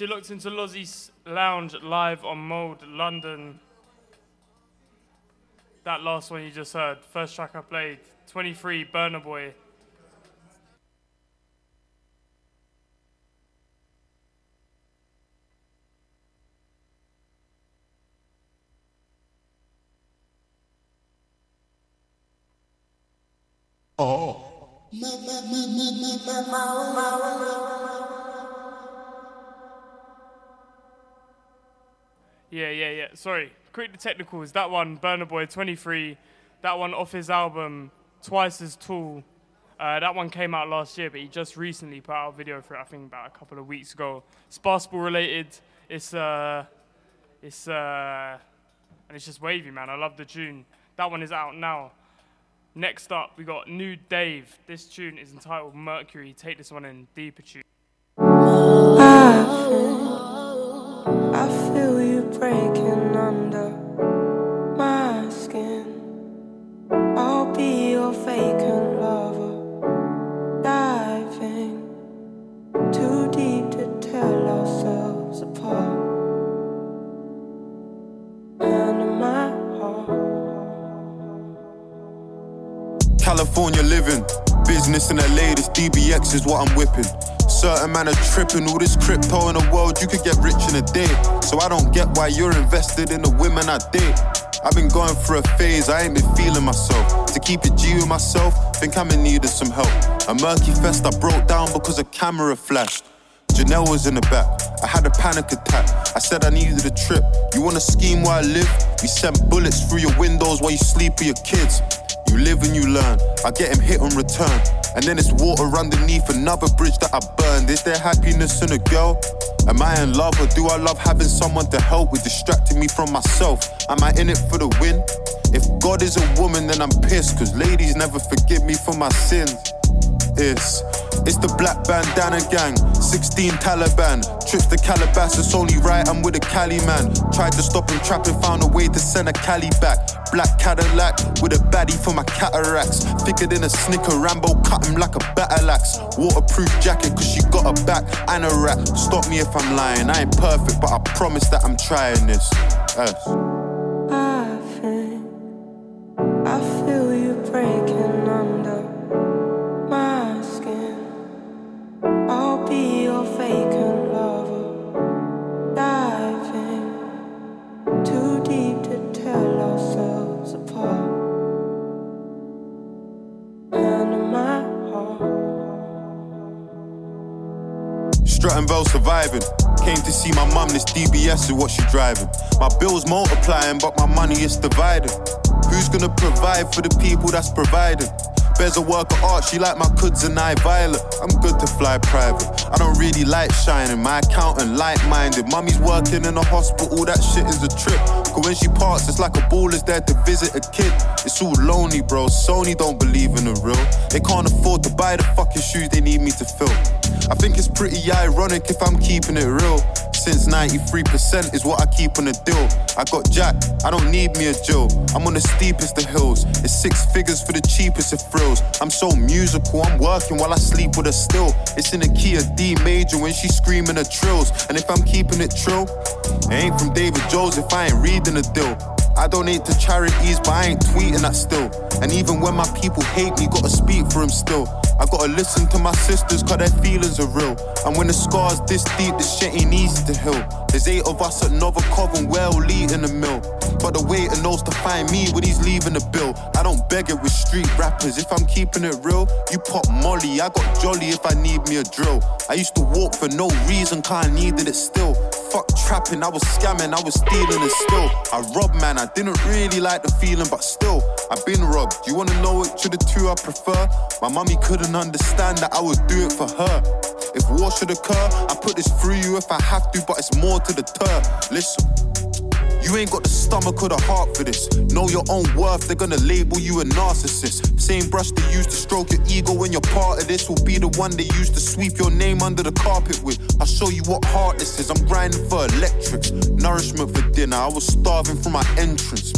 Yes, yes, you looked into Lozzie's Lounge live on Mold London. That last one you just heard, first track I played, 23 Burna Boy. Yeah, yeah, yeah. Sorry, quick the technicals. That one, Burna Boy 23. That one off his album, Twice as Tall. Uh, that one came out last year, but he just recently put out a video for it. I think about a couple of weeks ago. It's basketball related. It's uh, it's uh, and it's just wavy, man. I love the tune. That one is out now. Next up, we got New Dave. This tune is entitled Mercury. Take this one in, deeper tune. I feel you breaking under my skin. I'll be your vacant lover, diving too deep to tell ourselves apart. And my heart. California living, business in LA, this DBX is what I'm whipping. Certain man are tripping, all this crypto in the world, you could get rich in a day. So I don't get why you're invested in the women I date. I've been going through a phase, I ain't been feeling myself. To keep it G with myself, think I'm in need of some help. A murky fest I broke down because a camera flashed. Janelle was in the back. I had a panic attack. I said I needed a trip. You wanna scheme where I live? We sent bullets through your windows while you sleep with your kids. You live and you learn. I get him hit and return. And then it's water underneath another bridge that I burned. Is there happiness in a girl? Am I in love or do I love having someone to help with distracting me from myself? Am I in it for the win? If God is a woman, then I'm pissed, cause ladies never forgive me for my sins. It's it's the black bandana gang, 16 Taliban. Trips to Calabasas, only right, I'm with a Cali man. Tried to stop him trapping, found a way to send a Cali back. Black Cadillac with a baddie for my cataracts. Thicker than a snicker, Rambo cut him like a battle axe. Waterproof jacket, cause she got a back and a rack. Stop me if I'm lying, I ain't perfect, but I promise that I'm trying this. Think I feel Strutting surviving. Came to see my mum, this DBS is what she driving. My bills multiplying, but my money is divided. Who's gonna provide for the people that's providing? Bears a work of art, she like my cuds and I violet. I'm good to fly private. I don't really like shining, my accountant light minded. Mummy's working in a hospital, that shit is a trip. Cause when she parks, it's like a ball is there to visit a kid. It's all lonely, bro. Sony don't believe in the real. They can't afford to buy the fucking shoes they need me to fill. I think it's pretty ironic if I'm keeping it real. Since 93% is what I keep on the deal. I got Jack, I don't need me a Jill. I'm on the steepest of hills. It's six figures for the cheapest of thrills. I'm so musical, I'm working while I sleep with her still. It's in the key of D major when she's screaming her trills. And if I'm keeping it trill, it ain't from David if I ain't reading the deal. I donate to charities, but I ain't tweeting that still. And even when my people hate me, gotta speak for them still. I gotta listen to my sisters, cause their feelings are real. And when the scars this deep, the shit ain't easy to heal. There's eight of us at Nova Coven, well lead in the mill. But the waiter knows to find me when he's leaving the bill. I don't beg it with street rappers. If I'm keeping it real, you pop Molly. I got jolly if I need me a drill. I used to walk for no reason, cause I needed it still. Fuck trapping, I was scamming, I was stealing it still. I robbed man, I didn't really like the feeling, but still, I've been robbed. You wanna know which of the two I prefer? My mummy couldn't understand that I would do it for her. If war should occur, I put this through you if I have to, but it's more to the deter. Listen. You ain't got the stomach or the heart for this. Know your own worth, they're gonna label you a narcissist. Same brush they use to stroke your ego when you're part of this will be the one they use to sweep your name under the carpet with. I'll show you what heart this is. I'm grinding for electrics, nourishment for dinner. I was starving for my entrance.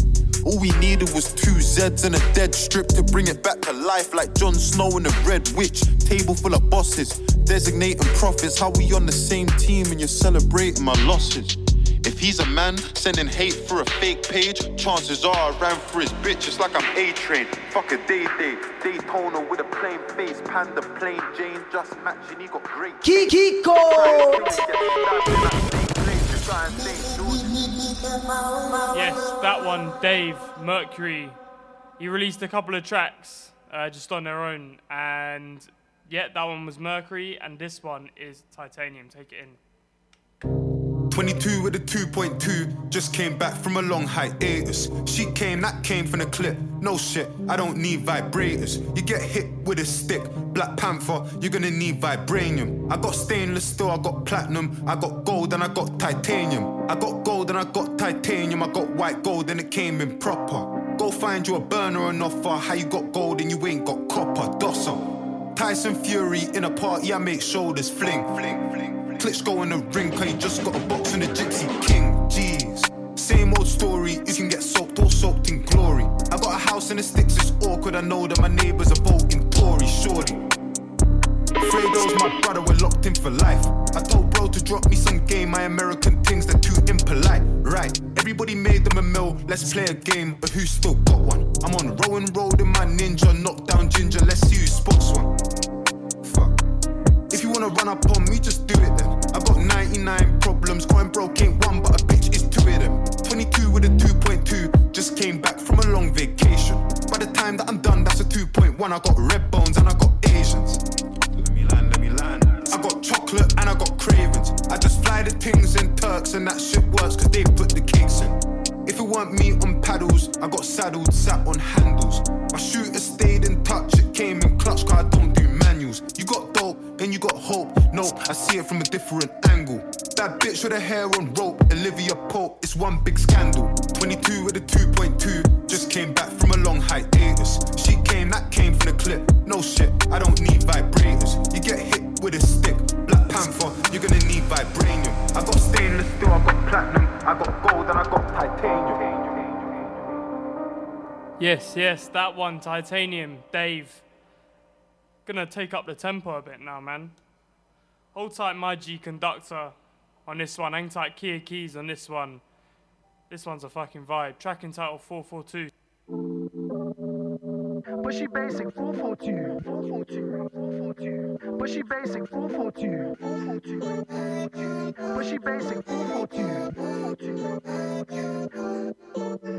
All we needed was two Zeds and a dead strip to bring it back to life like Jon Snow and the Red Witch. Table full of bosses, designating profits. How we on the same team and you're celebrating my losses? If he's a man sending hate through a fake page, chances are I ran for his bitch just like I'm A train. Fuck a day day, Daytona with a plain face, panda plain Jane just matching. He got great. Kiko! Yes, that one, Dave Mercury. He released a couple of tracks uh, just on their own, and yeah, that one was Mercury, and this one is Titanium. Take it in. 22 with a 2.2, just came back from a long hiatus. She came, that came from the clip. No shit, I don't need vibrators. You get hit with a stick, Black Panther, you're gonna need vibranium. I got stainless steel, I got platinum, I got gold and I got titanium. I got gold and I got titanium, I got white gold and it came in proper. Go find you a burner and offer. How you got gold and you ain't got copper? Dosser. Tyson Fury in a party, I make shoulders fling. fling, fling. Klitschko in the ring, cause he just got a box in the Gypsy King. Jeez. Same old story, you can get soaked or soaked in glory. I got a house in the sticks, it's awkward. I know that my neighbors are voting Tory, shorty. Fredo's my brother, we're locked in for life. I told bro to drop me some game, my American things, they're too impolite. Right, everybody made them a mill, let's play a game, but who still got one? I'm on Rowan Road in my ninja, knock down ginger, let's see who spots one. Fuck. If you wanna run up on me, just do it then. I got 99 problems, going broke ain't one, but a bitch is two of them. 22 with a 2.2, just came back from a long vacation. By the time that I'm done, that's a 2.1. I got red bones and I got Asians. Let me land, let me land. I got chocolate and I got cravings. I just fly the things in Turks and that shit works cause they put the cakes in. If it weren't me on paddles, I got saddled, sat on handles. My shooter stayed in touch, it came in clutch, cause I don't do manuals. You got and you got hope. No, I see it from a different angle. That bitch with her hair on rope, Olivia Pope, it's one big scandal. 22 with a 2.2, just came back from a long hiatus. She came, that came from the clip. No shit, I don't need vibrators. You get hit with a stick, Black Panther, you're gonna need vibranium. I got stainless steel, I got platinum, I got gold, and I got titanium. Yes, yes, that one, Titanium, Dave. Gonna take up the tempo a bit now, man. Hold tight, my G conductor on this one. Hang tight, Kia Keys on this one. This one's a fucking vibe. Track entitled 442. But she basic 442, 442, 442. But she basic 442, 442. But she basic 442, 442.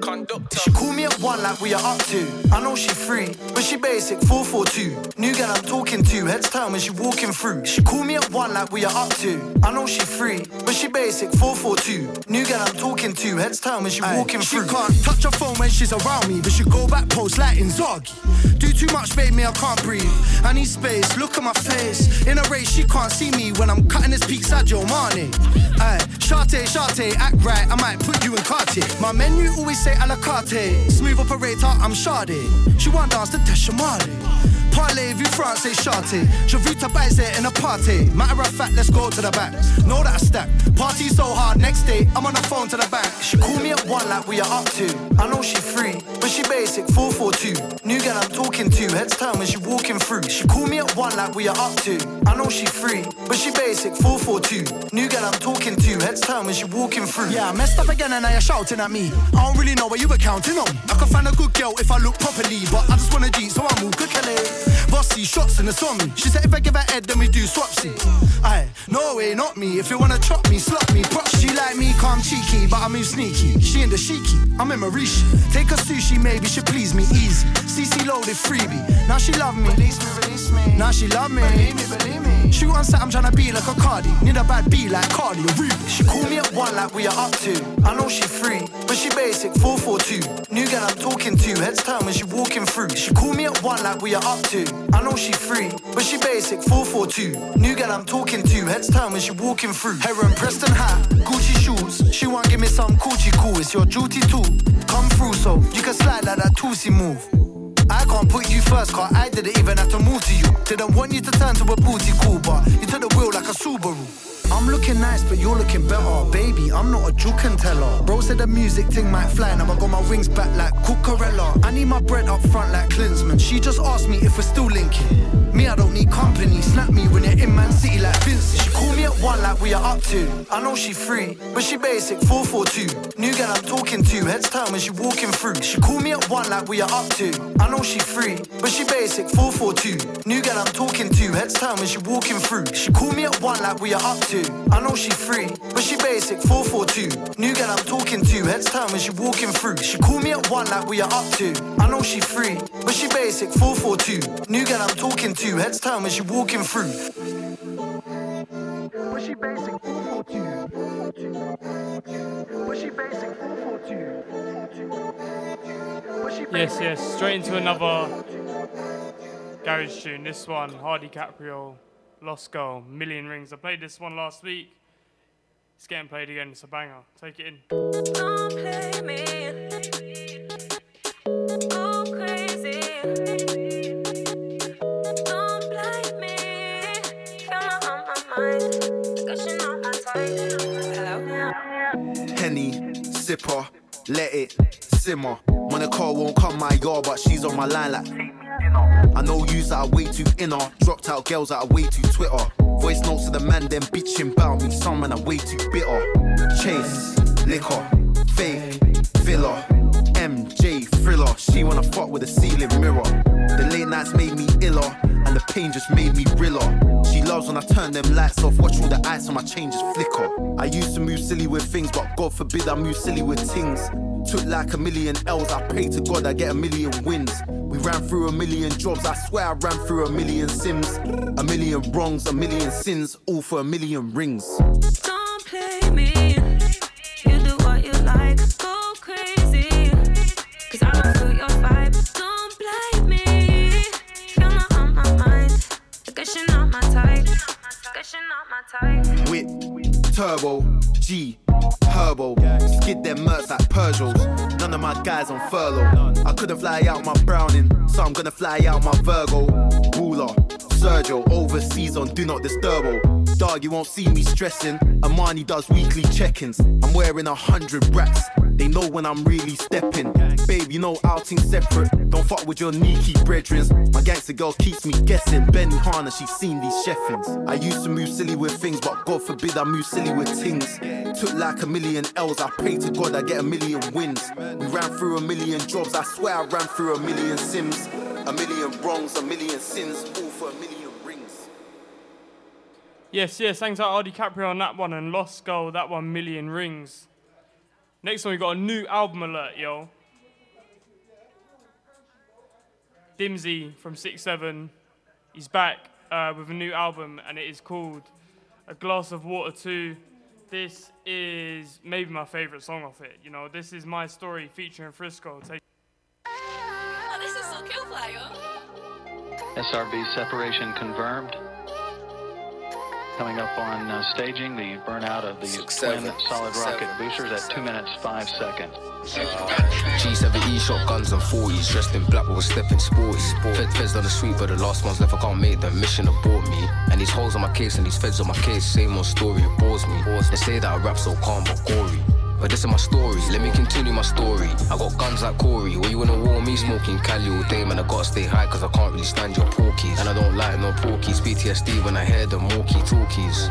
Conductor. She call me at one like we are up to. I know she free, but she basic 442. New girl I'm talking to, heads turn when she walking through. She call me at one like we are up to. I know she free, but she basic 442. New girl I'm talking to, heads turn when she Aye, walking she through. She can't touch her phone when she's around me, but she go back post like Inzaghi. Do too much, baby, I can't breathe. I need space, look at my face. In a race, she can't see me when I'm cutting this peak Sadio Mane. Aye, Shate, Shate, act right, I might put you in Cartier. My menu always say a la carte. Smooth operator, I'm Sade. She want dance to Teshamale. Parlez-vous français chanté. Je vu ta baiser in a party. Matter of fact, let's go to the back. Know that I stack. Party so hard, next day, I'm on the phone to the bank. She call me at one like we are up to. I know she free, but she basic 442. New girl I'm talking to, heads turn when she walking through. She call me at one like we are up to. I know she free, but she basic 442. New girl I'm talking to, heads turn when she walking through. Yeah, I messed up again and now you're shouting at me. I don't really know what you were counting on. I can find a good girl if I look properly, but I just wanna G, so I move quickly. Bossy shots in the on me. She said if I give her head, then we do swapsy. Aye, no way, not me. If you wanna chop me, slap me, prop. She like me, calm cheeky, but I move sneaky. She in the sheiky, I'm in Mauritia. Take a sushi, maybe she please me easy. CC loaded freebie. Now she love me. Release me, release me. Now she love me. Believe me, believe me. Shoot on set, I'm tryna be like a Cardi. Need a bad B like Cardi or Ruby. She call me at one like we are up to. I know she free, but she basic 442. New girl I'm talking to, heads turn when she walking through. She call me at one like we are up to. I know she free, but she basic 442. New girl I'm talking to, heads turn when she walking through. Heron Preston hat, Gucci shoes. She want give me some Gucci cool. It's your duty too. Come through so you can slide like that Tootsie move. I can't put you first, cause I didn't even have to move to you. Didn't want you to turn to a booty cool, but you took the wheel like a Subaru. I'm looking nice, but you're looking better. Baby, I'm not a juke and teller. Bro said the music thing might fly, now I got my wings back like Cucurella. I need my bread up front like Klinsman. She just asked me if we're still linking. Me, I don't need company. Snap me when you're in Man City like Vince. She call me at one like we are up to. I know she free, but she basic 442. New girl I'm talking to, heads turn when she walking through. She call me at one like we are up to. I know she free, but she basic 442. New girl I'm talking to, heads turn when she walking through. She call me at one like we are up to. I know she free, but she basic 442. New girl I'm talking to, heads turn when she walking through. She call me at one like we are up to. I know she free, but she basic 442. New girl I'm talking to, heads turn when she walking through. But she basic 442. But she basic 442. Yes, yes, straight into another garage tune. This one, Hardy Caprio, Lost Girl, Million Rings. I played this one last week. It's getting played again. It's a banger. Take it in. Don't play me. Go crazy. Don't blind me. Feel on my mind. Discussion on my time. Hello? Henny, sipper, let it simmer. When a car won't come my yard, but she's on my line like. I know yous that are way too inner. Dropped out girls that are way too Twitter. Voice notes to the man, then bitching about me. Some man are way too bitter. Chase, liquor, fake, filler. MJ thriller. She wanna fuck with a ceiling mirror. The late nights made me iller, and the pain just made me realer. She loves when I turn them lights off. Watch all the ice on my changes flicker. I used to move silly with things, but God forbid I move silly with things. Took like a million L's. I pray to God I get a million wins. We ran through a million jobs. I swear I ran through a million sims, a million wrongs, a million sins, all for a million rings. Don't play me. You do what you like. Go crazy. Cause I don't feel your vibe. Don't blind me. Feel not on my mind. I guess you're not my type. not my type. Whip, turbo, G, herbo. Skid them mercs like Peugeots. None of my guys on furlough. I couldn't fly out my Browning, so I'm gonna fly out my Virgo. Ruler, Sergio, overseas on Do Not Disturbo. Dog, you won't see me stressing. Amani does weekly check-ins. I'm wearing a hundred racks. They know when I'm really stepping. Babe, you know outing separate. Don't fuck with your sneaky brethrens. My gangster girl keeps me guessing. Benny Hanna, she's seen these cheffins. I used to move silly with things, but God forbid I move silly with things. Took like a million L's. I pray to God I get a million wins. We ran through a million jobs. I swear I ran through a million sims. A million wrongs, a million sins, all for a million rings. Yes, yes, thanks out Hardy Caprio on that one and Lost Skull, that one million rings. Next one, we got a new album alert, yo. Dimzy from 6 7. He's back uh, with a new album and it is called A Glass of Water 2. This is maybe my favorite song off it. You know, this is my story featuring Frisco. Take Oh, this is so cute, Flyer. SRB separation confirmed. Coming up on uh, staging, the burnout of the twin solid rocket boosters at 2 minutes 5 seconds. G7E shotguns and 40s, dressed in black with a step in sports. Fed feds on the street, but the last one's left. I can't make the mission abort me. And these holes on my case and these feds on my case, same old story, it bores me. They say that I rap so calm but gory. But this is my story, let me continue my story. I got guns like Corey, where you wanna war me? Smoking Cali all day, man. I gotta stay high, cause I can't really stand your porkies. And I don't like no porkies, PTSD when I hear the walkie talkies.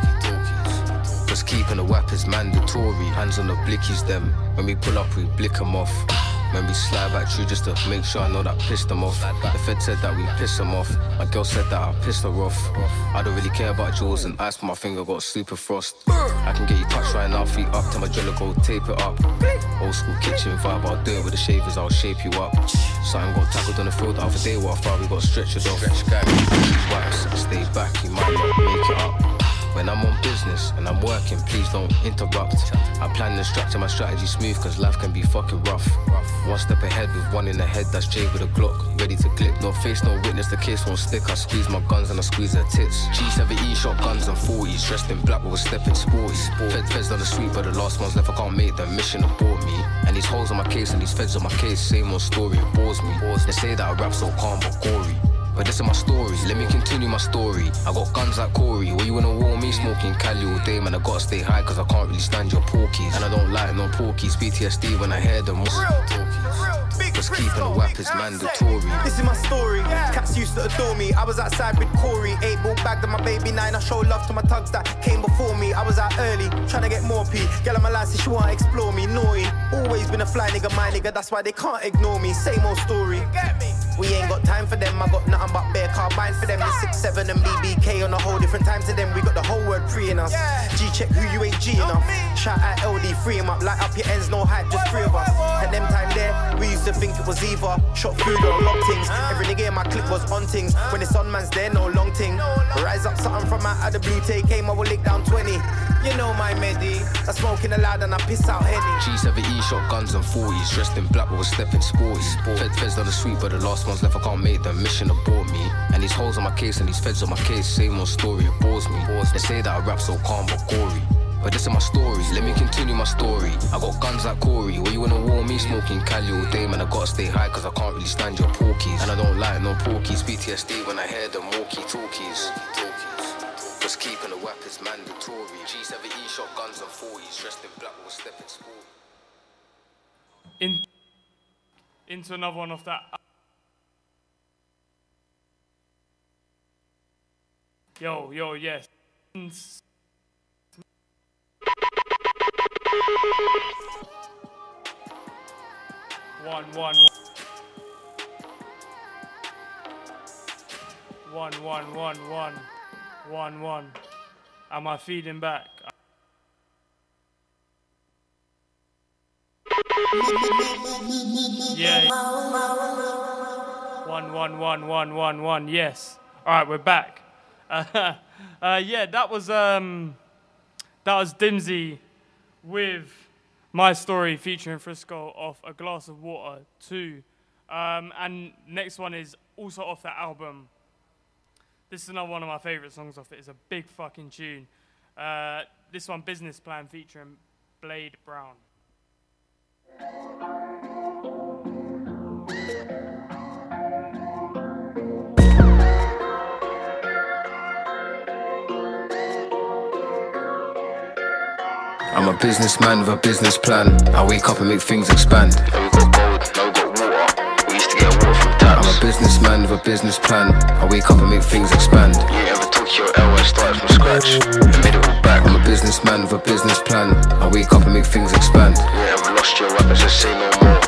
Cause keeping the whap is mandatory. Hands on the blickies, them. When we pull up, we blick 'em off. When we slide back through just to make sure I know that pissed them off. The Fed said that we pissed them off. My girl said that I pissed her off. I don't really care about jewels and ice, but my finger got super frost. I can get you touched right now, feet up, till my jello go tape it up. Old school kitchen vibe, I'll do it with the shavers, I'll shape you up. Something got tackled on the field the other day, I thought we got stretchered off. Wipes, stay back, you might not make it up. When I'm on business and I'm working, please don't interrupt. I plan and structure my strategy smooth, cause life can be fucking rough. One step ahead with one in the head, that's Jay with a Glock, ready to clip. No face, no witness, the case won't stick. I squeeze my guns and I squeeze their tits. G7E shotguns and 40s, dressed in black with a step in sports. Fed feds on the street, but the last one's left. I can't make the mission abort me. And these holes on my case and these feds on my case, same old story, it bores me. They say that I rap so calm but gory. But this is my story, let me continue my story. I got guns like Corey, where you wanna war me? Smoking Cali all day, man. I gotta stay high, cause I can't really stand your porkies. And I don't like no porkies, PTSD when I hear them. Cause keeping the whap is mandatory. This is my story. Cats used to adore me. I was outside with Corey. Eight ball bagged on my baby nine. I show love to my tugs that came before me. I was out early, trying to get more P. Girl on my line said she wanna explore me. Naughty. Always been a fly nigga, my nigga. That's why they can't ignore me. Same old story. We ain't got time for them. I got nothing but bare carbine for them. The 6-7 and BBK on a whole different time to them. We got the whole word free in us. G check who you ain't G enough. Shout out LD, free him up. Light up your ends, no hype, just three of us. And them time there, we used to think it was either shot food or long things. Every nigga in my clip was on things. When it's on man's there, no long thing. Rise up something from out of the blue, take aim, I will lick down 20. You know my medi. I smoking aloud and I piss out Henny. G7E shot guns and 40s, dressed in black with a step in sports. Fed feds on the street, but the last one's left. I can't make the mission abort me. And these holes on my case and these feds on my case, same old story, it bores me. They say that I rap so calm but gory. But this is my story, let me continue my story. I got guns like Corey, where you wanna war me? Smoking Cali all day, man. I gotta stay high, cause I can't really stand your porkies. And I don't like no porkies, PTSD when I hear them walkie talkies. Just keeping the weapons mandatory. G7E shotguns and 40s, dressed in black a step in sport. in into another one of that. Yo, yo, yes. One, one, one, one, one, one, one, one. Am I feeding back? Yeah. One, one, one, one, one, one. Yes. All right, we're back. Uh, uh, yeah, that was um, that was Dimzy with my story featuring Frisco off a glass of water too. um, and next one is also off that album. This is another one of my favorite songs off it. It's a big fucking tune. Uh, this one, Business Plan, featuring Blade Brown. I'm a businessman with a business plan. I wake up and make things expand. Now we got gold, now we got water. We used to get water from taps. I'm a businessman with a business plan. I wake up and make things expand. You ever took your L and started from scratch and made it all back. I'm a businessman with a business plan. I wake up and make things expand. You ever lost your rap and say no more.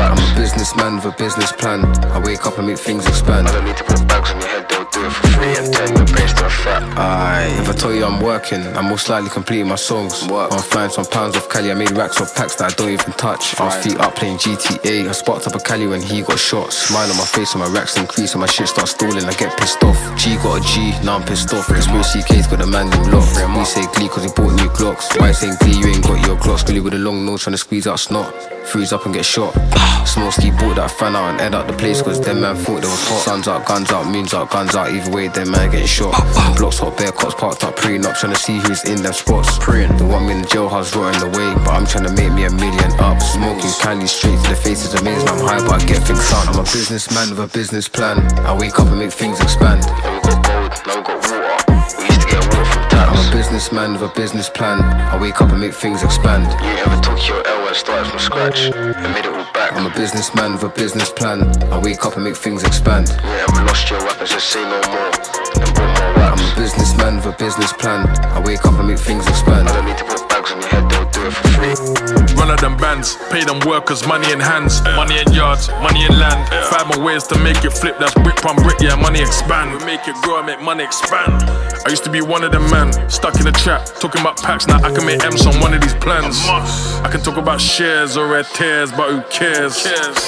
I'm a businessman with a business plan. I wake up and make things expand. I don't need to put bags on your head, do it for free and turn your brains to a fat. Aye. If I tell you I'm working, I'm most likely completing my songs. Work. I'm flying some pounds off Cali. I made racks off packs that I don't even touch. I was feet up playing GTA. I sparked up a Cali when he got shot. Smile on my face, and my racks increase, and my shit starts stalling. I get pissed off. G got a G, now I'm pissed off. Cause Will CK's got a man them locked. We say Glee cause he bought new Glocks. Why saying Glee, you ain't got your Glocks. Glee with a long nose trying to squeeze out snot. Freeze up and get shot. Small ski bought that fan out and head out the place cause them man thought they was hot. Suns out, guns out, moons out, guns out. Either way, them man getting shot. The blocks hot, bear cops parked up, praying up, trying to see who's in them spots. Praying, they want me in the jailhouse rotting away, but I'm trying to make me a million up. Smoking candy straight to the face is amazing. I'm high, but I get things done. I'm a businessman with a business plan. I wake up and make things expand. We got gold, now we got water. We used to get water from I'm a businessman with a business plan. I wake up and make things expand. You ever took your L and started from scratch and made it. I'm a businessman with a business plan. I wake up and make things expand. Ain't ever lost your and just say no more. Then put more I'm a businessman with a business plan. I wake up and make things expand. I don't need to put bags on your head, they'll do it for free. Run of them bands, pay them workers money in hands, money in yards, money in land. Five more ways to make it flip, that's brick from brick, yeah, money expand. We make it grow and make money expand. I used to be one of them man, stuck in the trap, talking about packs, now I can make M's on one of these plans. I can talk about shares or red tears, but who cares?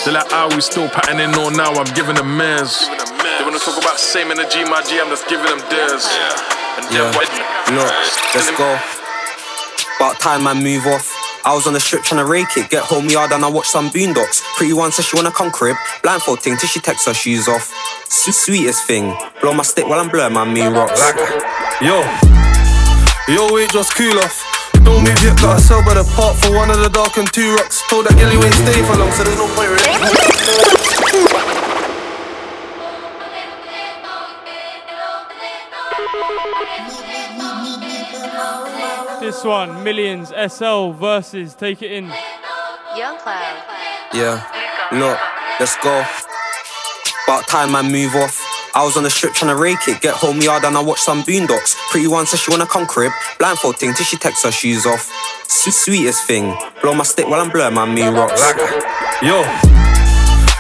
They're like, ah, we still patterning on now, I'm giving them mares. They wanna talk about same energy, my G, I'm just giving them theirs. And Yeah. Look, let's go. About time I move off. I was on the strip trying to rake it. Get home yard and I watch some boondocks. Pretty one says she wanna come crib. Blindfold thing till she takes her shoes off. Su- Sweetest thing. Blow my stick while I'm blurring my mean rocks. Like, Yo, yo, wait, just cool off. Don't move yet, got a sell by the park for one of the dark and two rocks. Told that girl you ain't staying for long, so there's no point really. This one, Millions SL versus Take It In. Young Cloud. Yeah, look, let's go. About time I move off. I was on the strip trying to rake it. Get home yard and I watch some boondocks. Pretty one says she wanna come crib. Blindfold thing till she takes her shoes off. Su- Sweetest thing. Blow my stick while I'm blurring my moon rocks. Yo,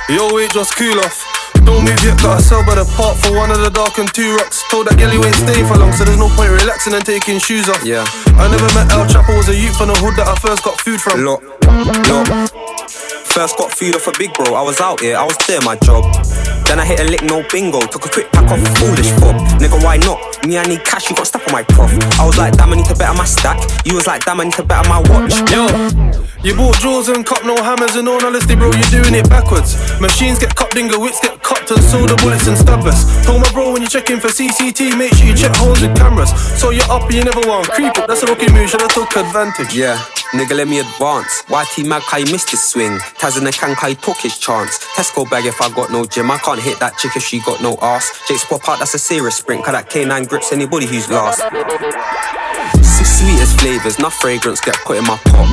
yo, wait, just cool off. Don't move yet, got a sell by the park for one of the dark and two rocks. Told that girl you ain't staying for long, so there's no point relaxing and taking shoes off. Yeah. I never met El Chapo, was a youth from the hood that I first got food from. Look, look. First got food off a big bro. I was out here, I was doing my job. Then I hit a lick, no bingo. Took a quick pack off a foolish fob. Nigga, why not? Me, I need cash, you got stuff on my prof. I was like, damn, I need to better my stack. You was like, damn, I need to better my watch. Yo, you bought drawers and cop no hammers and all honesty, bro, you're doing it backwards. Machines get cut, dingo wits get cupped and sold the bullets and stabbers. Told my bro when you check in for CCT, make sure you check holes with cameras. So you're up and you never want creep up, that's a rookie move, should've took advantage. Yeah, nigga, let me advance. YT Mag, how missed his swing? Taz in the can, how took his chance. Tesco bag if I got no gym. I can't hit that chick if she got no ass. Jake's pop out, that's a serious sprint. Cause that K9 grips anybody who's last. Six sweetest flavors, enough fragrance get put in my pot.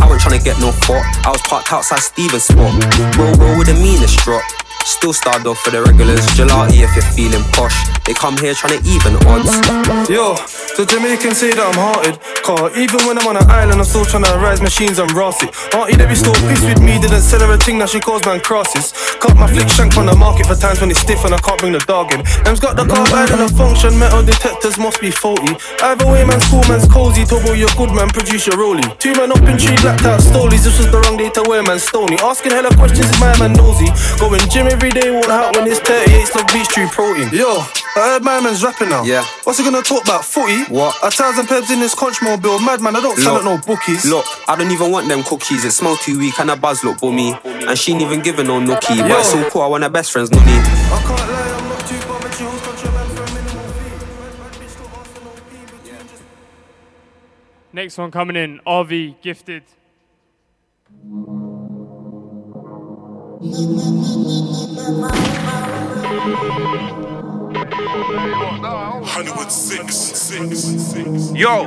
I wasn't trying to get no fought. I was parked outside Steven's spot. Roll, roll with the meanest drop. Still starred off for the regulars. Gelati if you're feeling posh. They come here trying to even odds. Yo, the Jamaicans say that I'm hearted. Car, even when I'm on an island, I'm still trying to rise machines and Rossi. Auntie Debbie still pissed with me, didn't sell her a thing, now she calls man crosses. Cut my flick shank from the market for times when it's stiff and I can't bring the dog in. Them's got the car bad and the function, metal detectors must be faulty. Either way, man's cool, man's cozy. Tobo, you're good, man, produce your rollie. Two men up in tree, blacked out stolies. This was the wrong day to wear, man, stony. Asking hella questions, is my man nosy. Going gym every day won't help when it's 38 of beach tree protein. Yo, I heard my man's rapping now. Yeah. What's he gonna talk about? 40? What? A thousand pebs in this conch mobile. Madman, I don't sell at no bookies. Look, I don't even want them cookies. It smells too weak and a buzz look bummy. And she ain't even giving no nookie. Yo. But it's so cool, I want her best friend's nonny. I can't I'm not too Next one coming in, RV Gifted. Hollywood six, six, six. Yo.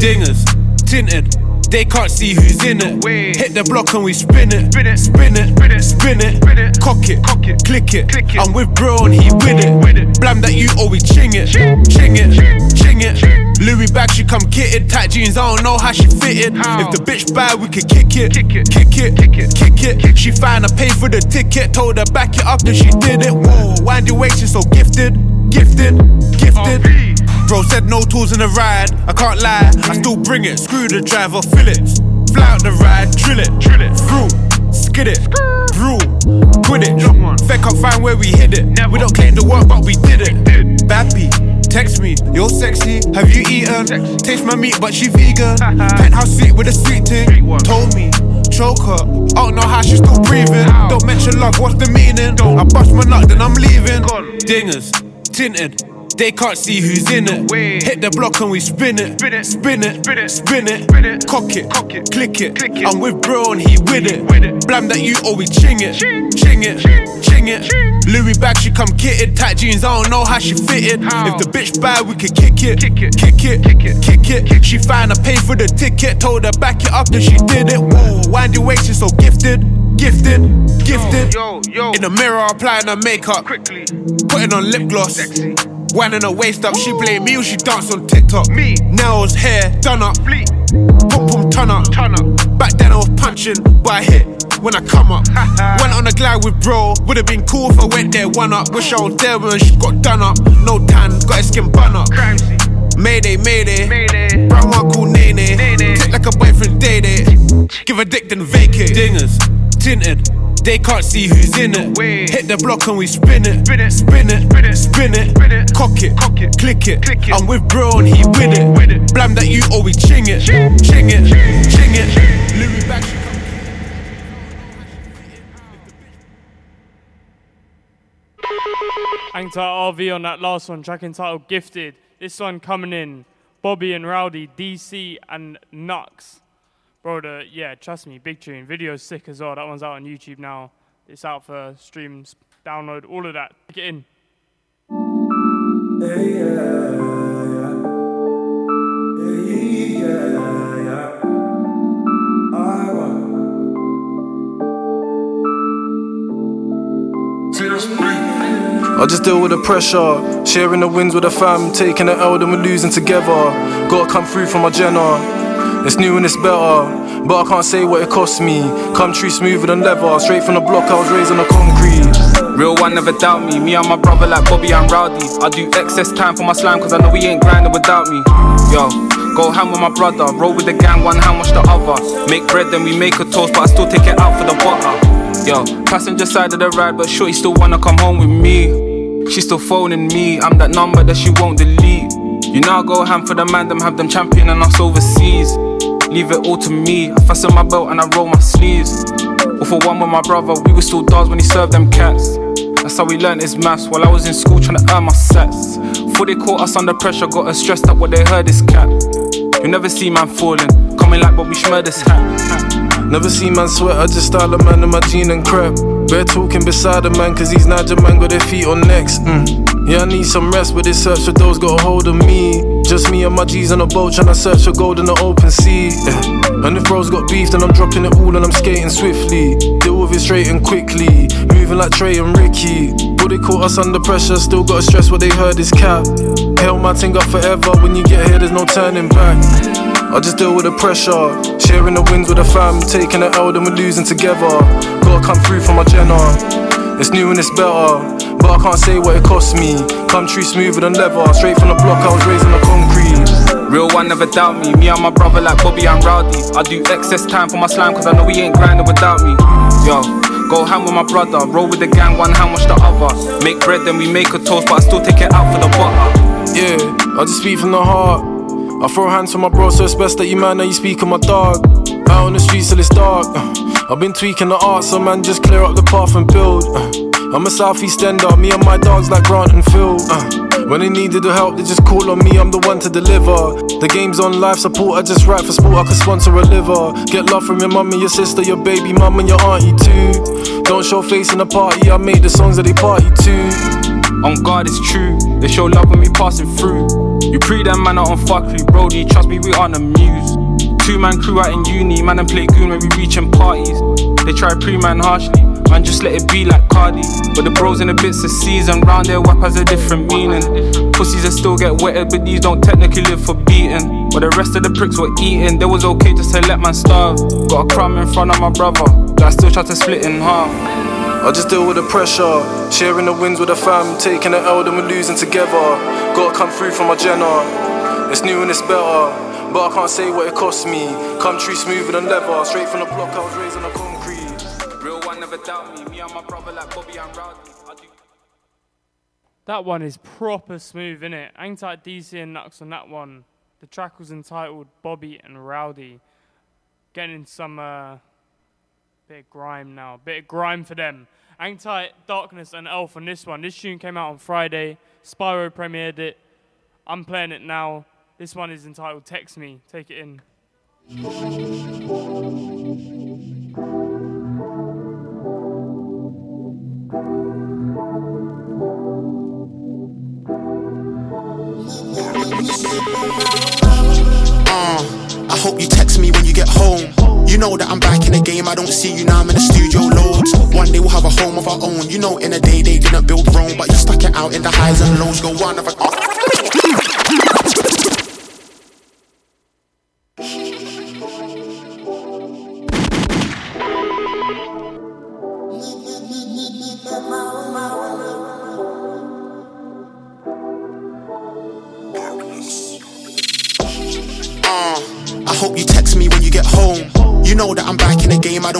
Dingers, tinted. They can't see who's in it. Hit the block and we spin it, spin it, spin it, spin it, cock it, cock it, click it. Click it. I'm with bro and he with it. Blam that you we ching it, ching. It, ching. It. Louis bag she come kitted, tight jeans I don't know how she fitted. If the bitch bad we could kick it, kick it, kick it, kick it. She fine, I pay for the ticket. Told her back it up, then she did it. Whoa, windy way she so gifted, gifted, gifted. Bro said no tools in the ride. I can't lie, I still bring it. Screw the driver, fill it. Fly out the ride, drill it, drill it. Through, skid it, brew, Quidditch. Feck up, find where we hid it. We don't claim the work, but we did it. Bappy, text me, you're sexy. Have you eaten? Taste my meat, but she vegan. Penthouse suite with a sweet thing. Told me. Choke her, I don't know how she's still breathing. Don't mention love, what's the meaning? Don't. I bust my nut, then I'm leaving. Dingers, tinted, they can't see who's in it. Hit the block and we spin it, spin it, spin it, spin it, spin it. Cock it, cock it, click it. Click it. I'm with bro and he with it. Blam that you or we ching it, ching. It, ching. It. Louis bag she come kitted, tight jeans I don't know how she fitted. If the bitch bad we could kick it, kick it, kick it, kick it. kick it. She fine, I pay for the ticket. Told her back it up, then she did it. Whoa, windy way she so gifted. Gifted, gifted. Yo, yo, yo. In the mirror, applying her makeup. Quickly. Putting on lip gloss. Winding her waist up, she play me, she dance on TikTok. Me, nails, hair, done up. Pum pum turn up. Back then I was punching, but I hit when I come up. went on a glide with bro, would've been cool if I went there one up. Wish I was there when she got done up. No tan, got his skin bun up. Mayday, mayday, brown one called Nene. Tick like a boyfriend day day. Give a dick then vacate. Dingers, tinted. They can't see who's in it. Hit the block and we spin it, spin it, spin it, spin it, cock it, click it. I'm with bro and he with it. Blam that you or we ching it, ching it, ching it. Louis back. Hang tight RV on that last one, track entitled Gifted. This one coming in, Bobby and Rowdy, DC and Nux. Bro, the, yeah, trust me, big tune. Video's sick as well. That one's out on YouTube now. It's out for streams, download, all of that. Get in. I just deal with the pressure, sharing the wins with the fam, taking the L, then we're losing together. Gotta come through for my Jenna. It's new and it's better, but I can't say what it cost me. Come true smoother than leather, straight from the block, I was raised on the concrete. Real one never doubt me. Me and my brother like Bobby and Rowdy. I do excess time for my slime cause I know we ain't grinding without me. Yo, go ham with my brother. Roll with the gang, one hand wash the other. Make bread, then we make a toast, but I still take it out for the butter. Yo, passenger side of the ride, but sure shorty still wanna come home with me. She still phoning me. I'm that number that she won't delete. You know I go ham for the man, them have them champion and us overseas. Leave it all to me. I fasten my belt and I roll my sleeves. All for one with my brother, we were still dogs when he served them cats. That's how we learned his maths while I was in school trying to earn my sets. Before they caught us under pressure, got us stressed up what they heard is cap. You never see man falling, coming like what we Bobby Shmurda's hat. Never see man sweat, I just style a man in my jean and crap. We're talking beside a man, cause these Niger man got their feet on necks. Mm. Yeah, I need some rest, but this search for those got a hold of me. Just me and my G's on a boat, trying to search for gold in the open sea. Yeah. And if bros got beef, then I'm dropping it all and I'm skating swiftly. Deal with it straight and quickly, moving like Trey and Ricky. But they caught us under pressure, still gotta stress what they heard is cap. Held my thing up forever, when you get here, there's no turning back. I just deal with the pressure, sharing the wins with the fam, taking the L, then we're losing together. Gotta come through for my Jenna. It's new and it's better, but I can't say what it cost me. Come true smoother than leather, straight from the block, I was raised on the concrete. Real one never doubt me. Me and my brother like Bobby and Rowdy. I do excess time for my slime cause I know he ain't grinding without me. Yo, go ham with my brother. Roll with the gang, one hand wash the other. Make bread, then we make a toast, but I still take it out for the butter. Yeah, I just speak from the heart. I throw hands for my bro, so it's best that you man know you speak on my dog. Out on the streets till it's dark. Uh, I've been tweaking the art, so man, just clear up the path and build. I'm a southeast ender, me and my dogs like Grant and Phil. Uh, When they needed the help, they just call on me, I'm the one to deliver. The game's on life support, I just write for sport, I can sponsor a liver. Get love from your mum and your sister, your baby mum and your auntie too. Don't show face in the party, I made the songs that they party to. On God, it's true. They show love when we passing through. You pre them man are on fuckery, Brody. Trust me, we aren't amused. Two man crew out in uni, man and play goon when we reaching parties. They try pre man harshly, man just let it be like Cardi. But the bros in the bits of season, round their wap has a different meaning. Pussies that still get wetted, but these don't technically live for beating. But the rest of the pricks were eating, they was okay just to let man starve. Got a crumb in front of my brother, but I still try to split in half. I just deal with the pressure, sharing the wins with the fam, taking the L, then we're losing together. Gotta come through from my Jenna, it's new and it's better, but I can't say what it cost me. Come true smoother than leather, straight from the block, I was concrete. Real one never doubt me, me and my brother like Bobby and. That one is proper smooth, innit? Hang tight DC and Nux on that one. The track was entitled Bobby and Rowdy. Getting some uh, bit of grime now. Bit of grime for them. Hang tight, Darkness and Elf on this one. This tune came out on Friday. Spyro premiered it. I'm playing it now. This one is entitled Text Me. Take it in. Uh, I hope you text me when you get home. You know that I'm back in the game. I don't see you now. I'm in the studio loads. One day we'll have a home of our own. You know, in a day they didn't build Rome, but you stuck it out in the highs and lows. Go one of a.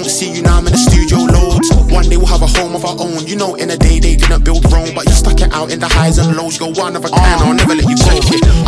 see you now. I'm in the studio loads. One day we'll have a home of our own. You know, in a day they didn't build Rome, but out in the highs and lows. You're one of a kind. I'll never let you go.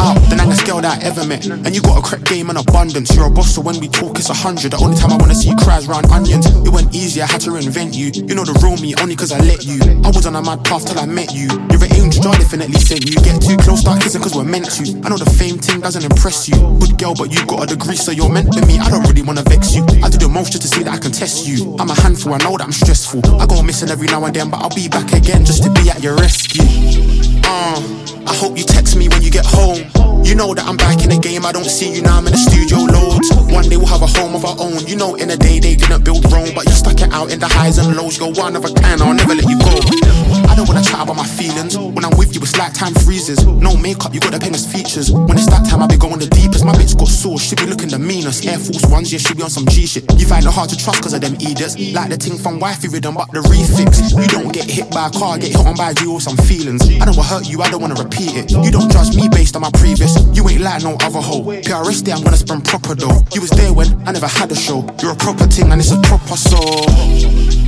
Out the youngest girl that I ever met, and you got a crack game in abundance. You're a boss, so when we talk, it's a hundred. The only time I wanna see you cries round onions. It went easy. I had to reinvent you. You know the real me only 'cause I let you. I was on a mad path till I met you. You're an angel. I definitely sent you. Get too close, start kissing 'cause we're meant to. I know the fame thing doesn't impress you. Good girl, but you got a degree, so you're meant to me. I don't really wanna vex you. I do the most just to see that I can test you. I'm a handful, I know that I'm stressful. I go missing every now and then, but I'll be back again just to be at your rescue. Uh, I hope you text me when you get home. You know that I'm back in the game, I don't see you now, I'm in the studio loads. One day we'll have a home of our own. You know, in a day they didn't build Rome, but you stuck it out in the highs and lows. You're one of a kind, I'll never let you go. I don't wanna chat about my feelings. When I'm with you, it's like time freezes. No makeup, you got the penest features. When it's that time, I be going the deepest. My bitch got sauce, she be looking the meanest. Air Force Ones, yeah, she be on some G shit. You find it hard to trust cause of them idiots. Like the thing from Wifey Rhythm, but the refix. You don't get hit by a car, get hit on by you or some feelings. I don't wanna hurt you, I don't wanna repeat it. You don't judge me based on my previous. You ain't like no other hoe. PRS day, I'm gonna spend proper though. You was there when I never had a show. You're a proper thing and it's a proper soul.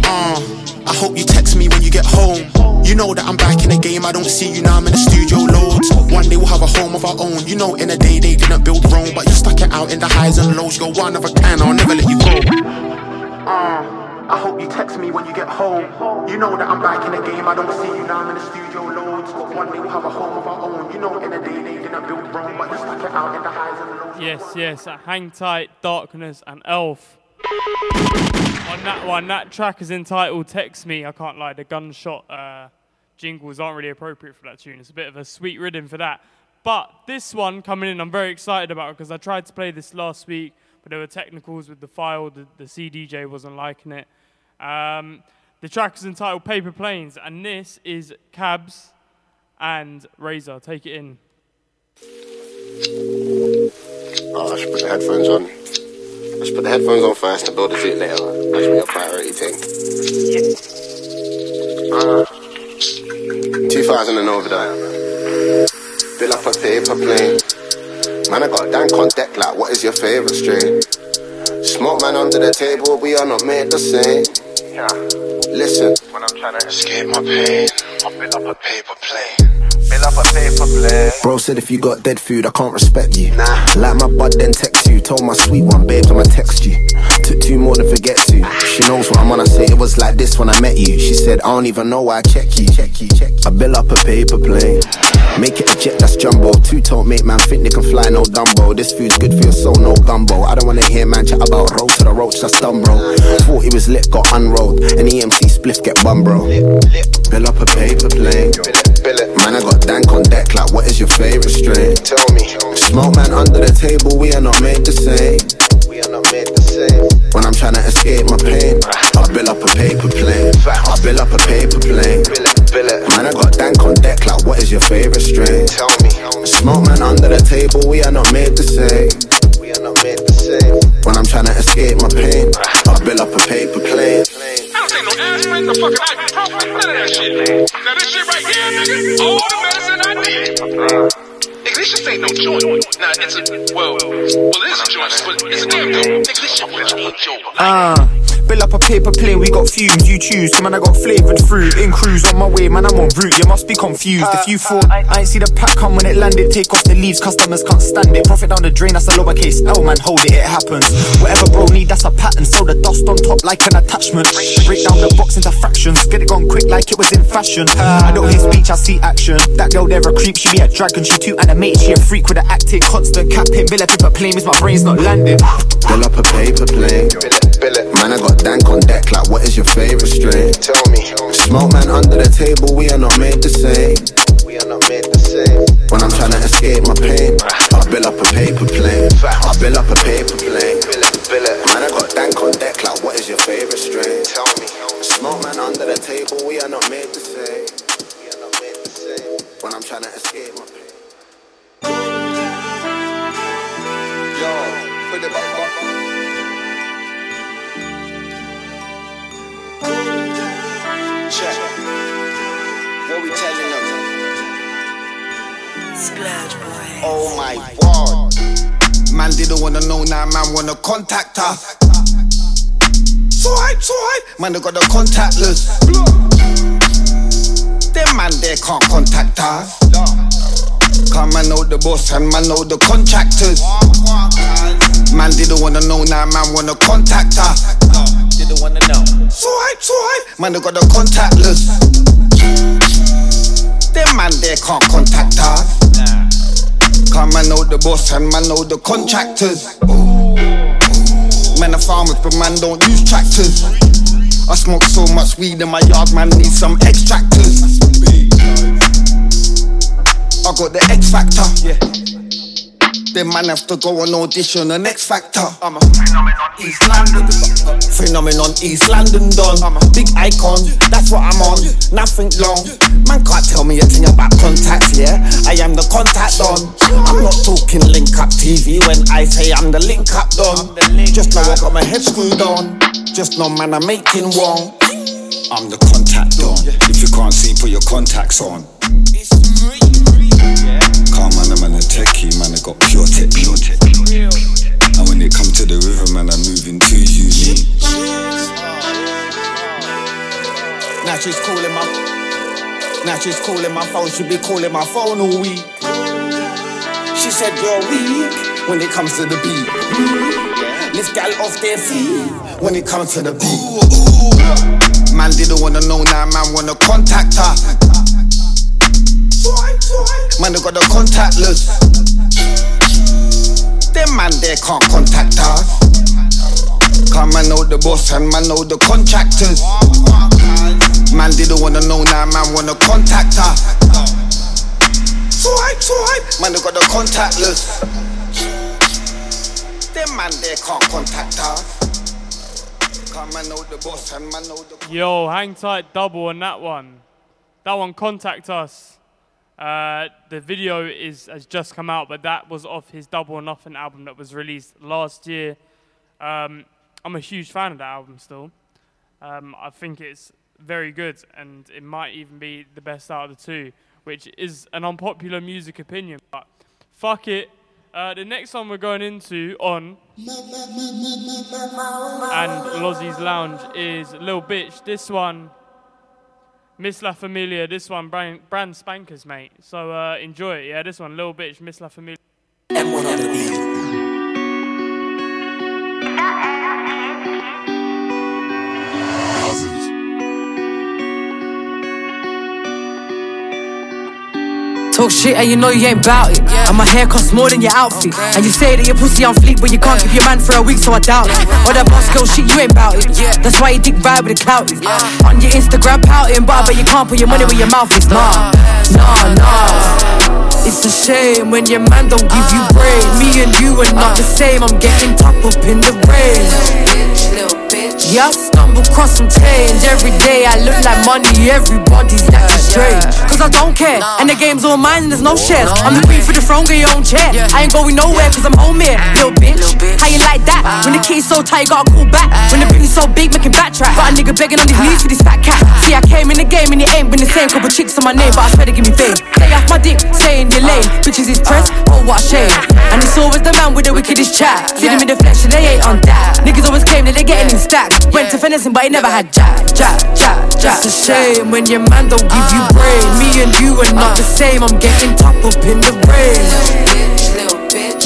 Uh, I hope you text me when you get home. You know that I'm back in the game, I don't see you now, I'm in the studio loads. One day we'll have a home of our own. You know, in a day they didn't build Rome, but you stuck it out in the highs and lows. You're one of a kind, I'll never let you go. Uh, I hope you text me when you get home. You know that I'm back in the game, I don't see you now, I'm in the studio loads. But One day we'll have a home of our own. You know, in a day they didn't build Rome, but you stuck it out in the highs and lows. Yes, yes. Hang tight, Darkness and Elf. On that one, that track is entitled Text Me. I can't lie, the gunshot uh, jingles aren't really appropriate for that tune. It's a bit of a sweet rhythm for that. But this one coming in, I'm very excited about because I tried to play this last week, but there were technicals with the file. The, the CDJ wasn't liking it. Um, the track is entitled Paper Planes, and this is Cabs and Razor. Take it in. Oh, I should put the headphones on. I should put the headphones on first and build the shit later. That should be a priority thing. Uh, 2000 and over there. Fill up a paper plane. Man, I got dank on deck like, what is your favorite strain? Smoke man under the table, we are not made the same. Yeah. Listen, When I'm trying to escape my pain. I fill up a paper plane. Fill up a paper plane. Bro said if you got dead food, I can't respect you. Nah. Like my bud, then text you. Told my sweet one, babes, I'ma text you. Took two more than forget to. She knows what I'm on. I say it was like this when I met you. She said, I don't even know why I check you. Check you, check you. I build up a paper plane. Make it a jet that's jumbo. Two tone make man think they can fly, no Dumbo. This food's good for your soul, no gumbo. I don't wanna hear man chat about road to the roach, that's dumb, bro. Thought he was lit, got unrolled. An EMC spliff get bum, bro. Bill up a paper plane. Man, I got dank on deck, like what is your favorite strain? Tell me. Smoke man under the table, we are not made the same. We are not made the same. When I'm trying to escape my pain, I build up a paper plane. I build up a paper plane. Man, I got dank on deck, like what is your favorite strain? Tell me. Smoke man under the table, we are not made the same. We are not made the same. When I'm trying to escape my pain, I build up a paper plane. I don't take no the fucking ibuprofen, none of that shit. Now this shit right here, nigga, all the medicine I need. Nigga, this just ain't no joint. Nah, it's a, well, well, it is a joint, but it's a damn good. Nigga, this shit really ain't joint. Ah, bill up a paper plane, we got fumes, you choose. Come on, I got flavoured fruit. In cruise on my way, man, I'm on route. You must be confused. If you thought uh, uh, I ain't see the pack come when it landed, take off the leaves, customers can't stand it. Profit down the drain, that's a lowercase L, man, hold it, it happens. Whatever bro need, that's a pattern. Throw the dust on top like an attachment. Break down the box into fractions, get it gone quick like it was in fashion. I don't hear speech, I see action. That girl there a creep, she be a dragon, she too animated, she a freak with a acting. Constant capping, bill a paper plane, means my brain's not landing. Bill up a paper plane. Man, I got dank on deck, like what is your favorite strain? Tell me. Smoke man under the table, we are not made the same. We are not made the same. When I'm trying to escape my pain, I bill up a paper plane. I bill up a paper plane. Man, I got dank on deck, like what is your favorite strain? Tell me. Smoke man under the table, we are not made the same. We are not made the same. When I'm trying to escape my pain. Yo, put it back, back. Check. What we telling them? Splash boy. Oh my god. Man didn't wanna know now, man wanna contact her. So hype, so hype. Man, they got the contactless. Them man there can't contact us. Come man know the boss and man know the contractors. Man didn't wanna know now, man wanna contact her. Didn't wanna know. So hype. Man, they got the contactless. Them man there can't contact us. Come man know the boss and man know the contractors. Man, the farmers, but man don't use tractors. I smoke so much weed in my yard, man need some extractors. I got the X Factor. Yeah. Then man have to go on audition, the next Factor. I'm a phenomenon East London. Phenomenon East London done. I'm a big icon, that's what I'm on. Nothing long. Man can't tell me a thing about contacts, yeah. I am the contact on. I'm not talking link up TV when I say I'm the link up don. Just know I got my head screwed on. Just know man I'm making one. I'm the contact on. If you can't see, put your contacts on. Calm man, I'm a techie, man, I got pure technique. And when it come to the river, man, I'm moving too unique. Now she's calling my Now she's calling my phone, she be calling my phone all week. She said you're weak when it comes to the beat. Lift gal off their feet when it comes to the beat. Man didn't wanna know now, man wanna contact her. Man, they got the contactless. Them man there can't contact us. Come man know the boss and man know the contractors. Man didn't wanna know now, man wanna contact us. Man, they got the contactless. Them man there can't contact us. Come man know the boss and man know the Yo, hang tight, double on that one. That one, contact us. Uh, the video is has just come out, but that was off his Double or Nothing album that was released last year. Um, I'm a huge fan of that album still. Um, I think it's very good, and it might even be the best out of the two, which is an unpopular music opinion. But fuck it. Uh, the next one we're going into on and Lozzie's Lounge is Lil Bitch. This one, Miss La Familia. This one, brand, brand spankers, mate. So uh, enjoy it. Yeah, this one, Little Bitch, Miss La Familia. Talk shit and you know you ain't bout it. And my hair costs more than your outfit. And you say that your pussy on fleek, but you can't keep your man for a week, so I doubt it. Or that boss girl shit, you ain't bout it. That's why you dick vibe with the clout is. On your Instagram pouting, but I bet you can't put your money where your mouth is. Nah, nah, nah. It's a shame when your man don't give you brain. Me and you are not the same. I'm getting top up in the rain. Yeah, stumble across some change every day. I look like money, everybody's acting strange. Cause I don't care, and the game's all mine, and there's no shares. I'm the queen for the throne, get your own chair. I ain't going nowhere, cause I'm home here. Little bitch, how you like that? When the key's so tight, you gotta call back. When the booty's so big, making backtrack. Got a nigga begging on his knees for this fat cat. See, I came in the game and it ain't been the same. Couple chicks on my name, but I swear to give me fame. Stay off my dick, stay in your lane. Bitches is press, oh what a shame. And it's always the man with the wickedest chat. See them in the flesh, and they ain't on that. Niggas always claim that they're getting in stacks. Went to finessing, but he never had jack, jack, jack, jack. It's a shame when your man don't give you ah. brain. Me and you are not the same. I'm getting top up in the rain.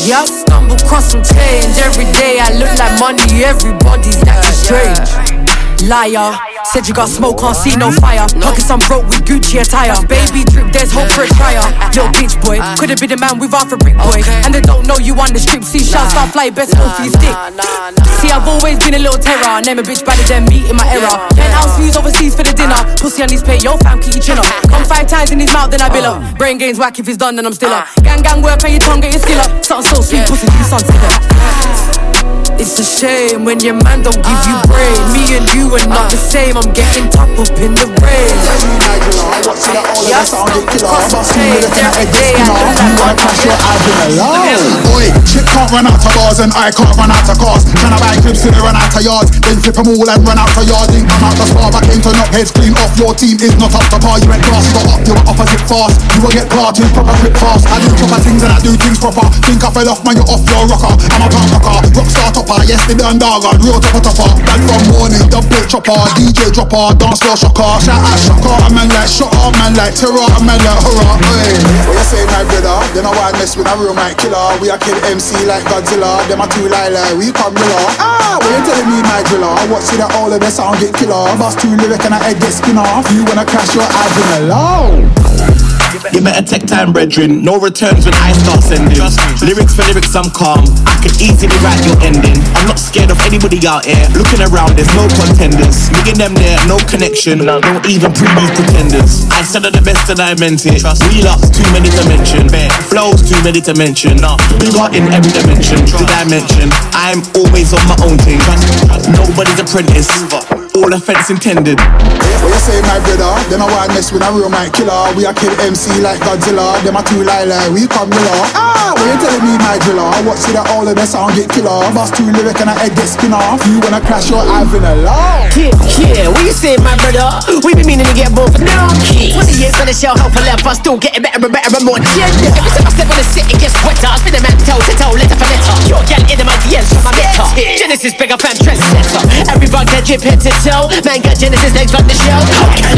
Yeah, I stumble across some change every day. I look like money, everybody's acting strange. Liar, said you got smoke, can't see no fire. Pockets I'm broke with Gucci attire. Baby drip, there's hope for a trial. Little bitch boy, ah. could've been the man with half a brick boy. And they don't know See, shots start fly, best hope for your stick. See, I've always been a little terror. Name a bitch better than me in my era. Penthouse views overseas for the dinner. Pussy on his pay, yo fam, keep your chin up. Come five times in his mouth, then I bill up. Uh. Brain games whack if it's done, then I'm still up. Uh. Gang gang work on your tongue, get your skill up. Something so sweet, pussy, do something It's a shame when your man don't give you brain. Me and you are not the same. I'm getting top up in the rain. Yeah, Boy, shit can't run out of bars and I can't run out of cars. Tryna buy clips till they run out of yards. Then flip them all and run out of yards. Didn't come out the spar, but came to knock heads clean off. Your team is not up to par. You went class, got up, you opposite fast. You will get proper fast. I do proper things and I do things proper. Think I fell off, man, you're off your rocker. I'm a punk rocker, rockstar topper. Yes, the underground, real topper topper. Bad from morning, dub plate chopper, DJ dropper, dance floor shocker. Shout out shocker, a man like shut up, man like terror, a man like horror. Hey, what you say, my brother? Then I want mess with a real mic killer. We are kill MC like Godzilla. Them are two lie, we come miller. Ah, what you telling me, my driller? See that all of the sound get killer? Bust two lyric and I head get spin off. You wanna crash your album alone? You better take time, brethren. No returns when I start sending. Lyrics for lyrics, I'm calm. I can easily write your ending. I'm not scared of anybody out here. Looking around, there's no contenders. Me and them there, no connection. Don't even preview pretenders. I said of the best and I meant it. trust We lots too many to mention. Flows too many to mention. We got in every dimension, the dimension. I'm always on my own thing. Nobody's apprentice. All offense intended. What you say, my brother? Then I want mess with a real mic killer. We are kill MC like Godzilla. Them are two lie lie, we come miller. Ah, what you telling me, my driller? What see that all of the sound get killer? Bust two lyric and I head get spin off. You wanna crash your Ivan alone? Yeah, yeah, what you say, my brother? We been meaning to get both now. 20 years on the show, help for left, I still getting better and better and more gender. Every time I step on the set, it gets wetter. I spin a man toe to toe, letter for letter. Your gal in my DMs from my meta. Genesis bigger fan trendsetter. Everyone get drip head to toe. Man got Genesis legs like the show.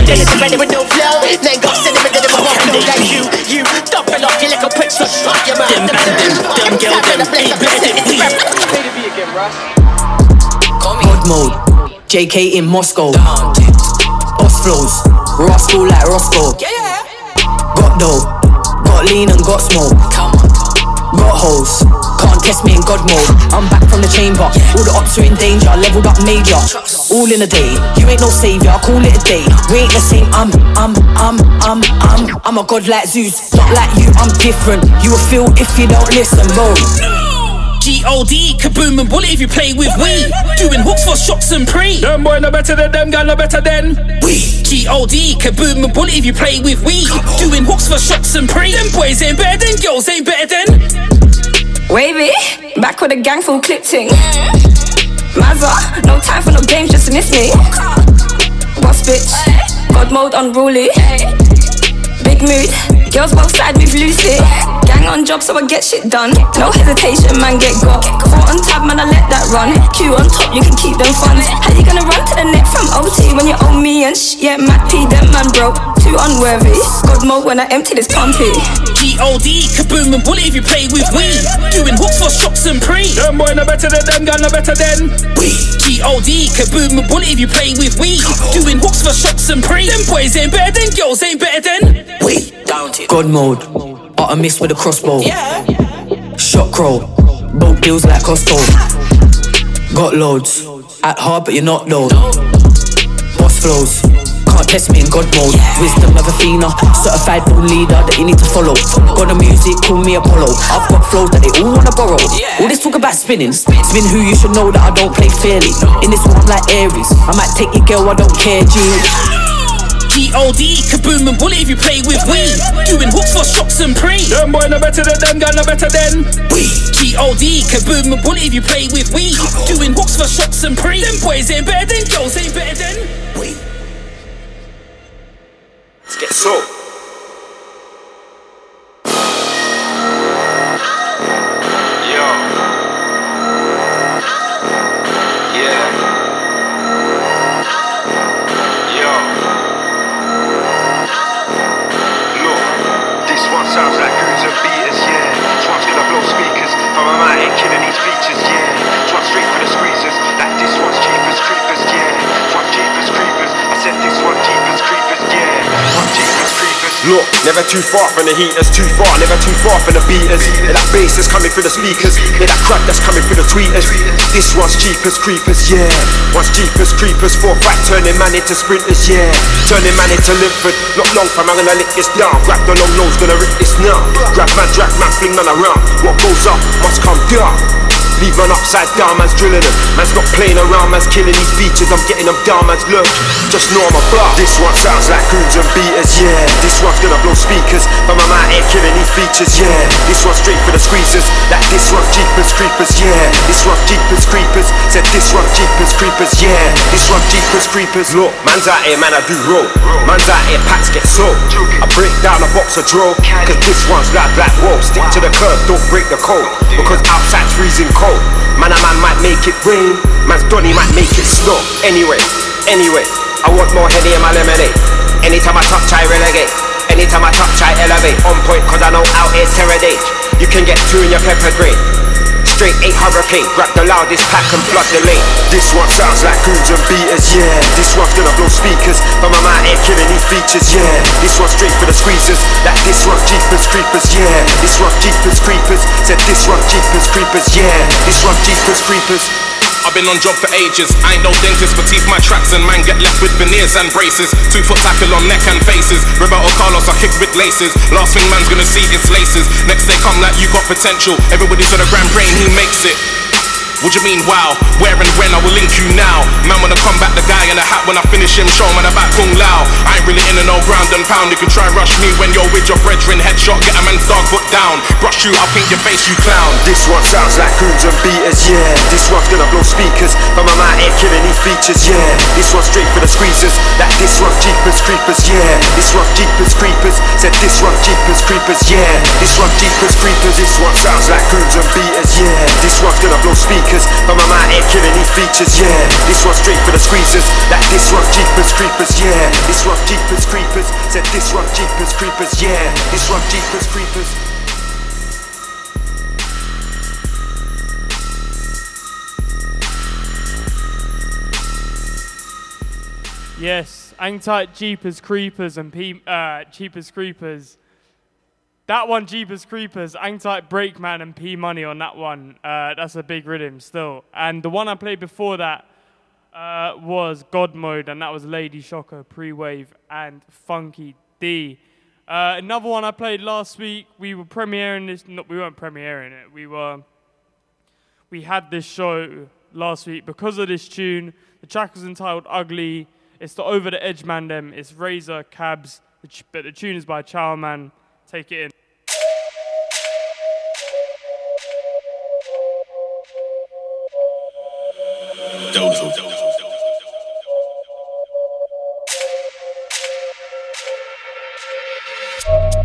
They is ready with no flow. Then got cinnamon in the flow like you. You dumping off your little pitch, so shut your mouth. Them, them, them, them, girl, them, they better be. Play the beat again, Russ. God mode, JK in Moscow. Boss flows, Roscoe like Roscoe. Got dough, got lean and got smoke. Got can't test me in God mode. I'm back from the chamber, all the ops are in danger. Leveled up major, all in a day. You ain't no savior, I call it a day. We ain't the same. I'm, I'm, I'm, I'm, I'm, I'm a god like Zeus, not like you. I'm different. You will feel if you don't listen, bro. G-O-D, kaboom and bullet if you play with we. Doing hooks for shots and pre. Them boy no better than them, gal no better than we. G-O-D, kaboom and bullet if you play with we. Doing hooks for shots and pre. Them boys ain't better than girls ain't better than. Wavy, back with a gang full clip ting. Mazza, no time for no games, just miss me. Boss bitch, God mode unruly. Big mood, girls both side move loosely. Gang on job, so I get shit done. No hesitation, man, get got. Four on tab, man, I let that run. Q on top, you can keep them funds. How you gonna run to the net from OT when you owe me and shit? Yeah, Matt P, them man broke. too unworthy. God mode when I empty this pumpy. G-O-D, kaboom and bullet if you play with weed. Doing hooks for shots and pre. Them boy no better than them, gal no better than we. G-O-D, kaboom and bullet if you play with weed. Doing hooks for shots and pre. Them boys ain't better than girls ain't better than we. God mode. I miss with a crossbow. Yeah. Shot crow. Both deals like Costco. Got loads. At hard, but you're not though. Boss flows. Can't test me in God mode. Wisdom of a fiend, certified bull leader that you need to follow. Got the music, call me Apollo. I've got flows that they all wanna borrow. All this talk about spinning, spin who you should know that I don't play fairly. In this I'm like Aries. I might take your girl, I don't care, G. G-O-D, kaboom and bullet if you play with weed. Doing hooks for shots and pre. Them boy no better than them, gal no better than we. G-O-D, kaboom and bullet if you play with weed. Doing hooks for shots and pre. Them boys ain't better than girls ain't better than we. Let's get so. Never too far from the heaters, too far, never too far from the beaters. Yeah, that bass is coming through the speakers, yeah, that crap that's coming through the tweeters. This one's cheapest creepers, yeah. One's cheapest creepers, four fight, turning man into sprinters, yeah. Turning man into Linford, not long from I'm gonna lick this down. Grab the long nose, gonna rip this now. Grab man, drag man, fling man around. What goes up must come down. Leave man upside down, man's drilling them. Man's not playing around, man's killing these features. I'm getting them down, man's look. Just know I'm a bar. This one sounds like goons and beaters, yeah. This one's gonna blow speakers. But my mind ain't killing these features, yeah. This one's straight for the squeezers. Like this one's jeepers creepers, yeah. This one's jeepers creepers. Said this one's jeepers creepers, yeah. This one's jeepers creepers. Look, man's out here, man, I do roll. Man's out here, packs get sold. I break down a box of draw. Cause this one's like black whoa. Stick to the curb, don't break the code. Because outside's freezing cold. Man, a man might make it rain. Man's Donny might make it snow. Anyway, anyway, I want more Henny in my lemonade. Anytime I touch, I relegate. Anytime I touch, I elevate. On point, cause I know out here's Teradage. You can get two in your pepper grade. Straight eight hurricane, grab the loudest pack and flood the lane. This one sounds like goons and beaters, yeah. This one's gonna blow speakers, but my mind ain't killing these features, yeah. This one's straight for the squeezers, like this one's jeepers creepers, yeah. This one's jeepers creepers, said this one's jeepers creepers, yeah. This one's jeepers creepers. I've been on job for ages. I ain't no dentist, but teeth my tracks and man get left with veneers and braces. Two foot tackle on neck and faces. Roberto Carlos, I kick with laces. Last thing man's gonna see is laces. Next they come like you got potential. Everybody's on a grand brain, who makes it? What you mean, wow? Where and when I will link you now? Man, wanna come back the guy in the hat when I finish him, show man about Kung Lao. I ain't really in a no ground and pound. You can try rush me when you're with your brethren. Headshot, get a man's dog foot down. Brush you, I'll paint your face, you clown. This one sounds like goons and beaters, yeah. This one's gonna blow speakers, but my mind ain't killing these features, yeah. This one's straight for the squeezers, like this one's jeepers creepers, yeah. This one's jeepers creepers, said this one's jeepers creepers, yeah. This one's jeepers creepers, this one sounds like goons and beaters, yeah. This one's gonna blow speakers, but my mind ain't killing these features, yeah. This one's straight for the squeezers, this one's jeepers creepers, yeah. This one's jeepers creepers, said this one's jeepers creepers, yeah. This one's jeepers creepers. Yes, hang tight, Jeepers Creepers and P- uh, Jeepers Creepers. That one, Jeepers Creepers, hang tight, Breakman and P Money on that one. Uh, that's a big rhythm still. And the one I played before that uh, was God Mode, and that was Lady Shocker, Pre Wave, and Funky D. Uh, another one I played last week. We were premiering this. No, we weren't premiering it. We were. We had this show last week because of this tune. The track was entitled Ugly. It's the Over the Edge Man Them. It's Razor Cabs, but the tune is by Chow Man. Take it in. dodo.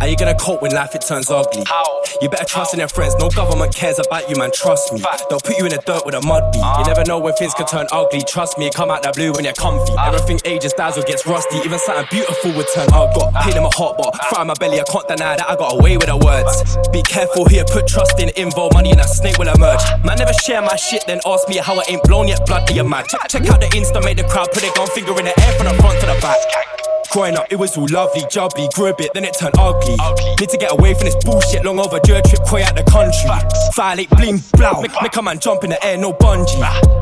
How you gonna cope when life it turns ugly? How? You better trust in your friends, no government cares about you, man, trust me. They'll put you in the dirt with a mud beat. You ah. never know when things can turn ugly, trust me, come out that blue when you're comfy. Ah. Everything ages, dazzle gets rusty, even something beautiful would turn ugly. Got ah. pain in my heart, but fire in my belly, I can't deny that I got away with the words. Be careful here, put trust in info, money and a snake will emerge. Man, never share my shit, then ask me how I ain't blown yet, blood, you mad. Check, check out the Insta, make the crowd put their gun finger in the air from the front to the back. Growing up, it was all lovely, jubbly, grew a bit, then it turned ugly. Need to get away from this bullshit, long overdue trip, quay out the country. Violate, bling, blow, make, make a man jump in the air, no bungee.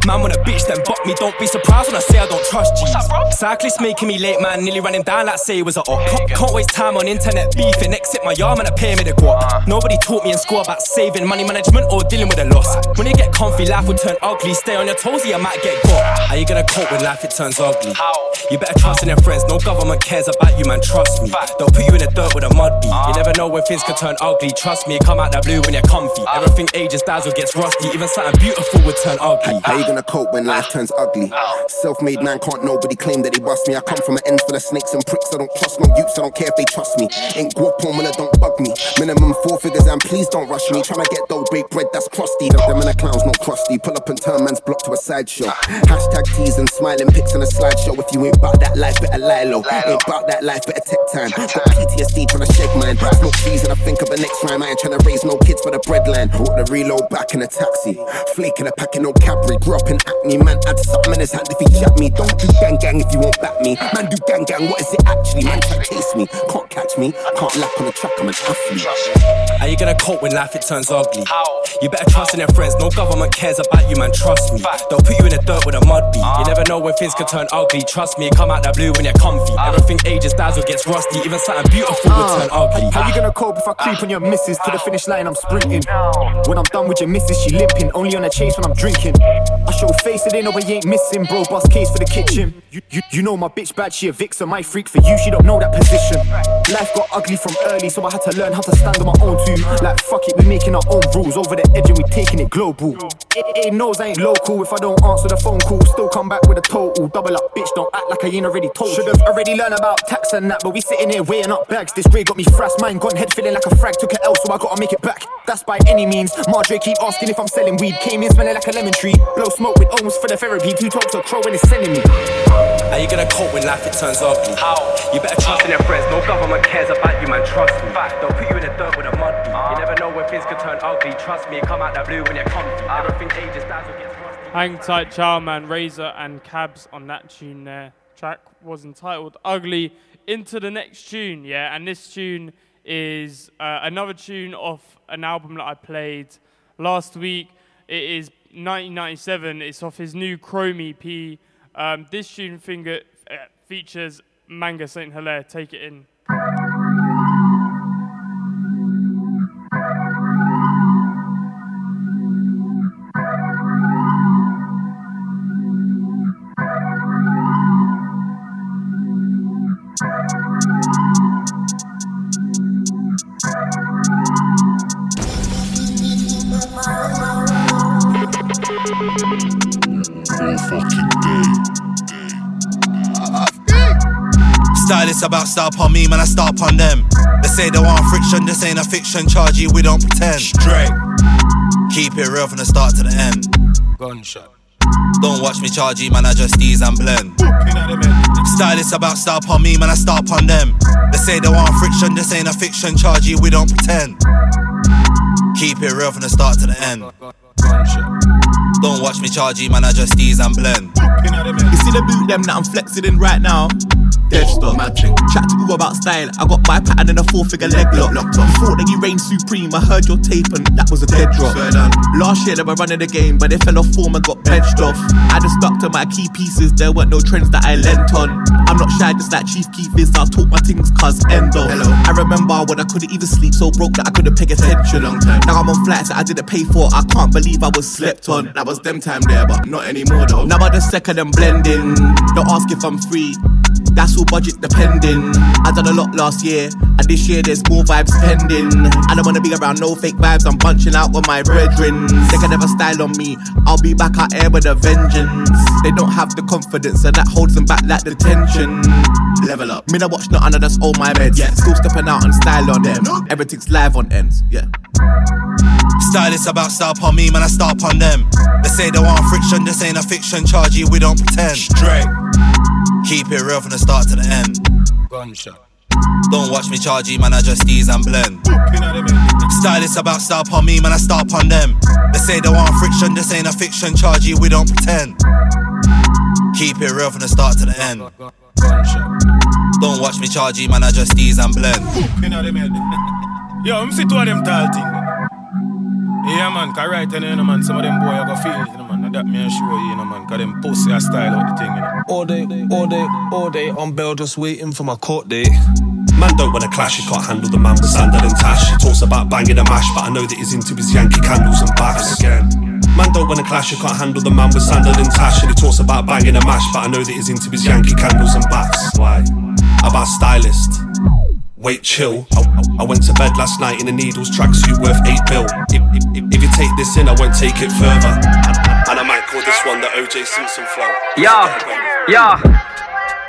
Man want a bitch, then buck me, don't be surprised when I say I don't trust you. Cyclist making me late, man, nearly running down like say it was a op. Can't, can't waste time on internet beefing, exit my yard, man, I pay me the guap. Nobody taught me in school about saving money management or dealing with a loss. When you get comfy, life will turn ugly. Stay on your toes, or you might get got. How you gonna cope when life it turns ugly? How? You better trust in your friends, no government cares about you, man, trust me. They'll put you in the dirt with a mud beat. You never know when things can turn ugly, trust me, come out that blue when you're comfy. Everything ages, dazzle gets rusty, even something beautiful would turn ugly. How you gonna cope when life turns ugly? Self-made man can't nobody claim that he bust me. I come from an end full of snakes and pricks. I don't trust no youths. I don't care if they trust me. Ain't guap on when I don't bug me. Minimum four figures and please don't rush me. Tryna get dough, bake bread, that's crusty. Them and the clowns no crusty. Pull up and turn man's block to a sideshow. Hashtag tease and smiling pics on a slideshow. If you ain't about that life, better lie low. Ain't about that life, better take time. Got PTSD tryna shake mine. Smoke trees and I think of the next rhyme. I ain't tryna raise no kids for the breadline. Brought the reload back in a taxi. Flaking a pack in no Cadbury. Grew up in Hackney, man. Had something in his hand if he chat me. Don't do gang gang if you won't back me. Man, do gang gang. What is it actually? Man, try to chase me. Can't catch me. Can't lap on the track. I'm an athlete. How you gonna cope when life it turns ugly? You better trust in your friends, no government cares about you, man, trust me. They'll put you in the dirt with a mud beat. You never know when things can turn ugly, trust me, come out that blue when you're comfy. Everything ages, dazzle gets rusty, even something beautiful would uh, turn ugly. How you gonna ah. cope if I creep on your missus to the finish line? I'm sprinting. When I'm done with your missus, she limping. Only on a chase when I'm drinking. I show face it ain't no way ain't missing, bro. Bust case for the kitchen. You, you, you know my bitch bad, she a vixen. My freak for you, she don't know that position. Life got ugly from early, so I had to learn how to stand on my own too. Like fuck it, we making our own rules over the edge and we taking it global. It, it knows I ain't local if I don't answer the phone call. Still come back with a total. Double up, bitch, don't act like I ain't already told. Should've already learned about tax and that, but we sitting here weighing up bags. This grade got me frass, mine gone head feeling like a frag. Took it L, so I gotta make it back. That's by any means. Madre keep asking if I'm selling weed. Came in smelling like a lemon tree. Blow smoke with ohms for the therapy. Two talks a crow when it's sending me. How you gonna cope when life it turns ugly? How? You better trust in your friends, no government cares about you, man, trust me. Fact, They'll put you in the dirt with a mud beat. You ah. never know when things can turn ugly, trust me, come out that blue when you're comfy. Ah. Everything ages, dazzle gets rusty. Hang tight, Charman, Razor, and Cabs on that tune there. Track was entitled Ugly. Into the next tune, yeah, and this tune is uh, another tune off an album that I played last week. It is 1997. It's off his new Chrome EP. Um, this tune finger, uh, features Manga Saint Hilare. Take it in. Stylist about start on me, man, I start on them. They say they want friction, this ain't a fiction. Charge you, we don't pretend. Straight. Keep it real from the start to the end. Gunshot. Don't watch me charge you, man, I just ease and blend. Stylist about start on me, man, I start on them. They say they want friction, this ain't a fiction. Charge you, we don't pretend. Keep it real from the start to the end. Don't watch me charge you, man, I just ease and blend. You see the boot them that I'm flexing in right now? Dead stop. Matching. Chat to you about style. I got my pattern and a four figure leg lock. Locked on. Thought that you reigned supreme. I heard your tape and that was a dead drop. Last year they were running the game, but they fell off form and got benched off. I just stuck to my key pieces. There weren't no trends that I lent on. I'm not shy, just like Chief Keef is. I talk my things, cuz end off. Hello. I remember when I couldn't even sleep, so broke that I couldn't pay attention. Long time. Now I'm on flights that I didn't pay for. I can't believe I was slept on. That was them time there, but not anymore though. Now I just second and blending. Don't ask if I'm free. That's all budget depending. I done a lot last year, and this year there's more vibes pending. I don't wanna be around no fake vibes, I'm bunching out with my brethren. They can never style on me, I'll be back out air with a vengeance. They don't have the confidence, and that holds them back like the tension. Level up. Me no watch nothing, that's all my meds. Yeah. Still stepping out and style on them. Everything's live on ends. Yeah. Stylist about style on me, man, I start on them. They say they want friction, this ain't a fiction. Charge you, we don't pretend. Straight. Keep it real from the start to the end. Gunshot. Don't watch me charge you, man, I just ease and blend. Stylist about style upon me, man, I start upon them. They say they want friction, this ain't a fiction. Charge you, we don't pretend. Keep it real from the start to the end. Don't watch me charge you, man, I just ease and blend. Yo, I'm see two of them tall thing. Yeah, man, then, you know, man, some of them boy I go feel it, you know, man. That me assure you, you know, man, cause them pussy a style out the thing, you know. All day, all day, all day on bail, just waiting for my court date. Man don't wanna clash, he can't handle the man with sandal and tash. He talks about banging a mash, but I know that he's into his Yankee candles and baths again. Man don't wanna clash, he can't handle the man with sandal and tash. And he talks about banging a mash, but I know that he's into his Yankee candles and baths. Why? About stylist. Wait, chill. I, I, I went to bed last night in a needles tracksuit worth eight bill. If, if, if, if you take this in, I won't take it further. This one the OJ Simpson flow. Yeah, yeah.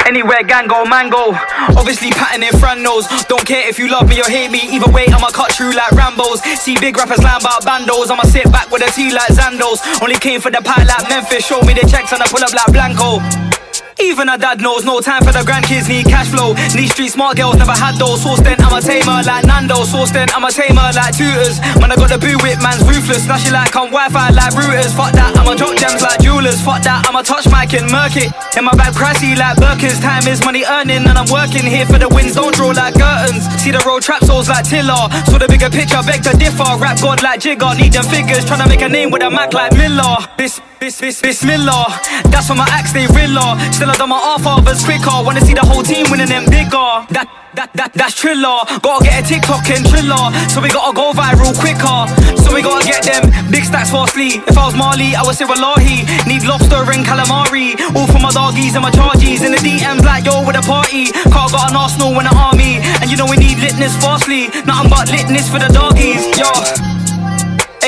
Anywhere gang go mango. Obviously patting in front nose. Don't care if you love me or hate me. Either way, I'ma cut through like Rambos. See big rappers line about bandos. I'ma sit back with a tea like Zandos. Only came for the pie like Memphis. Show me the checks and I pull up like Blanco. Even a dad knows no time for the grandkids need cash flow. Need street smart girls never had those. Source then I'm a tamer like Nando. Source then I'm a tamer like tutors. Man, I got the boo whip, man's ruthless. Flashy like on Wi-Fi like routers. Fuck that, I'ma drop gems like jewelers. Fuck that, I'ma touch mic and murk it. In my bag, pricey like Birkins. Time is money earning, and I'm working here for the wins. Don't draw like curtains. See the road trap souls like Tiller. Saw the bigger picture, beg to differ. Rap god like Jigger. Need them figures, tryna make a name with a Mac like Miller. Bis, bis, bis, Bismillah. That's when my axe they riller. Still I done my R fathers quicker. Wanna see the whole team winning them bigger. That that, that, that's Triller. Gotta get a TikTok and Triller. So we gotta go viral quicker. So we gotta get them big stacks sleep. If I was Marley, I would say Wallahi. Need lobster and calamari. All for my doggies and my chargies. In the DMs like yo with a party. Car got an arsenal and an army. And you know we need litness fastly. Nothing but litness for the doggies. Yo.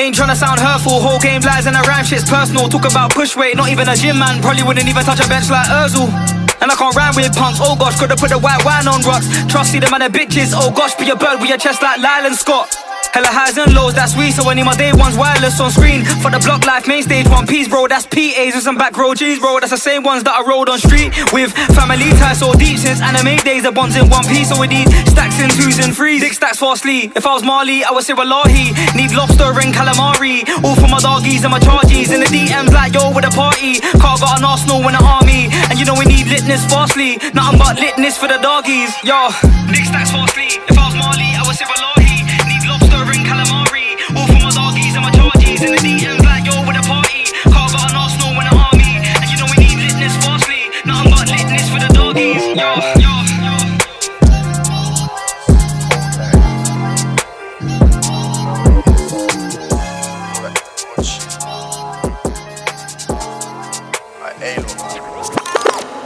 Ain't tryna sound hurtful, whole game lies and the rhyme shit's personal. Talk about push weight, not even a gym man. Probably wouldn't even touch a bench like Özil. And I can't rhyme with punks, oh gosh, could've put the white wine on rocks. Trust see them and the bitches, oh gosh, be a bird with your chest like Lyle and Scott. Hella highs and lows, that's we, so I need my day ones wireless on screen. For the block life, main stage, one piece, bro, that's PAs and some back row G's, bro. That's the same ones that I rode on street with. Family ties so deep since anime days, the bonds in one piece, so we need stacks in twos and threes. Big stacks fastly. If I was Marley, I would say Wallahi. Need lobster and calamari. All for my doggies and my chargies. In the DMs like yo with a party. Car got an arsenal and an army. And you know we need litness fastly. Nothing but litness for the doggies. Yo, big stacks fastly. If I was Marley, I would say Wallahi. In the yo with party. An arsenal an army. And you know we need litness fastly. Nothing but litness for the doggies. Yo,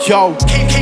yo.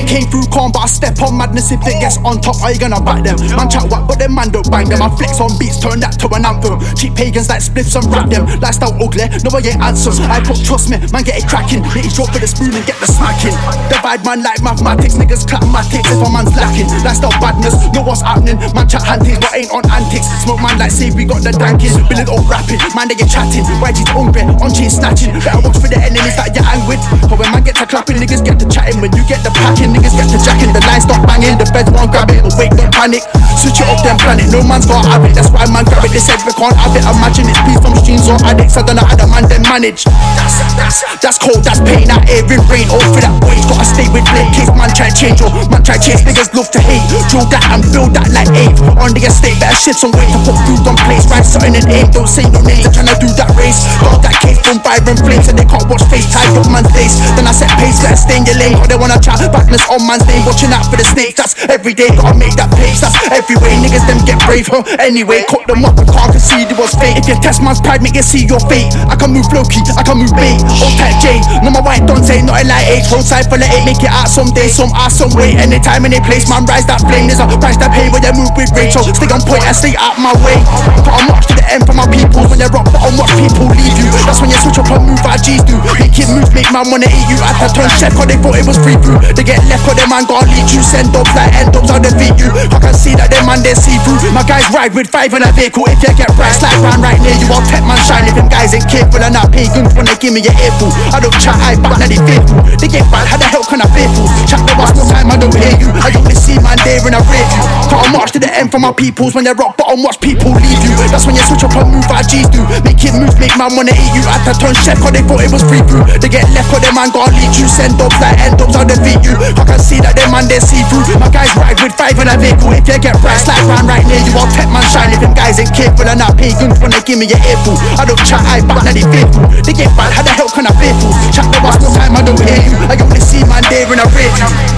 Came, through calm, but I step on madness if it gets on top. Are you gonna back them? Man chat whack, but them man don't bang them. I flex on beats, turn that to an anthem. Cheap pagans like spliffs and rap them. Lifestyle ugly, no I ain't handsome. I put trust me, man get it cracking. Hit drop with a spoon and get the smacking. Divide man like mathematics, niggas clap my ticks if a man's lacking. Lifestyle badness, know what's happening. Man chat hunting, but ain't on antics. Smoke man like say we got the danking. Bill it all rapping, man they get chatting. YG's hungry, on chain snatching. Better watch for the enemies that you're angry with. But when man get to clapping, niggas get to chatting. When you get the packing, niggas get to jacking. The line stop banging, the feds won't grab it. Wait, don't panic. Switch it up, then plan it. No man's gotta have it. That's why man grab it. They said we can't have it. Imagine it's peace from streams or addicts. I don't know how the man then manage. That's that's that's cold. That's pain. That air in rain. All for that boy. Gotta stay with blame. Case man try change or man try change. Niggas love to hate. Drill that and build that like eight. On the estate, better shit some weight to put food on place. Write something in aim. Don't say no names. They're do that race. Got that case from and flames. And they can't watch face. Tied up man's face. Then I set pace. Better stay in your lane. Or they wanna chat backness on man's name. Watching out for the snakes. That's every day. Gotta make that pace. That's every way. Niggas them get brave. Huh? Anyway, cut them up. Can't concede. It was fate. If you test man's pride, make you see your fate. I can move low key, I can move bait. Old type J, no my white don't say not like H. Roadside full of eight, make it out someday. Some ass, some way. Anytime, any place, man, rise that flame. There's a price that pay when you move with. So stay on point and stay out my way. Put a march to the end for my people. When you rock bottom, watch people leave you. That's when you switch up and move how G's do. Make it move, make man wanna eat you. I had to turn chef, cause they thought it was free food. They get left, cause them man got lead you. Send dubs like end dubs, I'll defeat you. I can see that them man they see through. My guys ride with five in a vehicle. If you get right, slide round right near you. I'll tech man shine. If them guys ain't careful and not pay pagans when they give me your earful. I don't chat, I back, now they fearful. They get bad, how the hell can I fearful? Chat the boss, no time, I don't hear you. I only see man there in a rear view. Can't march to the end for my peoples. When they rock bottom, watch people leave you. That's when you switch up and move how G's do. Make it move, make man wanna eat you. I had to turn chef, cause they thought it was free food. They get left, cause them man got lead you. Send dubs like end dubs, I'll defeat you. I can see that them man they see through. My guys ride with five in a vehicle. If you get right, slide round right near you. I'll tech man shine. If them guys ain't careful and not pagans when they give me your earful. I don't chat, I back, now they fearful. They get bad, how the hell can I fearful? Chat the boss, no time, I don't hear you. I only see man there in a rear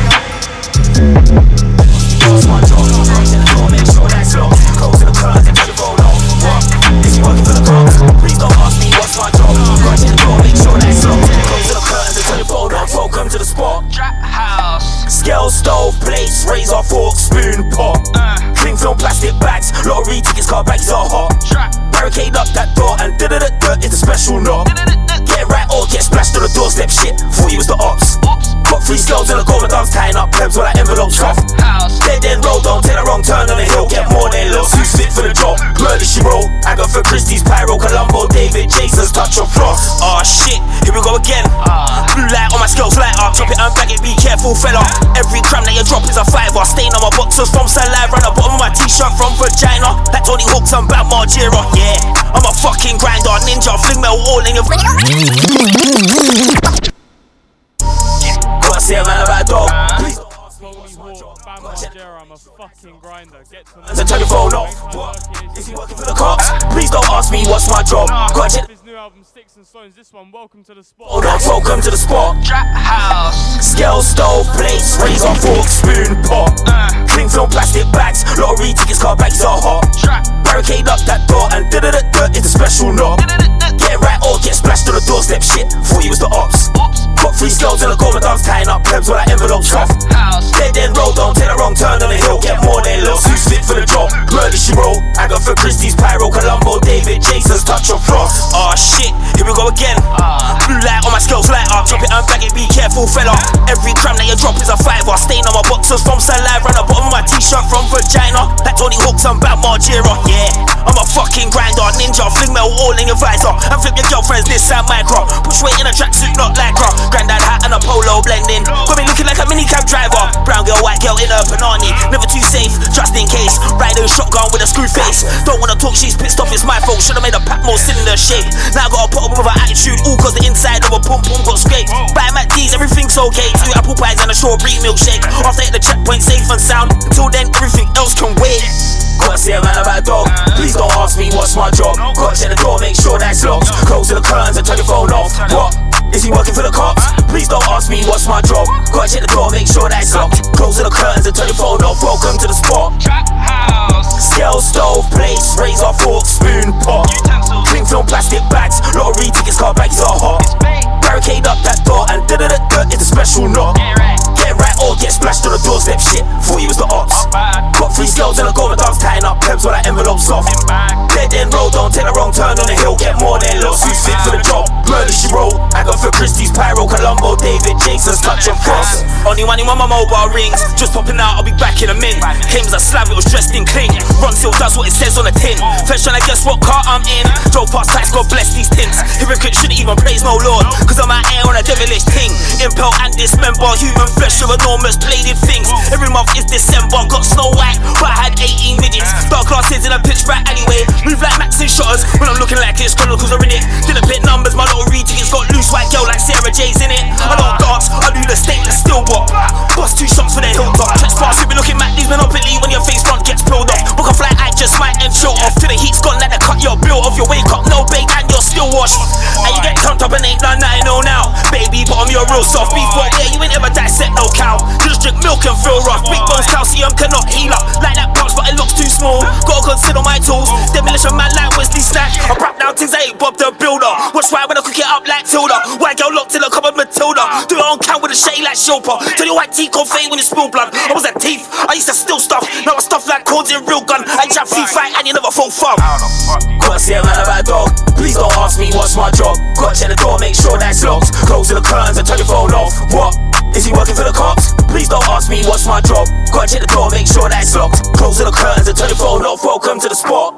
Boxers from saliva. And the bottom of my t-shirt from vagina. Like Tony Hawks and Bam Margera. Yeah, This one, Welcome to the Spot. Hold on, welcome to the spot. Trap house. Scale stove, plates, razor, fork, spoon, pot. Uh. Cling film, plastic bags, lottery tickets, car bags are hot. Barricade up that door and da da da da is a special knock. Get right or get splashed on the doorstep. Shit, thought you was the ops. Got three scales and a golden dance tying up plebs while that envelope soft. Dead then roll, don't take a wrong turn on the hill. Get more than lost. Who's fit for the job? Murder she roll. Agatha Christie's Poirot, Columbo, David, Jason's touch of frost. Aw ah, shit, here we go again. Ah. Blue light on my scales light up. Drop it and bag it, be careful, fella. Every cram that you drop is a fiver. Stain on my boxers from saliva. And the bottom of my t-shirt from vagina. Like Tony Hawks and Bam Margera. Yeah, I'm a fucking grinder, ninja. Fling metal all in your visor. And flip your girlfriend's Nissan Micra. Push weight in a tracksuit, not lycra. Granddad hat and a polo blending. Got me looking like a minicab driver. Brown girl, white girl in a panani. Never too safe, just in case. Riding shotgun with a screw face. Don't wanna talk, she's pissed off, it's my Should've made a pack more cylinder shape. Now I gotta put up with her attitude, all cause the inside of a pum pum got scraped. Buy my D's, everything's okay. Two apple pies and a strawberry milkshake. After hit the checkpoint, safe and sound. Until then, everything else can wait. Gotta say a man about dog. Please don't ask me what's my job. Gotta check the door, make sure that's locked. Close the curtains and turn your phone off. What? Is he working for the cops? Please don't ask me what's my job. Gotta check the door, make sure that's locked. Close the curtains and turn your phone off. Welcome to the spot. Scale stove, plates, razor, fork, spoon, pot. Cling film, plastic bags, lottery tickets, car bags are hot. Barricade up that door and da da da da is a special knock. Get right or get splashed on the doorstep. Shit, thought you was the ops. Got three scales and a golden dance tying up plebs while that envelope soft. Dead end roll, don't take a wrong turn on the hill. Get more than looks. Who's fit for the job? Murder she roll. Agatha Christie's Poirot, Columbo, David, Jason's touch of frost. Only one when my mobile rings. Just popping out, I'll be back in a min. Came as a slab, it was dressed in cling. Run till does what it says on the tin. First trying to guess what car I'm in. Drove past tax, God bless these tints. Hypocrite shouldn't even praise no Lord. Cause I'm out here on a devilish thing. Impel and dismember human flesh of enormous bladed things. Every month is December, got Snow White, but I had 18 midgets. Dark glasses in a pitch black alleyway. Move like Max and shutters when I'm looking like it's chronicles are in it. Didn't bit numbers, my little retickets got loose white girl like Sarah J's in it. I don't dance, I do the state stainless steel walk. Bust two shots for the hilltop. Trespass, you be looking at these monopoly when your face front gets peeled off. Book a flight, I just might and chill off. Till the heat's gone, let the cut your bill off. Your wake up, no bake, and you're still washed. And you get turned up and ain't none I now. Baby, real soft. Beef walk, yeah, you ain't ever dissect no cow. Just drink milk and feel rough. Big bones, calcium cannot heal up. Like that punch, but it looks too small. Gotta consider my tools. Demolition man like Wesley Snipes. I rap down things I ain't Bob the Builder. Watch right when I cook it up like Tilda. White girl locked in a cupboard Matilda. Do it on cam with a shade like Shilpa. Tell your white teeth confetti when you spill blood. I was a thief, I used to steal stuff. Now I stuff like cords in real gun. I jab free fight and you never fall far. Gotta see a man about dog. Please don't ask me what's my job. Gotta check the door, make sure that's locked. Close to the curtains and turn your phone off. What? Is he working for the cops? Please don't ask me what's my job. Gotta check the door, make sure that's locked. Close to the curtains and turn your phone off. Welcome to the spot.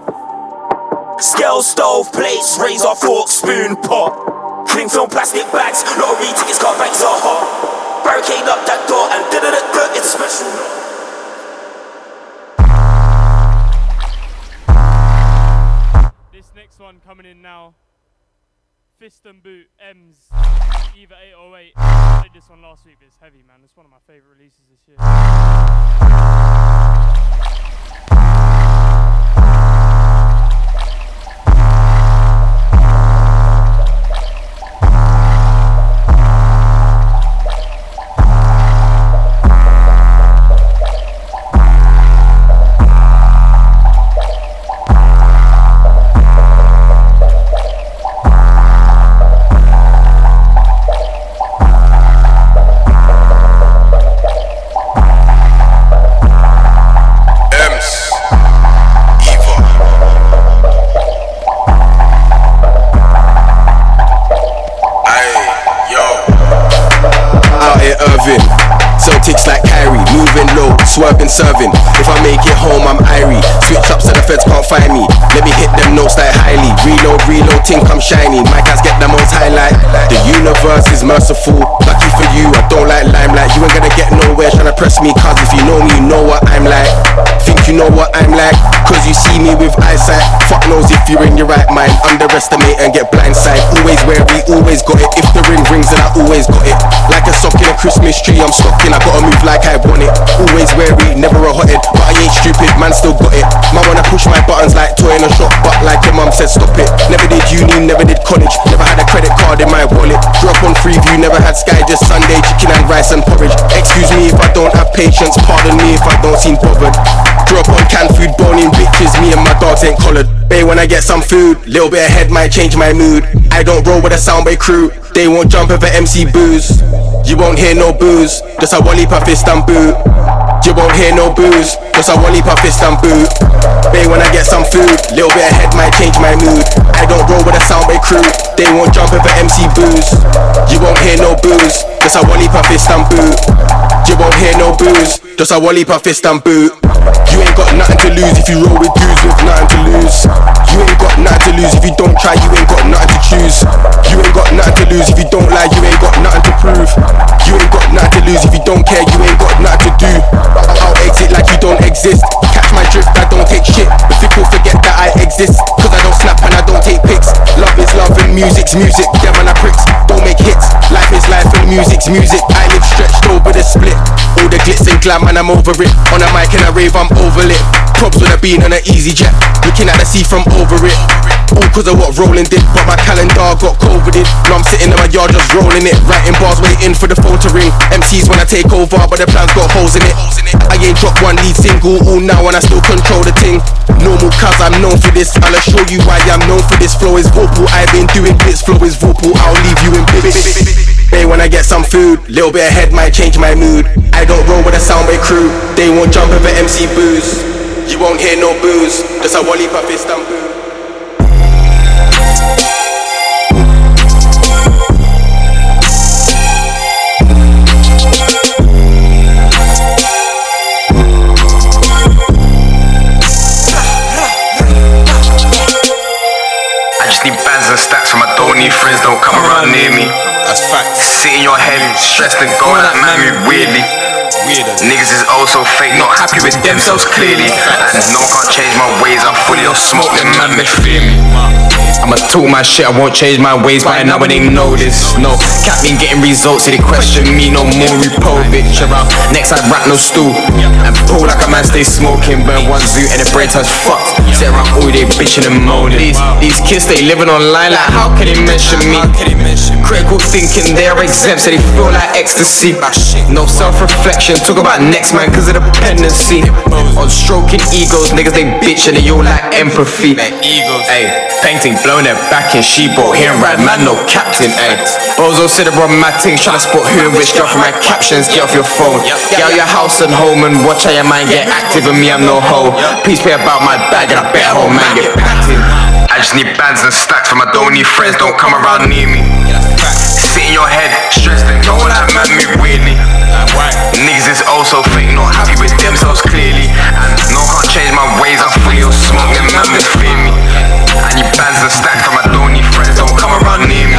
Scale, stove, plates, razor, fork, spoon, pot. Cling film, plastic bags, lottery tickets, car bags are hot. Barricade up that door and da da da da. It's a special. This next one coming in now. Fist and Boot, M's, Eva 808. I played this one last week, but it's heavy, man. It's one of my favourite releases this year. Serving. If I make it home, I'm Irie. Switch up so the feds can't find me. Let me hit them notes like highly. Reload, reload, think I'm shiny. My guys get the most highlight. The universe is merciful. Lucky for you, I don't like limelight. You ain't gonna get nowhere trying to press me, cause if you know me, you know what I'm like. Think you know what I'm like, cause you see me with eyesight. Fuck knows if you're in your right mind. Underestimate and get blindsided. Always wary, always got it. If the ring rings, then I always got it. Like a sock in a Christmas tree, I'm stocking. I gotta move like I want it. Always wary, never a hothead. But I ain't stupid, man, still got it. Man wanna push my buttons like toy in a shop, but like your mum said, stop it. Never did uni, never did college. Never had a credit card in my wallet. Grew up on Freeview, never had Sky, just Sunday chicken and rice and porridge. Excuse me if I don't have patience, pardon me if I don't seem bothered. Grew up on canned food, boning bitches, me and my dogs ain't collared. Bay when I get some food, little bit ahead might change my mood. I don't roll with a soundway crew, they won't jump over MC booze. You won't hear no booze, just a wally per fist and boot. You won't hear no booze, just a wally per fist and boot. Bay when I get some food, little bit ahead might change my mood. I don't roll with a soundway crew, they won't jump over MC booze. You won't hear no booze, just a wally per fist and boot. You won't hear no booze, just a wally per fist and boot. You ain't got nothing to lose if you roll with dudes with nothing to lose. You ain't got nothing to lose if you don't try, you ain't got nothing to choose. You ain't got nothing to lose if you don't lie, you ain't got nothing to prove. You ain't got nothing to lose if you don't care, you ain't got nothing to do. I'll exit like you don't exist. Catch my drift, I don't take shit. If people forget that I exist, cause I don't snap and I don't take pics. Love is love and music's music, them and I pricks. Don't make hits. Life is life and music's music. I live stretched over the split. All the glitz and glam and I'm over it. On a mic and a rave, I'm overlit. Props with a bean and an easy jet. Looking at the sea from over it. All cause of what rolling did, but my calendar got covided. Now I'm sitting in my yard just rolling it. Writing bars, waiting for the phone to ring. MCs when I take over, but the plans got holes in it. I ain't dropped one lead single all now and I still control the thing. Normal cuz I'm known for this. I'll show you why I'm known for this. Flow is vocal, I've been doing bits. Flow is vocal, I'll leave you in bits. Hey, when I get some food, little bit ahead might change my mood. I don't roll with a soundway crew, they won't jump over MC booze. You won't hear no booze, just a wally puff and from my don't need friends, don't come around near me. That's facts. Sit in your head, stressed and going like man move weirdly. Niggas is oh also fake, not happy with themselves clearly. And no one can't change my ways, I'm fully on smoke, them man they fear me. I'ma talk my shit, I won't change my ways by now when they know this. No, cap been getting results, so they question me no more. Repovic around, next I rap no stool. And pull like a man stay smoking, burn one zoo and the brain touch fucked. Sit around all day bitching and moaning. These, these kids they living online like how can they mention me? Critical thinking they're exempt, so they feel like ecstasy. No self reflection, talk about next man cause of the dependency. On stroking egos, niggas they bitch and they all like empathy. Egos, ayy. Painting, blowing their back in she brought here right man, no captain, ayy. Bozo said wrong mad thing, trying to spot who and which girl from my captions. Get off your phone, get out your house and home and watch how your mind get active. And me, I'm no hoe. Please pay about my bag and I bet home man get packed in. I just need bands and stacks from my don't need friends, don't come around near me. Sit in your head, stressed and go like man move weirdly. Niggas is also fake, not happy with themselves clearly. And no can't change my ways, I'm free or smoke, them man misfear me. I need bands and stacks from my don't need friends, don't come around near me.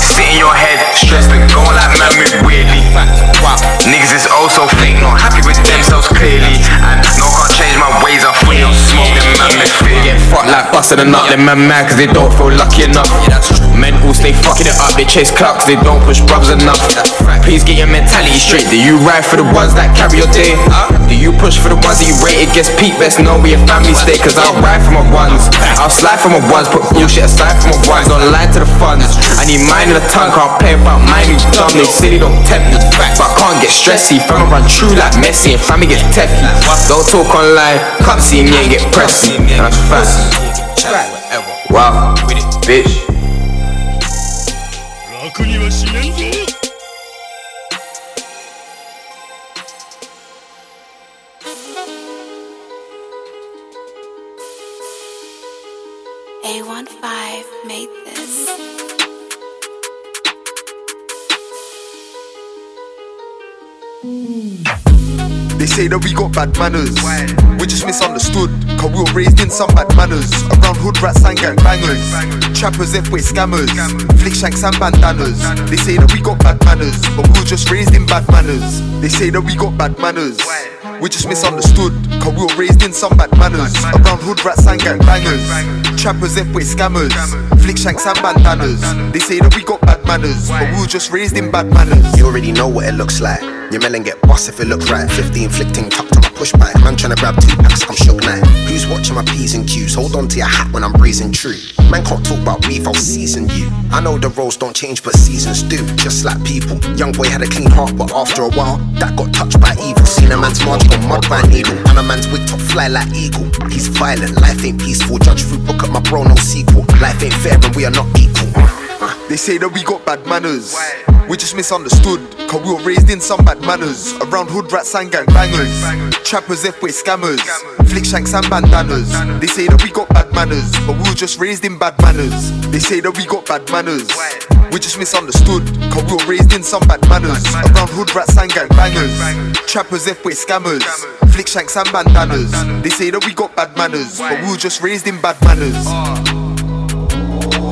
Sit in your head, stressed and go like man move weirdly. Niggas is also fake, not happy with themselves clearly. And no can't busting a nut, them man mad cause they don't feel lucky enough. Mental stay fucking it up, they chase clout cause they don't push brothers enough. Please get your mentality straight. Do you ride for the ones that carry your day? Do you push for the ones that you rate? It gets peak best know where your family stay. Cause I'll ride for my ones. I'll slide for my ones, put bullshit aside for my ones. Don't lie to the funds. I need mine in the tongue, can't play about mine, you dumb. They say they don't tempt me. But I can't get stressy. Fam, I run true like Messi and family get techy. Don't talk online, come see me and get pressy. That's fast. Wow, bitch. Say that we got bad manners. We just misunderstood, cause we were raised in some bad manners. Around hood rats and gang bangers. Trappers, F-way scammers. Flick shanks and bandanas. They say that we got bad manners, but we were just raised in bad manners. They say that we got bad manners. We just misunderstood, cause we were raised in some bad manners. Around hood rats and gang bangers. Trappers, F-way scammers. Flick shanks and bandanas. They say that we got bad manners, but we were just raised in bad manners. You already know what it looks like. Your melon get bust if it look right. 50 inflicting tucked on my push back. Man trying to grab two packs, I'm shook now. Who's watching my P's and Q's? Hold on to your hat when I'm breezing true. Man can't talk about beef, I'll season you. I know the roles don't change, but seasons do. Just like people. Young boy had a clean heart, but after a while, that got touched by evil. Seen a man's march go mud by needle. And a man's wig top fly like eagle. He's violent, life ain't peaceful. Judge through book at my bro, no sequel. Life ain't fair and we are not equal. They say that we got bad hmm. manners. We just misunderstood, cause we were raised in some bad manners. Around hood rats and gang bangers. Trappers, F-way scammers. Flick shanks and bandanas. They say that we got bad manners, but we were just raised in bad manners. They say that we got bad manners. We just misunderstood, cause we were raised in some bad manners. Around hood rats and gang bangers. Trappers, F-way scammers. Flick shanks and bandanas. They say that we got bad manners, but we were just raised in bad manners. Ah.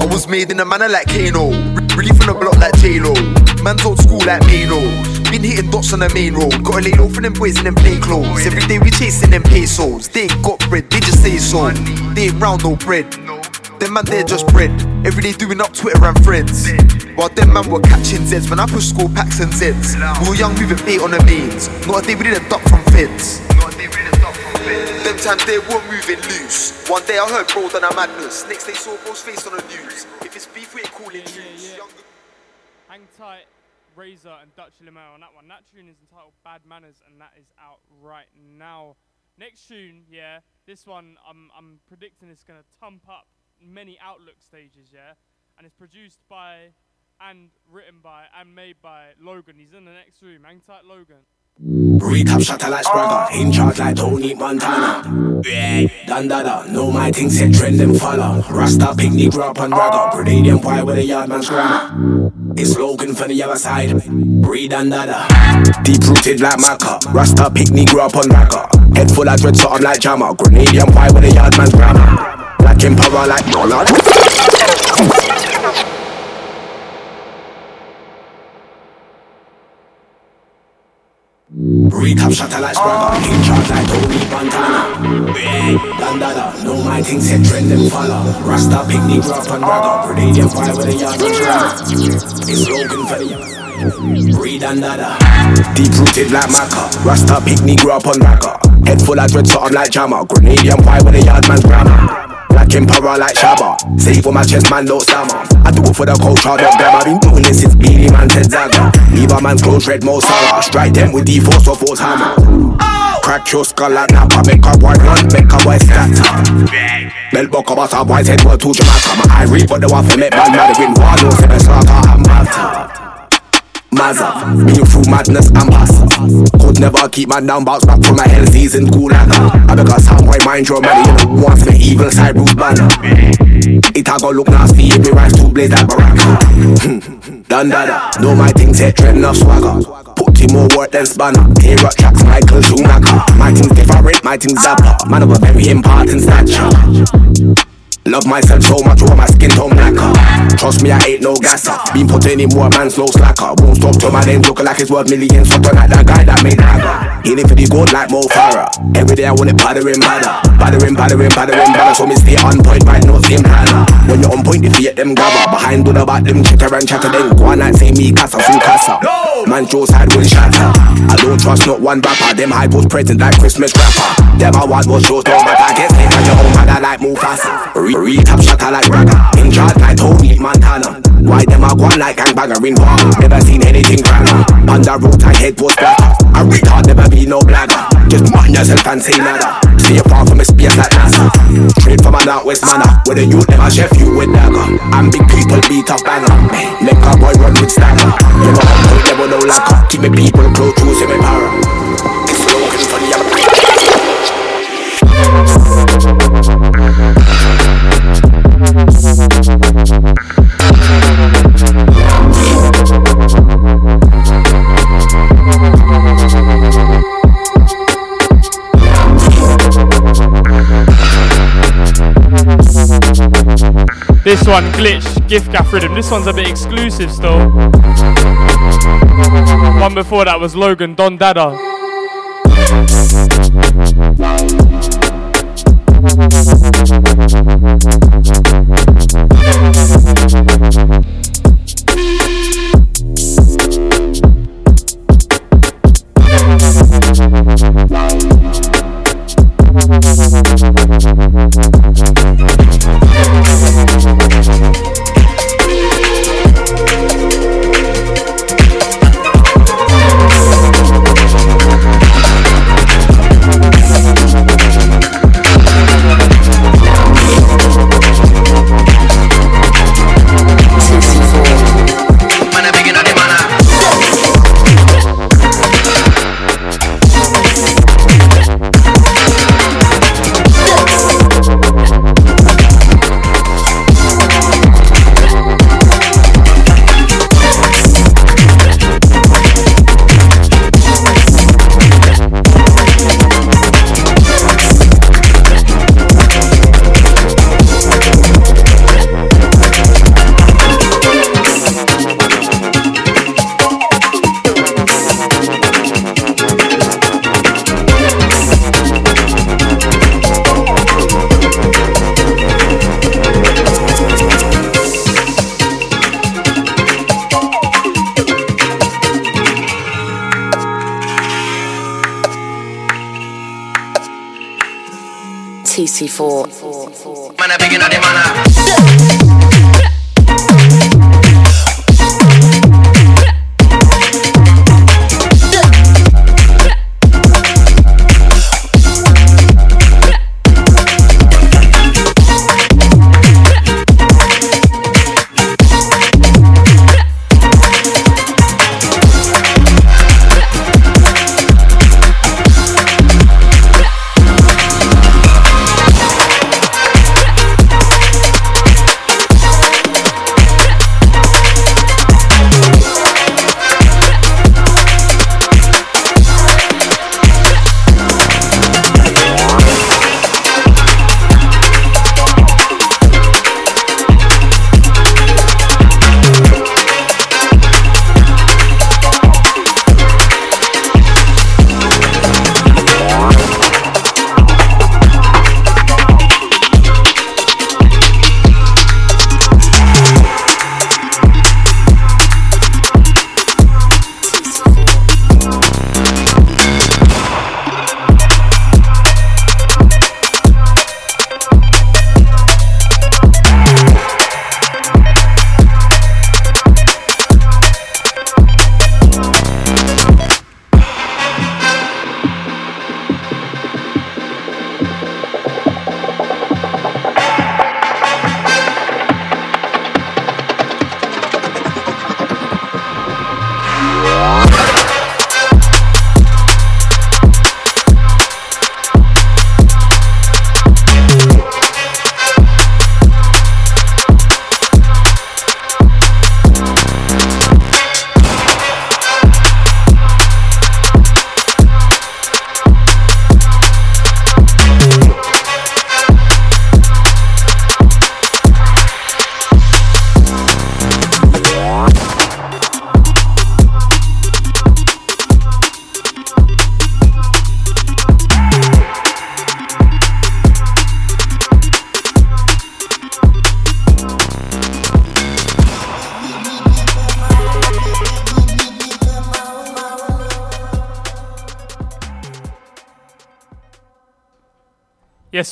I was made in a manner like Kano. Really from the block like J-Lo. Man's old school like Mano. Been hitting dots on the main road. Gotta lay low for them boys in them plain clothes. Every day we chasing them pesos. They ain't got bread, they just say so. They ain't round no bread. Them man, they're just bread. Every day doing up Twitter and friends. While them man were catching Zeds when I push school packs and Zeds. We were young moving bait on the mains. Not a day we didn't duck from feds. Them times they were moving loose. One day I heard bro done a madness. Next day saw bro's face on the news. If it's beef, we ain't calling news. Hang tight, Razor and Dutch Limo on that one. That tune is entitled Bad Manners, and that is out right now. Next tune, yeah, this one I'm I'm predicting it's gonna tump up many Outlook stages, yeah, and it's produced by and written by and made by Logan. He's in the next room. Hang tight, Logan. Recap shatter like Spragger, in charge like Tony Montana. Yeah, Don Dada, know my thing set trend and follow. Rasta picnic grew up on ragga, Grenadian boy with a yardman's grammar. It's Logan for the other side, breed Don Dada. Deep rooted like Maca, Rasta picnic grew up on ragga. Head full of dread, so I'm like Jammer, Grenadian boy with a yardman's grammar. Black emperor like Donald. Recap shatter like Spragger, in charge like Tony Montana. Yeah, Don Dada, know my things set trend and follow. Rasta picnic drop and ragga, Grenadian fire with a yard and grammar. It's Logan for the other side. Breed deep rooted like Maca. Rasta picnic grew up on ragga. Head full of dread, so I'm like Jammer. Grenadian fire with a yard man's grammar. Black emperor like Shabba. Save for my chest, man, don't stammer. I do it for the culture, don't grab. I've been doing this since Beenie Man, Ted Zaga. Leave a man's clothes red, Mo Salah. Strike them with the force of force hammer. Crack your skull like Napa, make a boy run, make a boy scatter. Bell buck up, a boy's head, word to Jamaica. My eye read, but the one for make man mad, win war, no seven slaughter, I'm bad. Mazza, been through madness and pass. Could never keep man down, bounce back from my hell season, cool like I because some boy mind your money, you know, wants me evil side root banner. It a go look nasty if we rise to blaze like Baraka. Don Dada, know my things set trend enough swagger. Put him more work than spanner. Tear up tracks, Michael Schumacher. My things different, my things zapper. Man of a very important stature. Love myself so much, over my skin tone blacker. Trust me, I ain't no gasser. Been putting in more man, slow slacker. Won't stop till my name look like it's worth millions. Something like that guy that made Naga. Healing for the gold like Mo Farah. Every day I want it battering badder. Battering, battering, battering badder. So me stay on point, right? No same planner. When you're on point, if you get them grabber. Behind do the back, them chitter and chatter. Then go on and say me casa, soon casa. Man, Joe side will shatter. I don't trust not one rapper. Them high post present like Christmas rapper. Them I want more shows, don't matter. Get paid on your own, man, I like move fast. Real top shatter like Braga. In charge like Tony Montana. Why them a go like gangbanger in war? Never seen anything grander. On the road I head post blacker. A retard never be no blagger. Just mind yourself and say nada. Stay far from a space like NASA. Straight from an out west manner. Where the youth never chef you with dagger. And big people beat up banner. Make a boy run with stagger. You know I'm going never no lacquer. Keep me people close to see me para. This one, Glitch, Gift Gaff Rhythm. This one's a bit exclusive still. One before that was Logan Don Dada.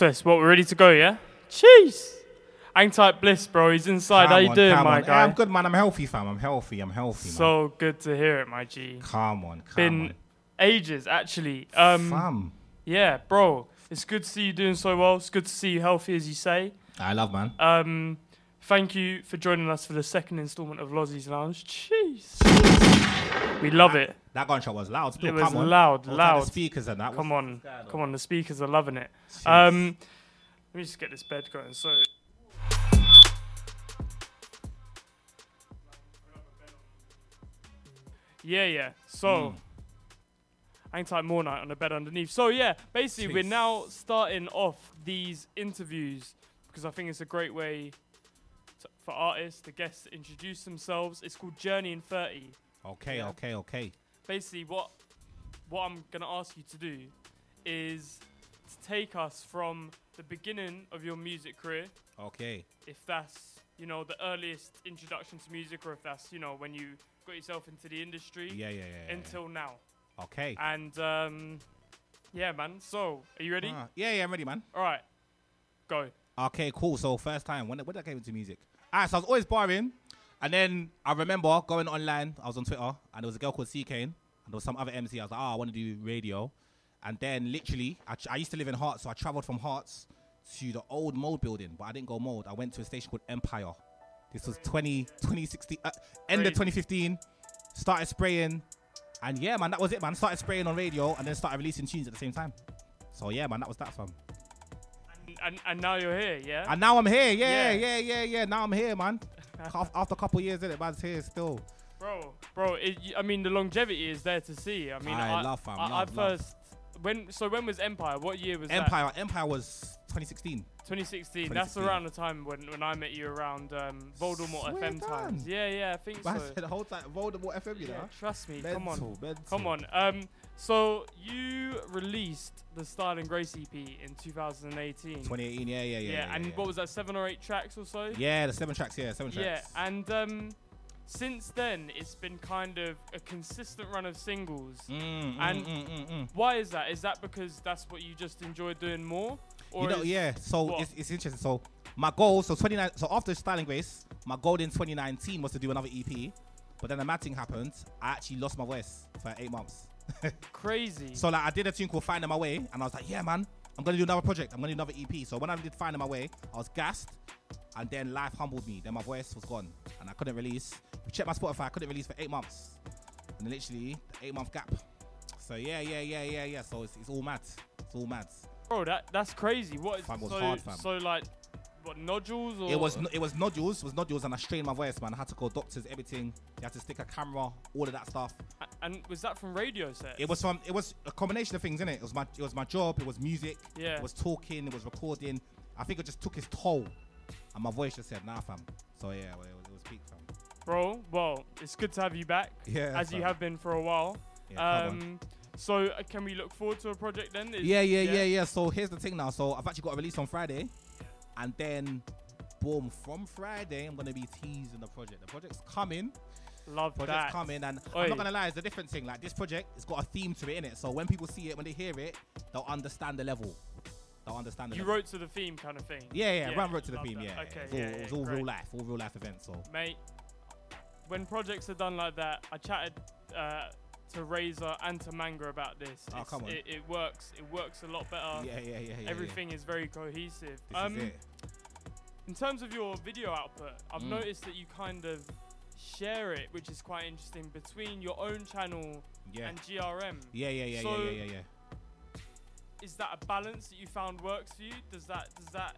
Yes. What, we're ready to go, yeah? Jeez. Hang tight, Bliss, bro. He's inside. How Come you on, doing, come my on. guy? I'm good, man. I'm healthy, fam. I'm healthy. I'm healthy, man. So good to hear it, my G. Come on, come Been on. ages, actually. Um, Fam. Yeah, bro. It's good to see you doing so well. It's good to see you healthy, as you say. I love, man. Um, thank you for joining us for the second instalment of Lozzie's Lounge. Jeez. We love it. That gunshot was loud. Still, It was come on. loud, All loud. the speakers and that. Come on, come on. The speakers are loving it. Um, let me just get this bed going. So. Yeah, yeah. So. Mm. Tight more night on the bed underneath. So yeah, basically we're now starting off these interviews because I think it's a great way for artists, the guests to introduce themselves. It's called Journey in 30 Okay, Yeah. okay, okay. basically what what I'm gonna ask you to do is to take us from the beginning of your music career, Okay. if that's you know the earliest introduction to music, or if that's you know when you got yourself into the industry, Yeah, yeah, yeah, yeah, until now. Okay. And um, yeah, man. So are you ready? Ah, yeah, yeah, I'm ready, man. All right, go. Okay, cool. So first time when when did I get into music? Alright, so I was always barring, and then I remember going online. I was on Twitter, and there was a girl called C Kane, and there was some other MC. I was like, oh, I want to do radio, and then literally, I, I used to live in Herts, so I travelled from Herts to the old mold building, but I didn't go mold. I went to a station called Empire. This was 20, 2016, uh, end of 2015. Started spraying, and yeah, man, that was it, man. Started spraying on radio, and then started releasing tunes at the same time. So yeah, man, that was that fun. And, and now you're here, yeah. And now I'm here. Yeah, Yeah. yeah, yeah, yeah. Now I'm here, man. After a couple years in it, man's here still. Bro, bro, it, I mean the longevity is there to see. I mean, Aye, I love, fam, I, I love, love. first when so when was Empire? What year was Empire. Empire was 2016. that? 2016. That's around the time when, when I met you around um, Voldemort Swear FM down. times. Yeah, yeah, I think Man so. said the whole time Voldemort FM, you Yeah, know. trust me. come on, Mental, mental. come on. Um, so you released the Style and Grace EP in 2018. 2018. Yeah, yeah, yeah. yeah, and yeah. what was that? Seven or eight tracks or so? Yeah, the seven tracks. Yeah, seven tracks. Yeah, and um, since then it's been kind of a consistent run of singles. Mm, mm, and mm, mm, mm. why is that? Is that because that's what you just enjoy doing more? you know, yeah. So it's, it's interesting. So my goal, so 29, so after Style and Grace, my goal in 2019 was to do another EP, but then the mad thing happened. I actually lost my voice for eight months. Crazy. So like I did a tune called Finding My Way, and I was like, yeah, man, I'm gonna do another project. I'm gonna do another EP. So when I did Finding My Way, I was gassed, and then life humbled me. Then my voice was gone, and I couldn't release. We checked my Spotify, I couldn't release for eight months, and literally the eight month gap. So yeah, yeah, yeah, yeah, yeah. So it's, it's all mad. It's all mad. Bro, that that's crazy. What is Fam so hard, fam. so like what nodules or It was it was nodules, it was nodules, and I strained my voice, man. I had to call doctors, everything. You had to stick a camera, all of that stuff. And was that from radio sets? It was from it was a combination of things, innit? It was my it was my job, it was music, Yeah. it was talking, it was recording. I think it just took its toll, and my voice just said, "Nah, fam." So yeah, well, it was, it was peak, fam. Bro, well, it's good to have you back. Yeah, As you fam. have been for a while. Yeah, come on. um so uh, can we look forward to a project then? Is- Yeah, yeah, yeah, yeah. So here's the thing now. So I've actually got a release on Friday, and then, boom, from Friday I'm gonna be teasing the project. The project's coming. Love project's that. coming, and Oi. I'm not gonna lie, it's a different thing. Like this project, it's got a theme to it in it. So when people see it, when they hear it, they'll understand the level. They'll understand the You level. wrote to the theme kind of thing. Yeah, yeah, Ram wrote to the theme. that. Yeah, Okay, it's all, yeah, it was all great. real life, all real life events. So Mate, when projects are done like that, I chatted uh, to Razor and to Manga about this. Oh, come on. It, it works. It works a lot better. Yeah, yeah, yeah, yeah, Everything is very cohesive. This um, is it. In terms of your video output, I've Mm. noticed that you kind of share it, which is quite interesting, between your own channel Yeah. and GRM. yeah, yeah, yeah, So yeah, yeah, yeah, yeah. Is that a balance that you found works for you? Does that does that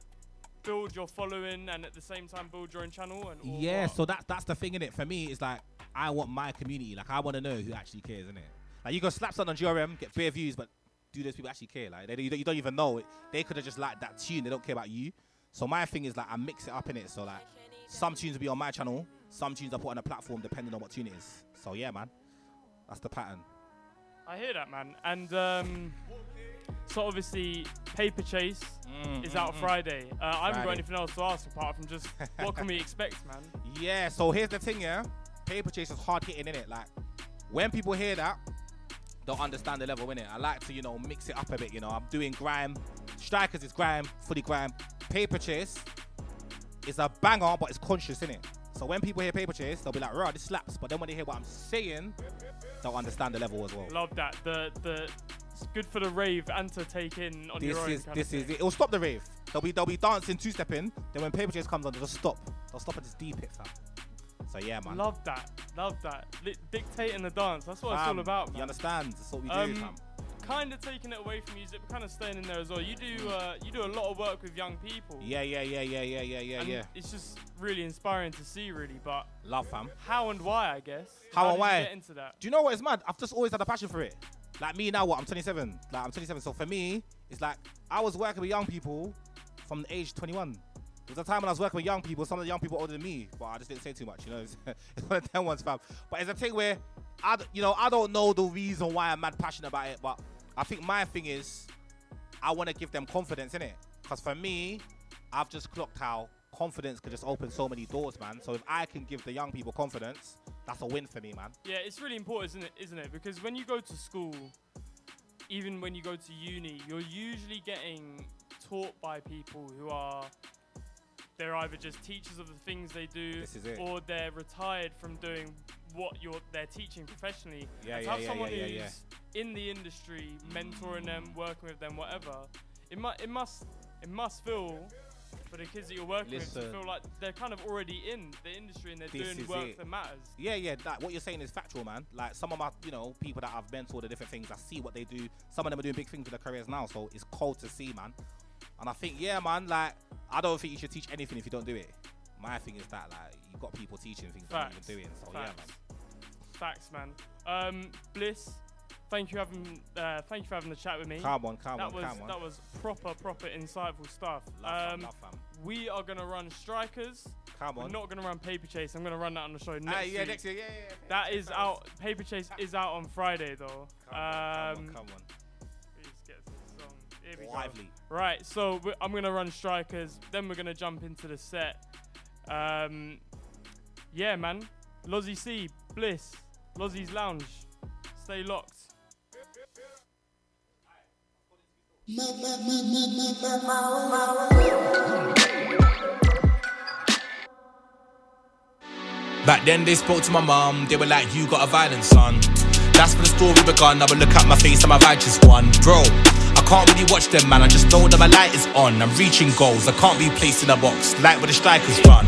build your following and at the same time build your own channel? And Yeah, what? so that's that's the thing in it. For me, it's like I want my community. Like I want to know who actually cares, innit? Like you go slap something on GRM, get bare views, but do those people actually care? Like they, you, don't, you don't even know it. They could have just liked that tune. They don't care about you. So my thing is like I mix it up in it. So like some tunes will be on my channel, some tunes I put on a platform depending on what tune it is. So yeah, man, that's the pattern. I hear that, man. And um, so obviously, Paper Chase is out mm, mm. Friday. Uh, I haven't got anything else to ask apart from just what can we expect, man? Yeah, so here's the thing, yeah. Paper Chase is hard hitting in it. Like when people hear that, don't understand the level in it. I like to, you know, mix it up a bit. You know, I'm doing grime. Strikers is grime, fully grime. Paper chase is a banger, but it's conscious in it. So when people hear paper chase, they'll be like, "Raw, this slaps." But then when they hear what I'm saying, they'll understand the level as well. Love that. The the it's good for the rave and to take in on This your own. is this is it. It'll stop the rave. They'll be they'll be dancing two stepping. Then when paper chase comes on, they'll just stop. They'll stop at this deep hit, fam. So yeah, man. Love that. Love that. Li- dictating the dance. That's what it's all about. You understand? That's what we do, Um, fam. Kind of taking it away from music, but kind of staying in there as well. You do uh, you do a lot of work with young people. Yeah, yeah, yeah, yeah, yeah, yeah, yeah, and yeah. It's just really inspiring to see, really. But Love, fam. how and why, I guess. How, did and why? get into that? Do you know what is mad? I've just always had a passion for it. Like me now, what? I'm 27. Like I'm 27. So for me, it's like I was working with young people from the age 21. There was a time when I was working with young people. Some of the young people older than me, but I just didn't say too much. You know, it's, it's one of them ones, fam. But it's a thing where I, you know, I don't know the reason why I'm mad passionate about it, but I think my thing is I want to give them confidence in it. Because for me, I've just clocked how confidence could just open so many doors, man. So if I can give the young people confidence, that's a win for me, man. Yeah, it's really important, isn't it? Isn't it? Because when you go to school, even when you go to uni, you're usually getting taught by people who are they're either just teachers of the things they do, This is it. or they're retired from doing what you're they're teaching professionally. Yeah, and to yeah, have yeah, someone yeah, who's in the industry, mentoring them, working with them, whatever, it must it must it must feel for the kids that you're working with to feel like they're kind of already in the industry and they're doing work it. that matters. Yeah, yeah. That what you're saying is factual, man. Like some of my, you know, people that I've mentored the different things, I see what they do. Some of them are doing big things with their careers now, so it's cold to see, man. And I think, yeah, man. Like I don't think you should teach anything if you don't do it. My thing is that like you got people teaching things that you're doing. So Facts. yeah, man. Facts, man. Um, Bliss, thank you having uh, thank you for having the chat with me. Come on, come that on, was, come on. That was proper, proper insightful stuff. Love, fam, um, love, fam. We are gonna run strikers. Come We're on. not gonna run paper chase. I'm gonna run that on the show next Ah, yeah, week. next year, yeah, yeah, yeah. That is out. Paper chase is out on Friday though. Come on, um, come on, come on. Please get this song. Here we Lively. go. Right, so I'm gonna run strikers. Then we're gonna jump into the set. Um, yeah, man. Lozzie C, Bliss, Lozzie's Lounge. Stay locked. Back then they spoke to my mum, they were like, you got a violent son. That's when the story begun, I would look at my face, I'm a righteous one. Bro, I can't really watch them, man, I just know that my light is on. I'm reaching goals, I can't be placed in a box, like where the strikers run.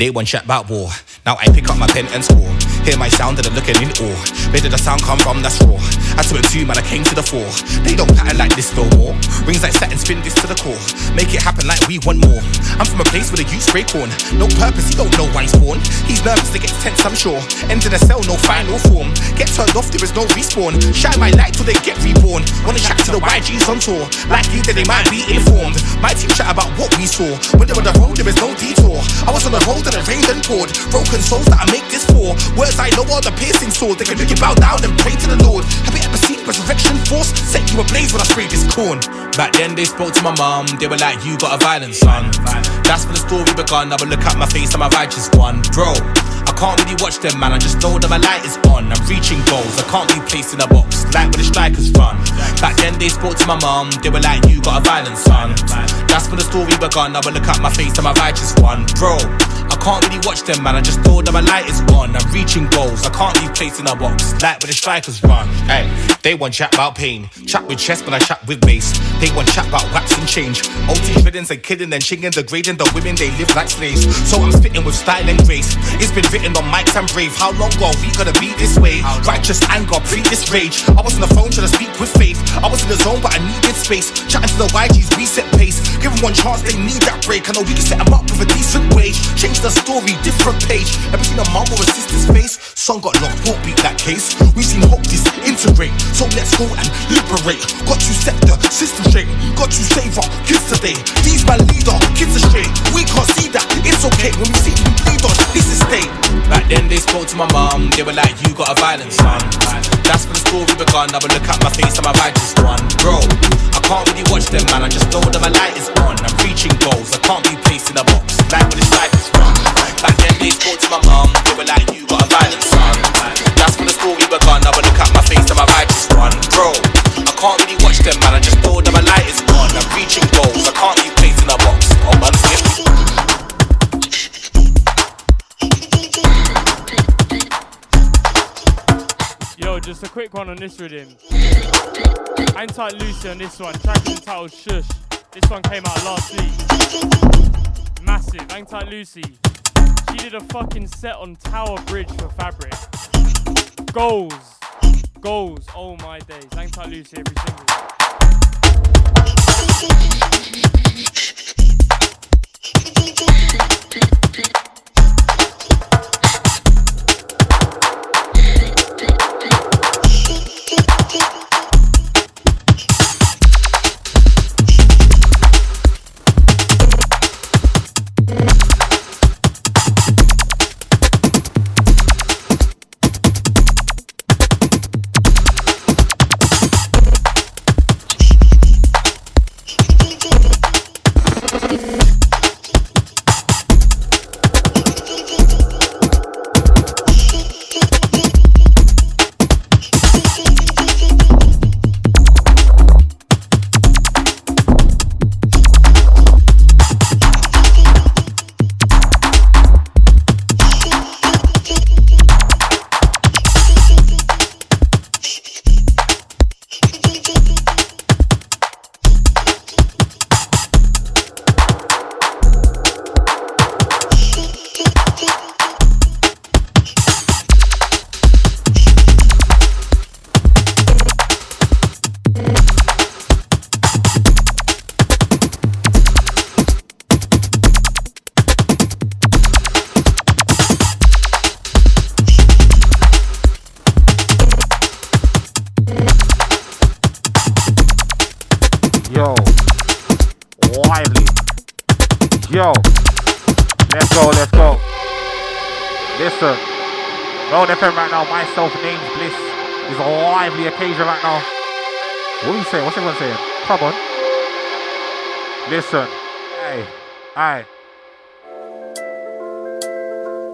They one chat about war, now I pick up my pen and score. Hear my sound and they're looking in awe. Where did the sound come from? That's raw. I took it two, man, I came to the fore. They don't pattern like this no more. Rings like satin, spin this to the core. Make it happen like we want more. I'm from a place where the youth spray corn. No purpose, he don't know why he's born. He's nervous, they get tense, I'm sure. Ends in a cell, no final form. Get turned off, there is no respawn. Shine my light till they get reborn. Wanna chat to the YGs on tour. Like you, that they might be informed. My team chat about what we saw. When they're on the road, there is no detour. I was on the road and it rained and poured. Broken souls that I make this for. Words I know are the piercing sword. They can make you bow down and pray to the Lord. Have you ever seen resurrection force? Set you ablaze when I spray this corn. Back then they spoke to my mum. They were like, you got a violent son. That's when the story begun. I would look at my face, I'm a righteous one. Bro, I can't really watch them, man. I just know that my light is on. I'm reaching goals. I can't be placed in a box, like where the strikers run. Back then they spoke to my mum. They were like, you got a violent son. That's when the story begun. I would look at my face, I'm a righteous one. Bro, can't really watch them, man. I just know that my light is on. I'm reaching goals. I can't be placed in a box, like where the strikers run. Hey, they want chat about pain. Chat with chest, but I chat with bass. They want chat about wax and change. OT fiddings and kidding and chinging, degrading the women, they live like slaves. So I'm spitting with style and grace. It's been written on mics and brave. How long are we gonna be this way? Righteous anger, pre this rage. I was on the phone trying to speak with faith. I was in the zone, but I needed space. Chatting to the YGs, reset pace. Give them one chance, they need that break. I know we can set them up with a decent wage. Change the story, different page. Ever seen a mum or a sister's face? Son got locked, won't beat that case. We've seen hope disintegrate. So let's go and liberate. Got you set the system straight. Got you save our kids today. These my leader, kids straight. We can't see that. It's okay when we see them bleed on this estate. Back then they spoke to my mum. They were like, you got a violent son. That's when the story begun. Would look at my face, I'm a righteous one. Bro, I can't really watch them, man. I just know that my light is on. I'm reaching goals. I can't be placed in a box. Like it's like it's run. Back then they spoke to my mum, they were like, you got a violent son. That's when the story I would look at my face and my vibe just run. Bro, I can't really watch them, man, I just know that my light is on. I'm goals, I can't be placed in a box. Oh, man, Yo, just a quick one on this rhythm. Anti Lucy on this one, track entitled Shush. This one came out last week. Massive, Anti Lucy. She did a fucking set on Tower Bridge for Fabric. Goals. Goals. Oh my days. Hang tight Lucy every single. A lively occasion right now. What are you saying? What's everyone saying? Come on. Listen, hey, hey.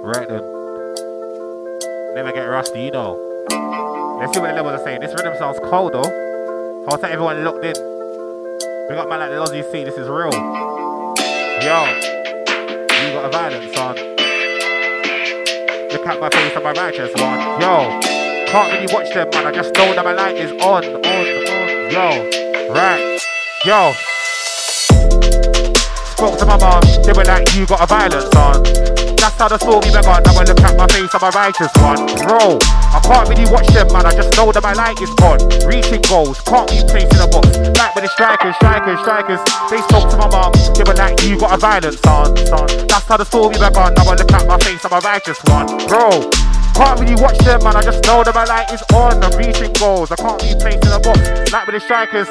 Right then. Never get rusty, you know. Let's see what the levels are saying. This rhythm sounds cold though. I'll say everyone locked in. We got man like the Lozzy C, this is real. Yo, you got a violence son. Look at my face and my righteous one. Yo, can't really watch them man, I just know that my light is on, on, on. Yo, right, yo. Spoke to my mom, they were like, you got a violence on. That's how the story began. Now I look at my face, I'm a righteous one. Bro, I can't really watch them, man. I just know that my light is on. Reaching goals, can't be placed in a box. Like with the strikers, strikers, strikers. They spoke to my mom, they were like, you got a violence, son, son. That's how the story began. Now I look at my face, I'm a righteous one. Bro, can't really watch them, man. I just know that my light is on. I'm reaching goals. I can't be placed in a box. Like with the strikers.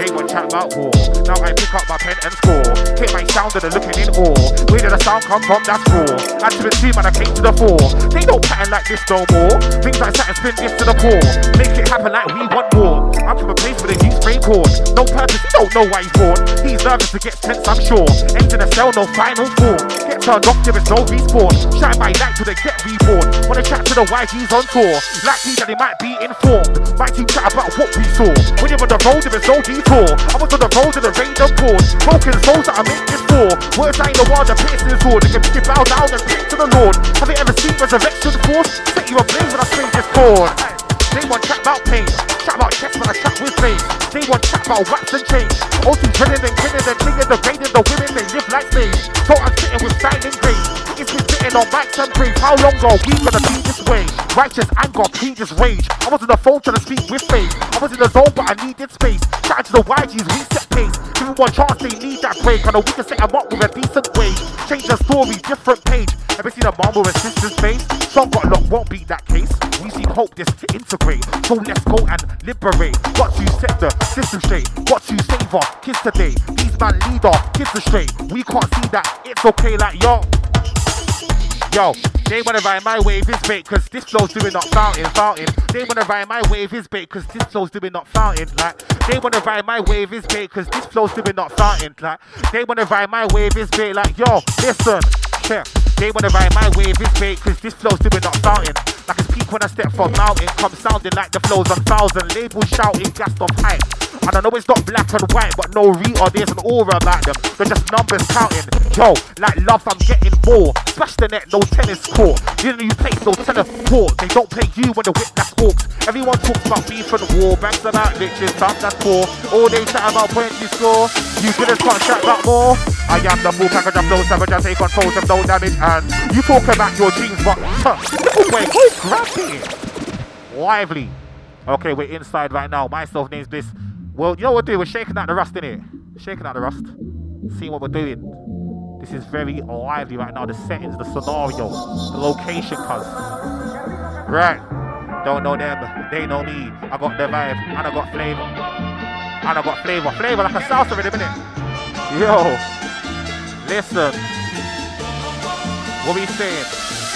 They want chat about war. Now I pick up my pen and score. Hit my sound and they're looking in awe. Where did the sound come from? That's raw. The team and I came to the fore. They don't pattern like this no more. Things like that and spin this to the core. Make it happen like we want more. I'm from a place where they use spray cord. No purpose, you don't know why he's born. He's nervous to get tense, I'm sure. Ends in a cell, no final form. Get turned off, there is no respawn. Shine my light till they get reborn. Wanna chat to the YGs on tour. Likely that they might be informed. Might team chat about what we saw. When you're on the road, there is no detour. I was on the road to the rain of pause. Broken souls that I make this for. Words like the wild, the piercing the sword. They can make you bow down and pray to the Lord. Have you ever seen resurrection force? Set you ablaze when I spring this chord. They want chat about pain, chat about chest when I chat with pain. They want chat about wax and change. OT drilling and killing and clinging, degrading the women, they live like slaves. So I'm sitting with style and grace. It's sitting on mics and praise. How long are we gonna be this way? Righteous anger, this rage. I was on the phone trying to speak with faith. I was in the zone, but I needed space. Chatting to the YGs, reset pace. Give them one chance, they need that break. I know we can set them up with a decent wage. Change the story, different page. Ever seen a mom with a sister's face? Some got locked, won't be that case. We seen hope this to integrate. So let's go and liberate. What you set the system straight. Got to save our kids today. These man leader, our kids astray. We can't see that it's okay, like yo. Yo, they wanna ride my wave is bait, cause this flow's doing not fountain, fountain. They wanna ride my wave is bait, cause this flow's doing not fountain, like. They wanna ride my wave is bait, cause this flow's doing not fountain, like. They wanna ride my wave is bait, like, yo, listen, yeah. They wanna ride my wave is bait, cause this flow's doing not fountain. Like it's peak when I step from mountain, come sounding like the flows on thousand. Labels shouting, gassed off hype. And I know it's not black and white, but no or there's an aura about them. They're just numbers counting. Yo, like love, I'm getting more. Smash the net, no tennis court. Didn't know you place no teleport? They don't play you when the whip that's hawks. Everyone talks about beef and war, banks about riches, some that's poor. All they chat about points you score. You couldn't can't chat about more. I am the full package of flow savage, I take control of no damage, and you talk about your dreams, but huh, wait, who's grabbing? Lively. Okay, we're inside right now. Myself name's Bliss. Well, you know what we're doing? We're shaking out the rust in it. Shaking out the rust. Seeing what we're doing. This is very lively right now. The settings, the scenario, the location, cuz. Right. Don't know them. They know me. I got the vibe. And I got flavor. And I got flavor. Flavor like a salsa in a minute. Yo. Listen. What we saying?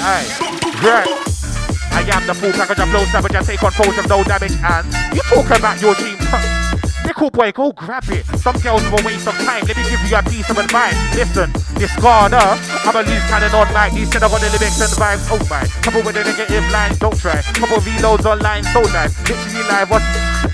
Hey. Right. I am the full package of flow savage. I take control of no damage. And you talk about your team. Nickel boy, go grab it. Some girls will waste some time. Let me give you a piece of advice. Listen, this Ghana, I'm a loose cannon on mic. These said I got the lyrics and vibes. Oh my, couple with the negative lines, don't try. Couple reloads online, so nice. Literally live, what?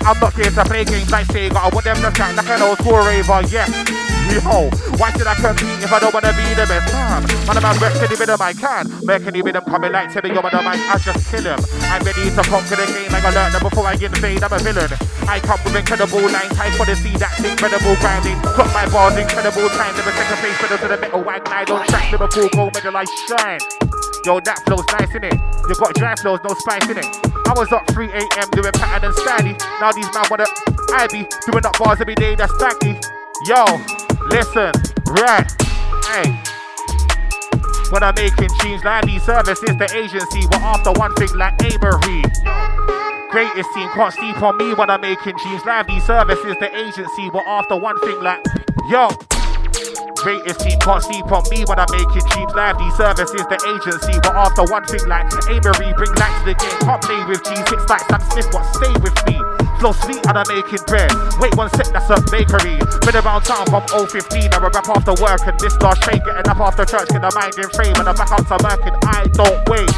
I'm not here to play games like Sega. I want them to chat like an old school raver, yeah. Yo, why should I compete if I don't wanna be the best? Man, man, I'm rest any rhythm I can. Any rhythm coming like you're the mic, I just kill him. I'm ready to conquer the game I learned that before I get invade, I'm a villain. I come with incredible lines, I for the see that incredible grinding. Got my bars, incredible time, never second place, pedal to the metal wagon. I don't track Liverpool, gold medal, I shine. Yo, that flow's nice, innit? You got dry flows, no spice, innit? I was up 3 a.m. doing pattern and styly. Now these man wanna, I be doing up bars every day, that's stacky. Yo, listen, right, hey. When I'm making tunes, Landy Service is the agency. We're after one thing like Amory. Greatest team can't sleep on me when I'm making tunes. Lively Service is the agency. We're after one thing like, yo. Greatest team can't sleep on me when I'm making tunes. Lively Service is the agency. We're after one thing like Amory. Bring light to the game. Can't play with G6 like Sam Smith, but stay with me. Flow sweet and I'm making bread. Wait one sec, that's a bakery. Been around town from 015. I'm a rap after work and this last train getting up after church. Get the mind in frame and I'm back out to work and I don't wait.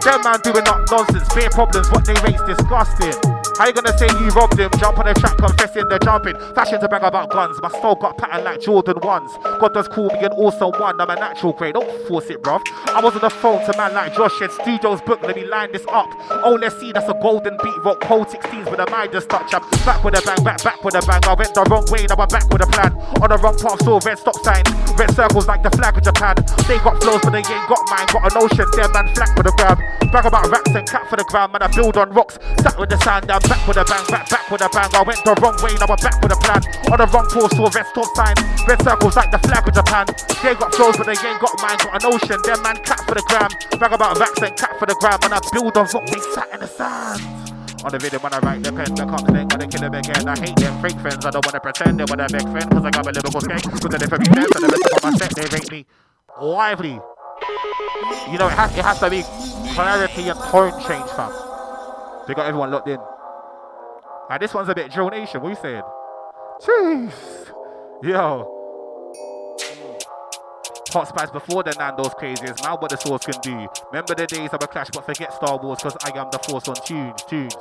Them man doing up nonsense, bare problems, what they rate's disgusting. How you gonna say you robbed him? Jump on the track, confessing the jumping. Fashion to brag about guns, my style got pattern like Jordan ones. God does call me an awesome one, I'm a natural grade. Don't force it, bruv. I was on the phone to man like Josh, said studios book, let me line this up. Oh, let's see, that's a golden beat rock, cold 16s with a mind just touch up. Back with a bang, back, back with a bang. I went the wrong way, now I'm back with a plan. On the wrong path, saw red stop sign. Red circles like the flag of Japan. They got flows, but they ain't got mine. Got an ocean, their man flank for the grab. Brag about racks and cat for the ground, man. I build on rocks. Sat with the sand, I'm back with a bang, back, back with a bang. I went the wrong way, now I'm back with a plan. On the wrong course, saw red stop sign. Red circles like the flag of Japan. They got flows, but they ain't got mine. Got an ocean, their man cat for the gram. Brag about racks and cat for the ground, man. I build on rocks, they sat in the sand. On the video when I write the pen, the cops ain't gonna kill him again. I hate them fake friends, I don't wanna pretend they wanna make friend, cause I got a lyrical skank. Cause I be friends, and the rest of my set, they rate me lively. You know, it has, it has to be clarity and tone change, fam. They got everyone locked in. And this one's a bit Joe Nation, what you saying? Jeez. Yo. Hot spice before the Nando's crazies, now what the source can do. Remember the days of a clash, but forget Star Wars, cause I am the force on tunes, tunes.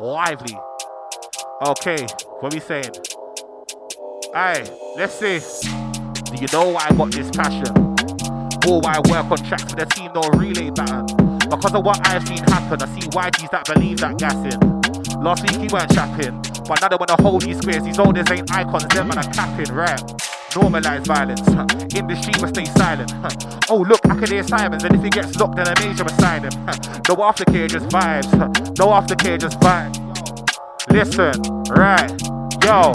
Lively. Okay, what we saying? Aye, let's see. Do you know why I got this passion? Or why I work on tracks for the team don't relay pattern? Because of what I've seen happen, I see YGs that believe that gassing. Last week he weren't chapping, but now they wanna hold these squares. These olders ain't icons, them man are clapping, right? Normalize violence. In the street, will stay silent. Oh look, I can hear Simons, and if he gets locked, then a major assign him. No aftercare, just vibes. No aftercare, just vibes. Listen, right. Yo,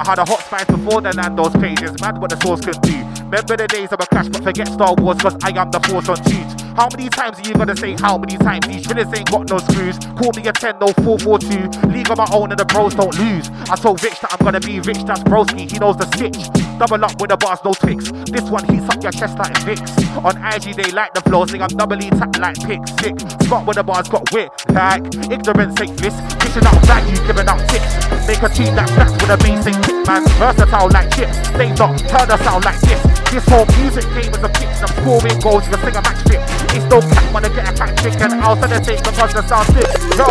I had a hot spice before the Nando's pages. Mad what the sauce could do. Remember the days of a clash, but forget Star Wars, cause I am the force on tunes. How many times are you gonna say how many times? These drillers ain't got no screws. Call me a 10, no 442. League on my own and the bros don't lose. I told Rich that I'm gonna be rich, that's broski, he knows the stitch. Double up with the bars, no tricks. This one heats up your chest like Vicks. On IG, they like the flow, sing I'm doubly tapped like pick sick. Scott with the bars got wit, like ignorance ain't bliss. Dishing out value, giving out tips. Make a tune that slaps with a bass ain't kick, man. Versatile like chips. They don't turn us out like this. This whole music game is a pitch, I'm scoring goals, you can sing a match fit. No cap, wanna get a fat chicken out of the thing because the sound sick. Yo,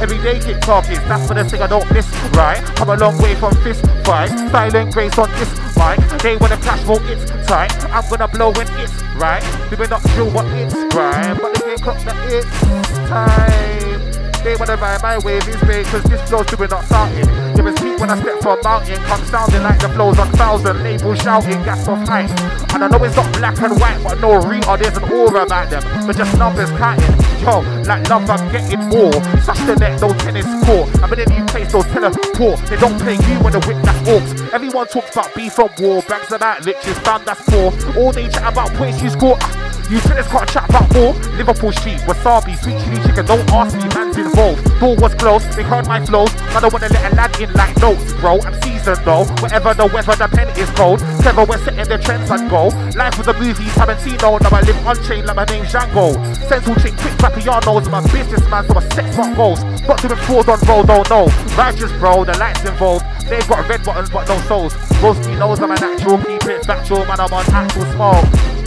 everyday kick talking, that's for the thing I don't miss, right? Come a long way from fist fight, silent grace on this mic. They wanna clash, well it's tight. I'm gonna blow when it's right. They may not drill what it's right, but they can't that it's time. They wanna ride my wave is great, cause this flow's doing not starting. Give a speak when I step from mountain, come sounding like the flows on thousand, label shouting, gas off height. And I know it's not black and white, but no real, there's an aura about them, but just numbers counting. Yo, like love, I'm getting more. Such the net, no tennis court. I'm in a new place, no teleport. They don't play you when the whip that walks. Everyone talks about beef from war, bags about riches, done that's poor. All they chat about points you score. You tennis can't chat about more. Liverpool Street, wasabi, sweet chili chicken. Don't ask me, man's involved. Door was closed, they heard my flows. I don't wanna let a lad in like notes, bro. I'm seasoned though. Whatever the weather, the pen is cold. Clever, we're setting the trends and go. Life was a movie, Tarantino. Now I live unchained like my name's Django. Central chain, quick pianos. I'm a businessman, so I set my goals. Not fraud on don't know. Righteous, bro, the lights involved. They've got red buttons, but no souls. Roasty knows I'm an actual, keep it factual, man. I'm on actual smoke.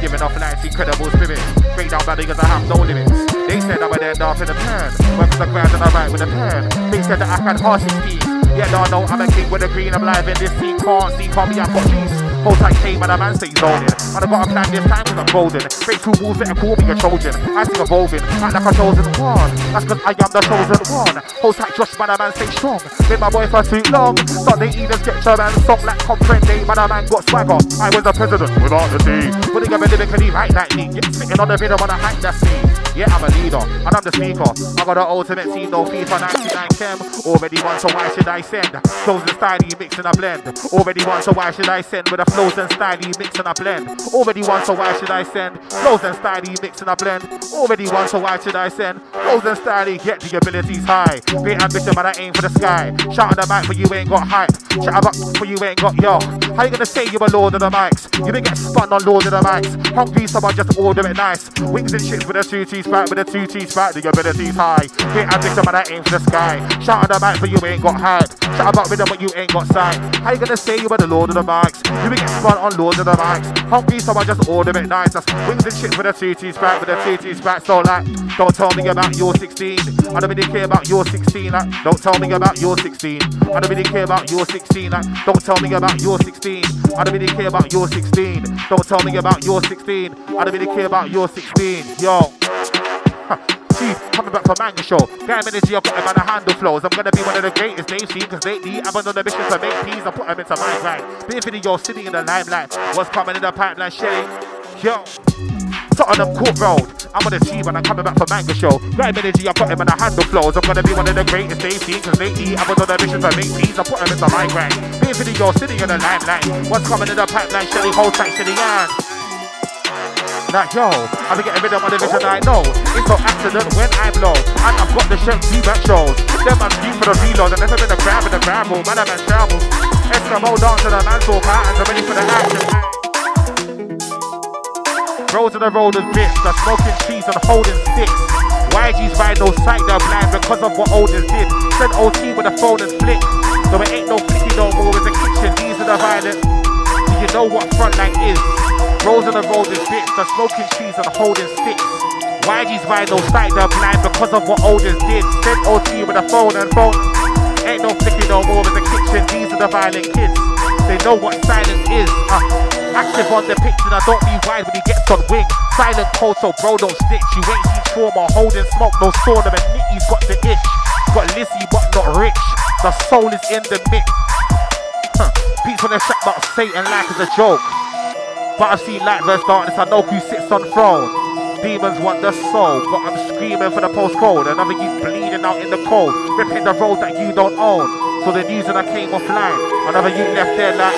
Giving off like incredible spirit. Break down bad because I have no limits. They said I would end up in a pen. Went from the ground and I write with a pen. They said that I can hard 16. Yeah, no, no, I'm a king with a green. I'm live in this scene. Can't see, can't be, I've got dreams. Hold tight, came and a man stays zoning. And I got a plan this time cause I'm golden. Break through walls, better call me a Trojan. I sing evolving, act like a chosen one. That's cause I am the chosen one. Hold tight, Josh, man, a man stay strong. Been my boy for too long. Sunday evenings get your man song like comprende. Man, a man got swagger. I was the president without the D. Putting up a lyrically right like me. Get spitting on the rhythm on a hype that's me. Yeah, I'm a leader, and I'm the speaker. I got the ultimate team, no FIFA 99 chem. Already won, so why should I send? Flows and style, mix and a blend. Already won, so why should I send? With the flows and style, mix and a blend. Already won, so why should I send? Flows and style, mix and a blend. Already won, so why should I send? Flows and style, get the abilities high. Great ambition, but I aim for the sky. Shout on the mic, but you ain't got hype. Chat about, but you ain't got yo. How you gonna say you're a lord of the mics? You been getting spun on lord of the mics. Hungry, someone just order it nice. Wings and shits with a two teeth back, with a two teeth back, the abilities high. Great ambition, but I aim for the sky. Shout on the mic, but you ain't got hype. Chat about rhythm, but you ain't got sight. How you gonna say you're the lord of the mics? You been getting spun on lord of the mics. Hungry, someone just order it nice. That's wings and shit with a two teeth back, with a two teeth back. So like, don't tell me about your 16. I don't really care about your 16. Like, don't tell me about your 16. I don't really care about your 16. Like, don't tell me about your 16. I don't really care about your 16. Don't tell me about your 16. I don't really care about your 16. Yo. Chief, coming back from Manga Show. Gang energy, I've got him on the handle flows. I'm gonna be one of the greatest names seen, cause lately I'm on the mission to make peas and put them into my grind. Big video sitting in the limelight. What's coming in the pipeline, Shelly? Yo. Tottenham Court Road. I'm on the team and I'm coming back from Manga Show. Grime energy, I've got him on the handle flows. I'm gonna be one of the greatest names seen, cause lately I'm on the mission to make peas and put them into my grind. Big video sitting in the limelight. What's coming in the pipeline, Shelly? Hold tight, Shelly, yeah. Like yo, I've getting rid of my division, I know It's no accident when I blow. And I've got the chef two back shows Them man deep for the reload And never been a crab in the gravel Man, I'm travel Eskimo down to the man so patterns I'm ready for the action Roads in the road is bits The smoking cheese and holding sticks. YG's ride no sight, they're blind because of what oldest did Send OT with a phone and flick. So it ain't no flicky no more in the kitchen These are the violent Do you know what frontline is? Rolls on the road is bits, the smoking cheese and holding sticks. YG's ride no sight, they're blind because of what oldest did. Send OT with a phone and phone. Ain't no flicking no more in the kitchen, these are the violent kids. They know what silence is. Uh, active on the pitch and I don't be wide when he gets on wing. Silent cold, so bro don't snitch. You ain't seen trauma, holding smoke, no storm, and Nicky's got the itch. Got Lizzie but not rich. The soul is in the mix. Huh. Peace on the track about Satan like it's a joke. But I've seen light verse darkness, I know who sits on throne. Demons want the soul, but I'm screaming for the postcode. Another you bleeding out in the cold, ripping the road that you don't own. So the news and I came offline. Another you left there like,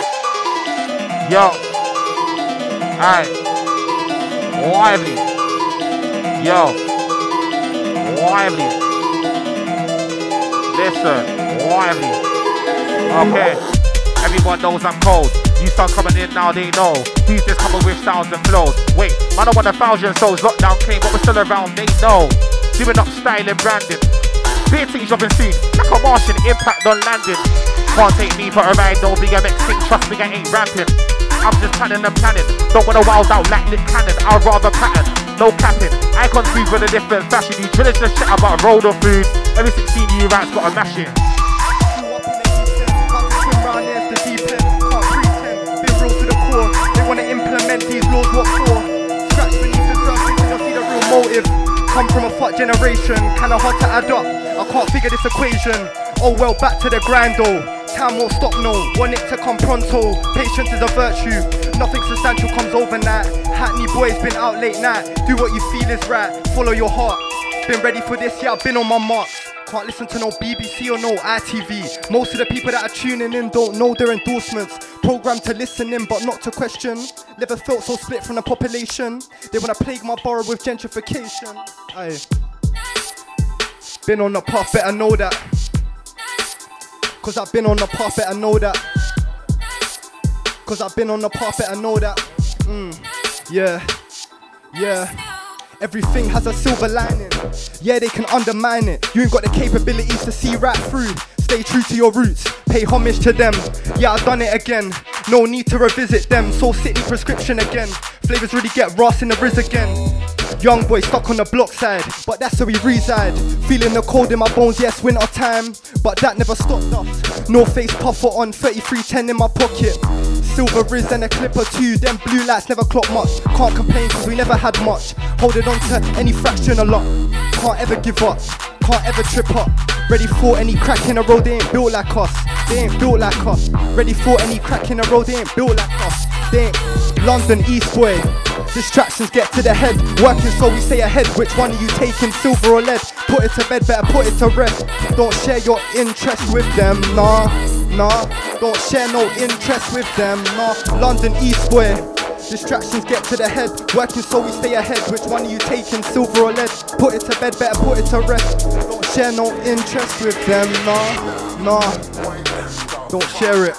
yo, alright, lively, yo, lively. Listen, lively. Okay, everyone knows I'm cold. You start coming in now, they know. Who's just coming with sounds and flows? Wait, man, I want a thousand souls. Lockdown came, but we're still around, they know. Doing up style and branding. Beer things dropping soon, like a Martian impact on landing. Can't take me for a ride, no mix thing, trust me, I ain't ramping. I'm just planning and planning. Don't wanna wild out like Nick Cannon, I'd rather pattern. no capping. Icons move with a different fashion. You drillers the shit about road or food. Every 16 year rats got a mash motive. Come from a fuck generation, kinda hard to add up. I can't figure this equation. Oh well, back to the grind though. Time won't stop, no. Want it to come pronto. Patience is a virtue. Nothing substantial comes overnight. Hackney boys been out late night. Do what you feel is right. Follow your heart. Been ready for this, yeah, I've been on my mark. Can't listen to no BBC or no ITV. Most of the people that are tuning in don't know their endorsements. Programmed to listen in but not to question. Never felt so split from the population. They wanna plague my borough with gentrification. Aye. Been on the path, better know that. Cause I've been on the path, better know that. Cause I've been on the path, better know that. Mm. Yeah. Yeah. Everything has a silver lining. Yeah, they can undermine it. You ain't got the capabilities to see right through. Stay true to your roots, pay homage to them. Yeah, I've done it again. No need to revisit them. So city prescription again. Flavors really get Ross in the Riz again. Young boy stuck on the block side, but that's where we reside. Feeling the cold in my bones, yes, winter time, but that never stopped us. No face puffer on 3310 in my pocket. Silver Riz and a clip or two, them blue lights never clock much. Can't complain cause we never had much. Holding on to any fraction a lot. Can't ever give up, can't ever trip up. Ready for any crack in the road, they ain't built like us. They ain't built like us. Ready for any crack in the road, they ain't built like us. London East boy. Distractions get to the head. Working so we stay ahead. Which one are you taking, silver or lead? Put it to bed, better put it to rest. Don't share your interest with them, nah, nah. Don't share no interest with them, nah. London East boy. Distractions get to the head. Working so we stay ahead. Which one are you taking, silver or lead? Put it to bed, better put it to rest. Don't share no interest with them, nah, nah. Don't share it.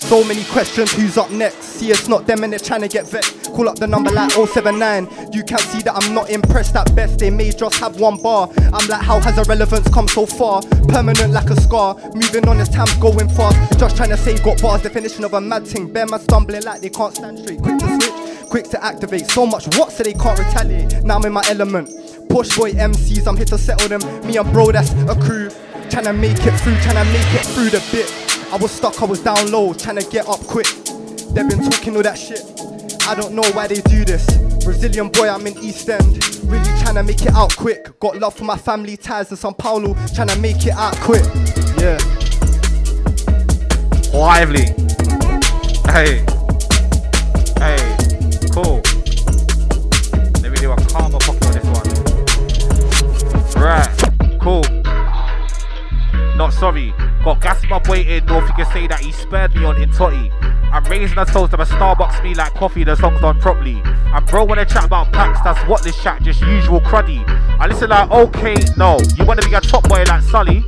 So many questions, who's up next? See, it's not them and they're trying to get vexed. Call up the number like 079. You can't see that I'm not impressed at best. They may just have one bar. I'm like, how has a relevance come so far? Permanent like a scar. Moving on as time's going fast. Just trying to say, got bars. Definition of a mad thing. Bear man stumbling like they can't stand straight. Quick to switch, quick to activate. So much what so they can't retaliate. Now I'm in my element. Push boy MCs, I'm here to settle them. Me and bro, that's a crew. Trying to make it through, trying to make it through the bit. I was stuck, I was down low, trying to get up quick. They've been talking all that shit. I don't know why they do this. Brazilian boy, I'm in East End. Really trying to make it out quick. Got love for my family ties in Sao Paulo, trying to make it out quick. Yeah. Lively. Hey. Hey. Cool. Let me do a calmer pocket on this one. Right. Cool. Not sorry. Got gas my boy in North. You can say that he spared me on Intoti. I'm raising a toast of a Starbucks me like coffee, the song's done properly. And bro, when I chat about packs, that's what this chat, just usual cruddy. I listen like, okay, no. You wanna be a top boy like Sully?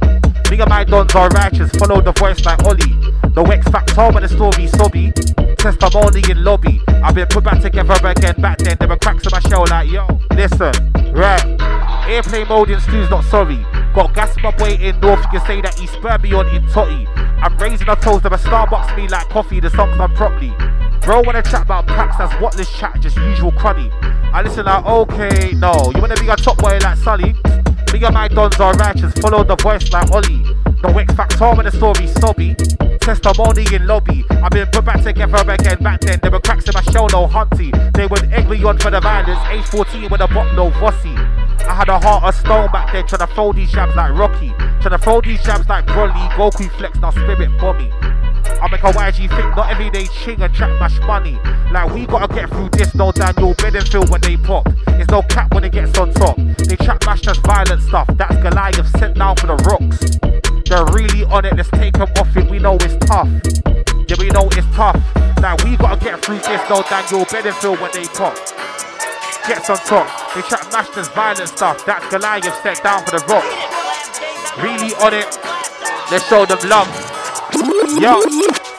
Nigga, my dons are righteous, follow the voice like Ollie. The X Factor, but the story sobby. Testimony in lobby. I've been put back together again back then. There were cracks in my shell like, yo, listen, right. Airplane mode in Stu's not sorry. Got gas my boy in North, you can say that he spurred me on in Totty. I'm raising toast of a Starbucks me like coffee, the song's done properly. Bro, wanna chat about packs, that's what this chat, just usual cruddy. I listen like, okay, no. You wanna be a top boy like Sully? Me and my dons are righteous, follow the voice like Ollie. The X Factor when the story sobby. Testimony in lobby. I've been put back together again back then. There were cracks in my shell, no hunty. They would egg me on for the violence. Age 14 with a bot, no bossy. I had a heart of stone back then, trying to throw these jabs like Rocky. Trying to throw these jabs like Broly. Goku flex, now spirit bomby. I make a YG think, not everyday ching and trap mash money. Like we gotta get through this, no Daniel Bedingfield when they pop. It's no cap when it gets on top. They trap mash just violent stuff. That's Goliath sent down for the rocks. They're really on it, let's take them off it. We know it's tough. Yeah, we know it's tough. Now we gotta get through this, though, Daniel Bedingfield when they pop. Gets on top. They trap mash just violent stuff. That's Goliath set down for the rocks. Really on it. Let's show them love. Yo.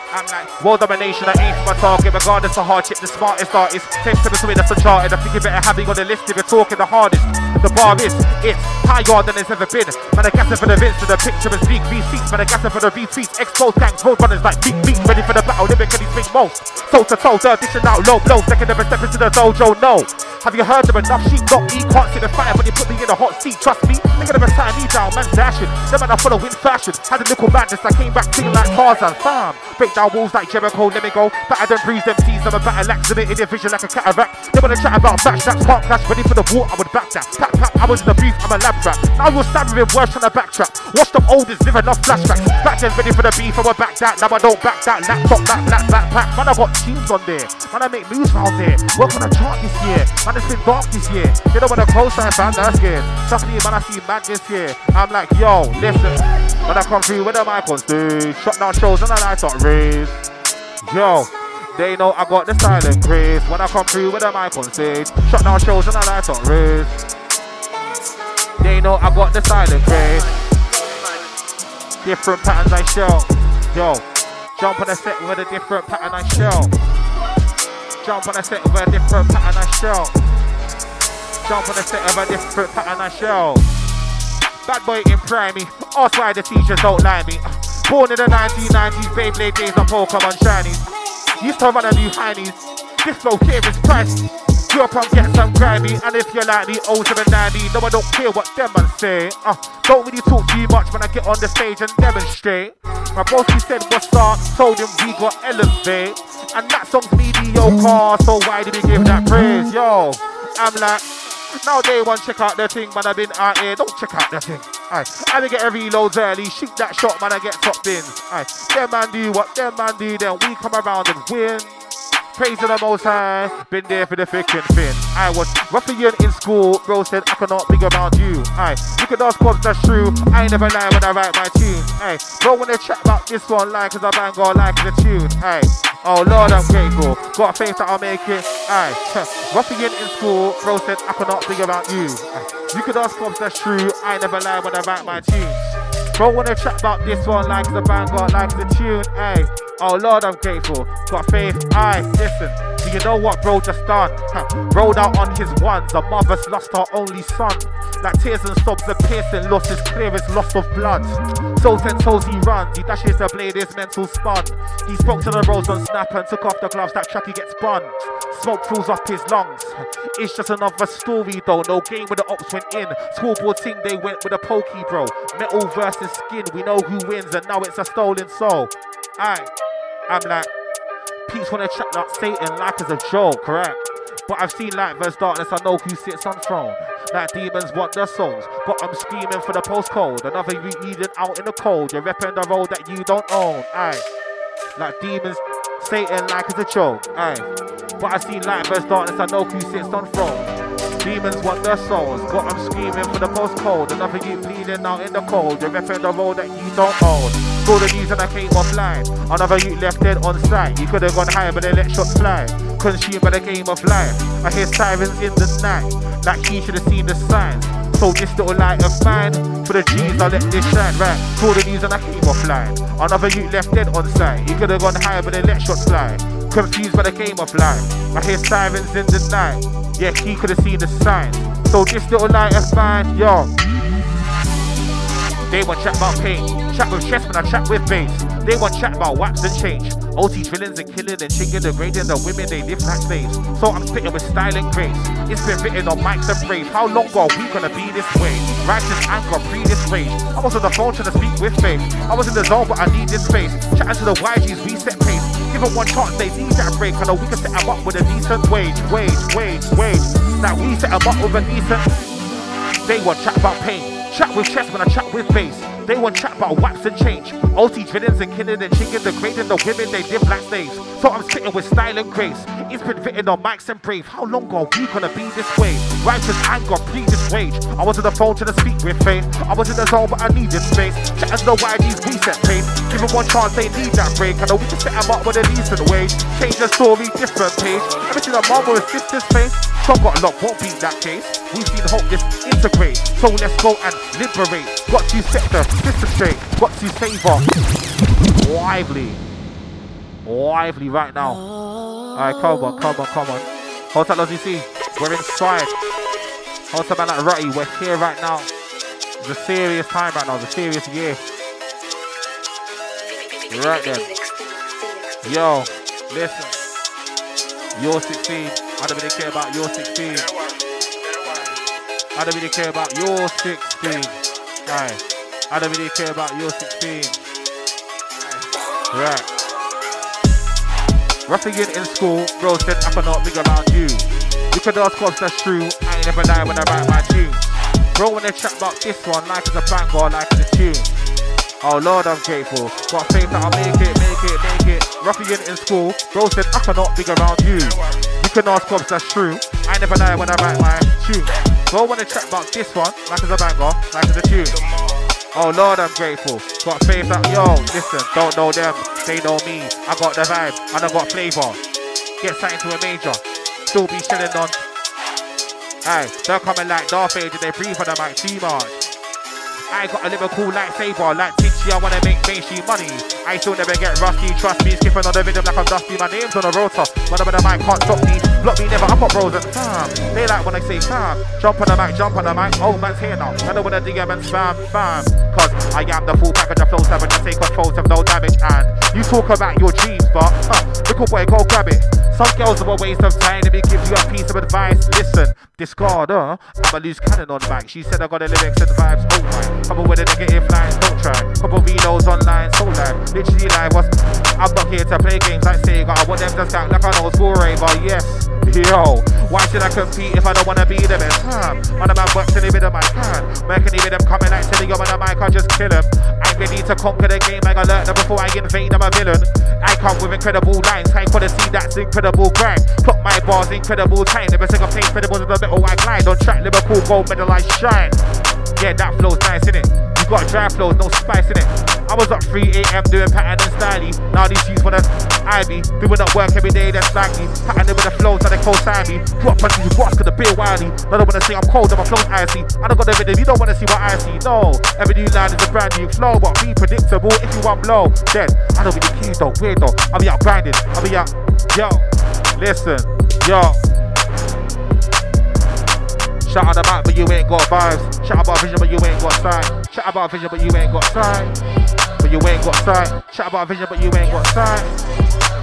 World domination, I aim for my target, regardless of hardship, the smartest artist. To the swing, that's uncharted. I think you better have me on the list if you're talking the hardest. The bar is, it's higher than it's ever been. Man, I gas it for the Vince, the picture is big V6. Man, I gas it for the retweets. Exposed gangs, road runners like big beats, ready for the battle, lyrically think most. Toe to toe, third edition out, low blow. Second ever step into the dojo, no. Have you heard them enough? She got me, can't see the fire, but they put me in a hot seat. Trust me, nigga never tie me down, man dashing. Them man I follow in fashion. Had a little madness, I came back clean like Tarzan. Fam, break down walls like Jericho. Let me go. Better than bruise them tees. I'm a better lax it in vision like a cataract. They wanna chat about back straps, can't clash. Ready for the war, I would back that. Tap tap, I was in the booth, I'm a lab rat. Now you're with worse trying to backtrack. Watch them oldest, live enough flashbacks. Back then, ready for the beef, I would back that. Now I don't back that. Laptop, that, black backpack. Man, I got teams on there. Man, I make moves round there. Work on a chart this year. Man, it's been dark this year. They don't want to co-sign fam, that's scared. Trust me, man, I see mad this year. I'm like, yo, listen. When I come through with the mic on stage, shut down shows and the lights on Yo, they know I got the silent grace. When I come through with the mic on stage, shut down shows and the lights on raised. They know I got the silent grace. Different patterns I show. Yo, jump on a set with a different pattern I show. Jump on a set with a different pattern I show. Jump on a set of a different pattern I show. Bad boy in primary, ask why the teachers don't like me. Born in the 1990s, Beyblade days on Pokemon shinies. Used to run a new heinies. This flow here is pricey. Up and get some grimy, and if you're like the 0790, no, I don't care what them man say. Uh, don't really talk too much when I get on the stage and demonstrate. My boss he said what's up, told him we got elevate, and that song's mediocre, so why did he give that praise? Yo, I'm like. Now they want check out the thing, man. I've been out here, don't check out the thing. Aye. I to get reloads early, shoot that shot, man. I get top bins. Aye. Them man do what them man do, then we come around and win. Praise to the most high, been there for the thick and thin. I was ruffian in school, bro said I cannot be around you. Aye, you can ask cause that's true. I ain't never lie when I write my tune. Aye, bro wanna chat about this one like cause I bang or like the tune. Aye, oh lord I'm grateful. Got a faith that I'll make it. Aye, ruffian in school, bro said I cannot be around you. Aye, you could ask cause that's true. I ain't never lie when I write my tune. Bro wanna chat about this one likes the bang or like the tune. Aye. Oh Lord, I'm grateful. Got faith. Aye, listen. Do you know what bro just done? Huh. Rolled out on his ones. A mother's lost her only son. Like tears and sobs, the piercing loss is clear as loss of blood. Souls and toes he runs. He dashes the blade, his mental spun. He spoke to the rose on snap and took off the gloves. That chucky gets spun. Smoke fills up his lungs. It's just another story though. No game where the ops went in. Scoreboard team they went with a pokey bro. Metal versus skin. We know who wins and now it's a stolen soul. Aye. I'm like, peeps wanna chat like Satan like as a joke, correct? But I've seen light versus darkness, I know who sits on throne. Like demons want their souls, but I'm screaming for the postcode. Another you leading out in the cold. You're repping the road that you don't own. Aye. Like demons, Satan like as a joke. Aye. But I see light versus darkness, I know who sits on throne. Demons want their souls, but I'm screaming for the postcode. Another you bleeding out in the cold. You're repping the road that you don't own. Saw the news and I came offline. Another you left dead on sight. You could have gone higher, but they let shots fly. Consumed by the game of life. I hear sirens in the night, like he should have seen the signs. So this little light of mine, for the G's I let this shine. Right, saw the news and I came offline. Another you left dead on sight. You could have gone higher, but they let shots fly. Confused by the game of life. I hear sirens in the night. Yeah, he could have seen the signs. So this little light of mine, yo. They want chat about pain. Chat with chest when I chat with bass. They want chat about wax and change. OT drillings and killing and chinging, degrading the women they live like slaves. So I'm spitting with style and grace. It's been written on mics and brave. How long are we gonna be this way? Righteous anger, pre this rage. I was on the phone trying to speak with faith. I was in the zone, but I need this space. Chatting to the YGs, we set pace. Give them one chance, they need that break. I know we can set them up with a decent wage, wage, wage, wage. Now we set them up with a decent. They want chat about pain. Chat with chest when I chat with bass. They want chat about wax and change. OT drillings and killing and chicken, degrading the women they did black slaves. So I'm sitting with style and grace. It's been written on mics and brave. How long are we gonna be this way? Righteous anger, plead this rage. I was on the phone to speak with faith. I was in the zone, but I needed space. Chat as the YGs, we set pace. Give them one chance, they need that break. I know we can set them up with a decent wage. Change the story, different page. Everything a mom with sister's face. Some got locked, won't beat that case. We've been hopeless, integrate. So let's go and liberate. Got to set the system straight. Got to save up. Lively. Lively right now. Alright, come on, come on, come on. Hold tight, you see. We're inside. Hold tight, man, like Rutty. We're here right now. It's a serious time right now. It's a serious year. Right then. Yo, listen. You're 16. I don't really care about your 16. I don't really care about your 16. Right. I don't really care about your 16. Right. It in school, bro said I cannot big around you. You could ask cops, that's true. I ain't never lie when I write my tunes. Bro, when they chat about this one, like it's a banger, like it's a tune. Oh Lord, I'm grateful. Got faith that I'll make it, make it, make it. Roughing it in school, bro said I cannot big around you. You can ask cops, that's true. I never lie when I write my tune. Bro, when they chat about this one, like oh, it's a banger, like it's a tune. Oh Lord, I'm grateful. Got faith that yo, listen, don't know them, they know me. I got the vibe and I got flavour. Get signed to a major, still be chilling on. Aye, they're coming like Darth Vader, they breathe on the mic too much. I got a Liverpool lightsaber, like Tinchy, I wanna make mainstream money. I still never get rusty, trust me, skipping on the rhythm like I'm dusty. My name's on the rotor, when I'm on the mic, can't stop me. Block me never, I got bros and fam. They like when I say fam. Jump on the mic, jump on the mic, oh man's here now. I don't wanna DM and spam, fam. Cause I am the full package of flows, having to take controls of no damage. And you talk about your dreams, but huh, little boy, go grab it. Some girls are a waste of time, let me give you a piece of advice. Listen, discard her, I'm a loose cannon on back. She said I got the lyrics and vibes, oh my. Couple with the negative lines, don't try. Couple videos online, so live. Literally live, was I'm not here to play games like Sega. I want them to sound like an old school raver, yes. Yo, why should I compete if I don't wanna be the best? Huh? On the man works any bit of my can. Making any bit of coming like you on the mic, I just kill him. I'm ready to conquer the game, I alert them before I invade, I'm a villain. I come with incredible lines, high quality, that's incredible grind. Plot my bars, incredible time. Never single play incredible in the middle, I glide on track. Liverpool gold medal, I shine. Yeah, that flow's nice, innit? You got dry flows, no spice in it. I was up 3 a.m. doing pattern and styling. Now these youths wanna I be doing up work every day, that's like me. Pattern with the flows, so they co-sign me. Drop punches, rocks, cause the beer wily. I don't wanna say I'm cold, and my flow's icy. I don't got the rhythm, you don't wanna see what I see. No, every new line is a brand new flow, but be predictable. If you want blow, then I don't be the keys though, weird though. I'll be out grinding, I'll be out, yo, listen, yo. Shout out about but you ain't got vibes. Shout about vision but you ain't got sight. Shout about vision but you ain't got sight. But you ain't got sight. Shout about vision but you ain't got sight.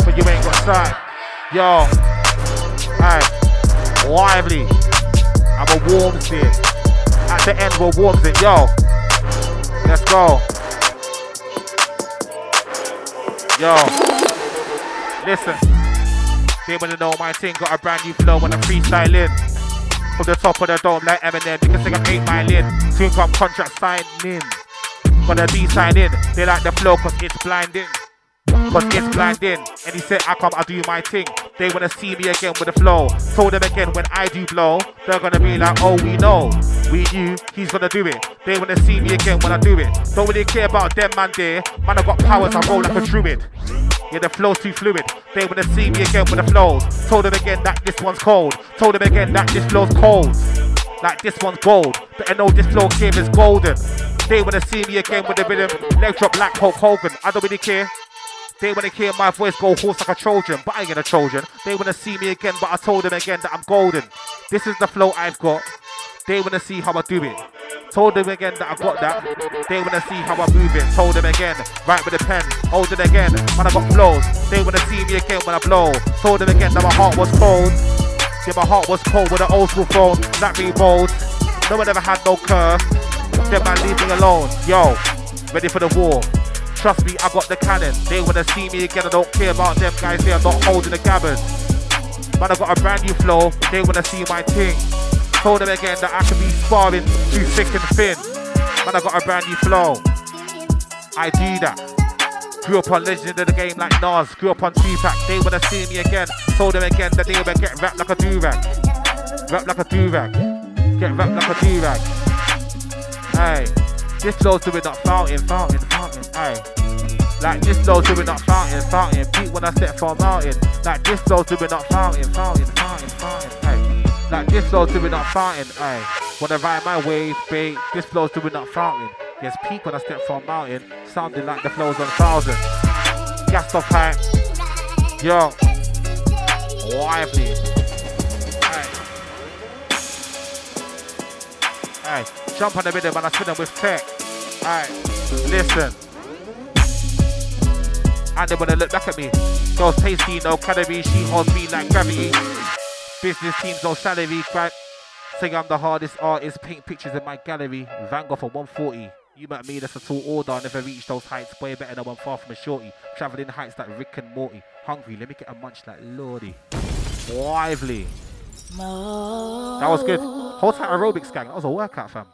But you ain't got sight. Yo. Alright. Lively. I'm a warm it. At the end we're warms it. Yo. Let's go. Yo. Listen. They wanna know my thing. Got a brand new flow when I'm freestyling. From the top of the dome like Eminem. Can sing I'm 8 mile in. Soon come contract signing. Gonna be signing. They like the flow cause it's blinding. Cause it's blinding. And he said, I come, I do my thing. They wanna see me again with the flow. Told them again when I do blow, they're gonna be like, oh, we know. We knew he's gonna do it. They wanna see me again when I do it. Don't really care about them, man, there. Man, I got powers, I roll like a druid. Yeah, the flow's too fluid. They wanna see me again with the flows. Told them again that this one's cold. Told them again that this flow's cold. Like this one's gold. But I know this flow game is golden. They wanna see me again with the rhythm. Leg drop like Hulk Hogan. I don't really care. They wanna hear my voice go hoarse like a Trojan, but I ain't a Trojan. They wanna see me again, but I told them again that I'm golden. This is the flow I've got. They wanna see how I do it. Told them again that I got that. They wanna see how I move it. Told them again, right with the pen. Hold it again, when I got flows. They wanna see me again when I blow. Told them again that my heart was cold. Yeah, my heart was cold with an old school phone. That be bold. No one ever had no curve. Them man leave me alone. Yo, ready for the war. Trust me, I got the cannon. They wanna see me again. I don't care about them guys. They are not holding the gabbard. Man, I got a brand new flow. They wanna see my thing. Told them again that I can be sparring too thick and thin. Man, I got a brand new flow. I do that. Grew up on legend of the game like Nas. Grew up on Tupac. They wanna see me again. Told them again that they would get wrapped like a do-rag. Wrapped like a do-rag. Get wrapped like a do-rag. Hey, this flow's doing up fountain, fountain, fountain. Hey. Like this flow's doing up fountain, fountain. Beat when I step for mountain. Like this flow's doing up fountain, fountain, fountain, fountain. Hey. Like this flow's doing up fountain. When I ride my wave, bait, this flow's doing up fountain. There's peak when I step from mountain, sounding like the flows on thousand. Gas off high. Yo. Lively. Hey. Hey. Jump on the rhythm and I spin them with tech. Alright. Listen. And they wanna look back at me. Girls tasty, no calories, she holds me like gravity. Business teams no salary. Gra- Say I'm the hardest artist. Paint pictures in my gallery. Van Gogh for 140. You met me, that's a tall order. I never reached those heights. Way better than one far from a shorty. Traveling heights like Rick and Morty. Hungry, let me get a munch like Lordy. Lively. That was good. Whole time aerobics gang. That was a workout, fam.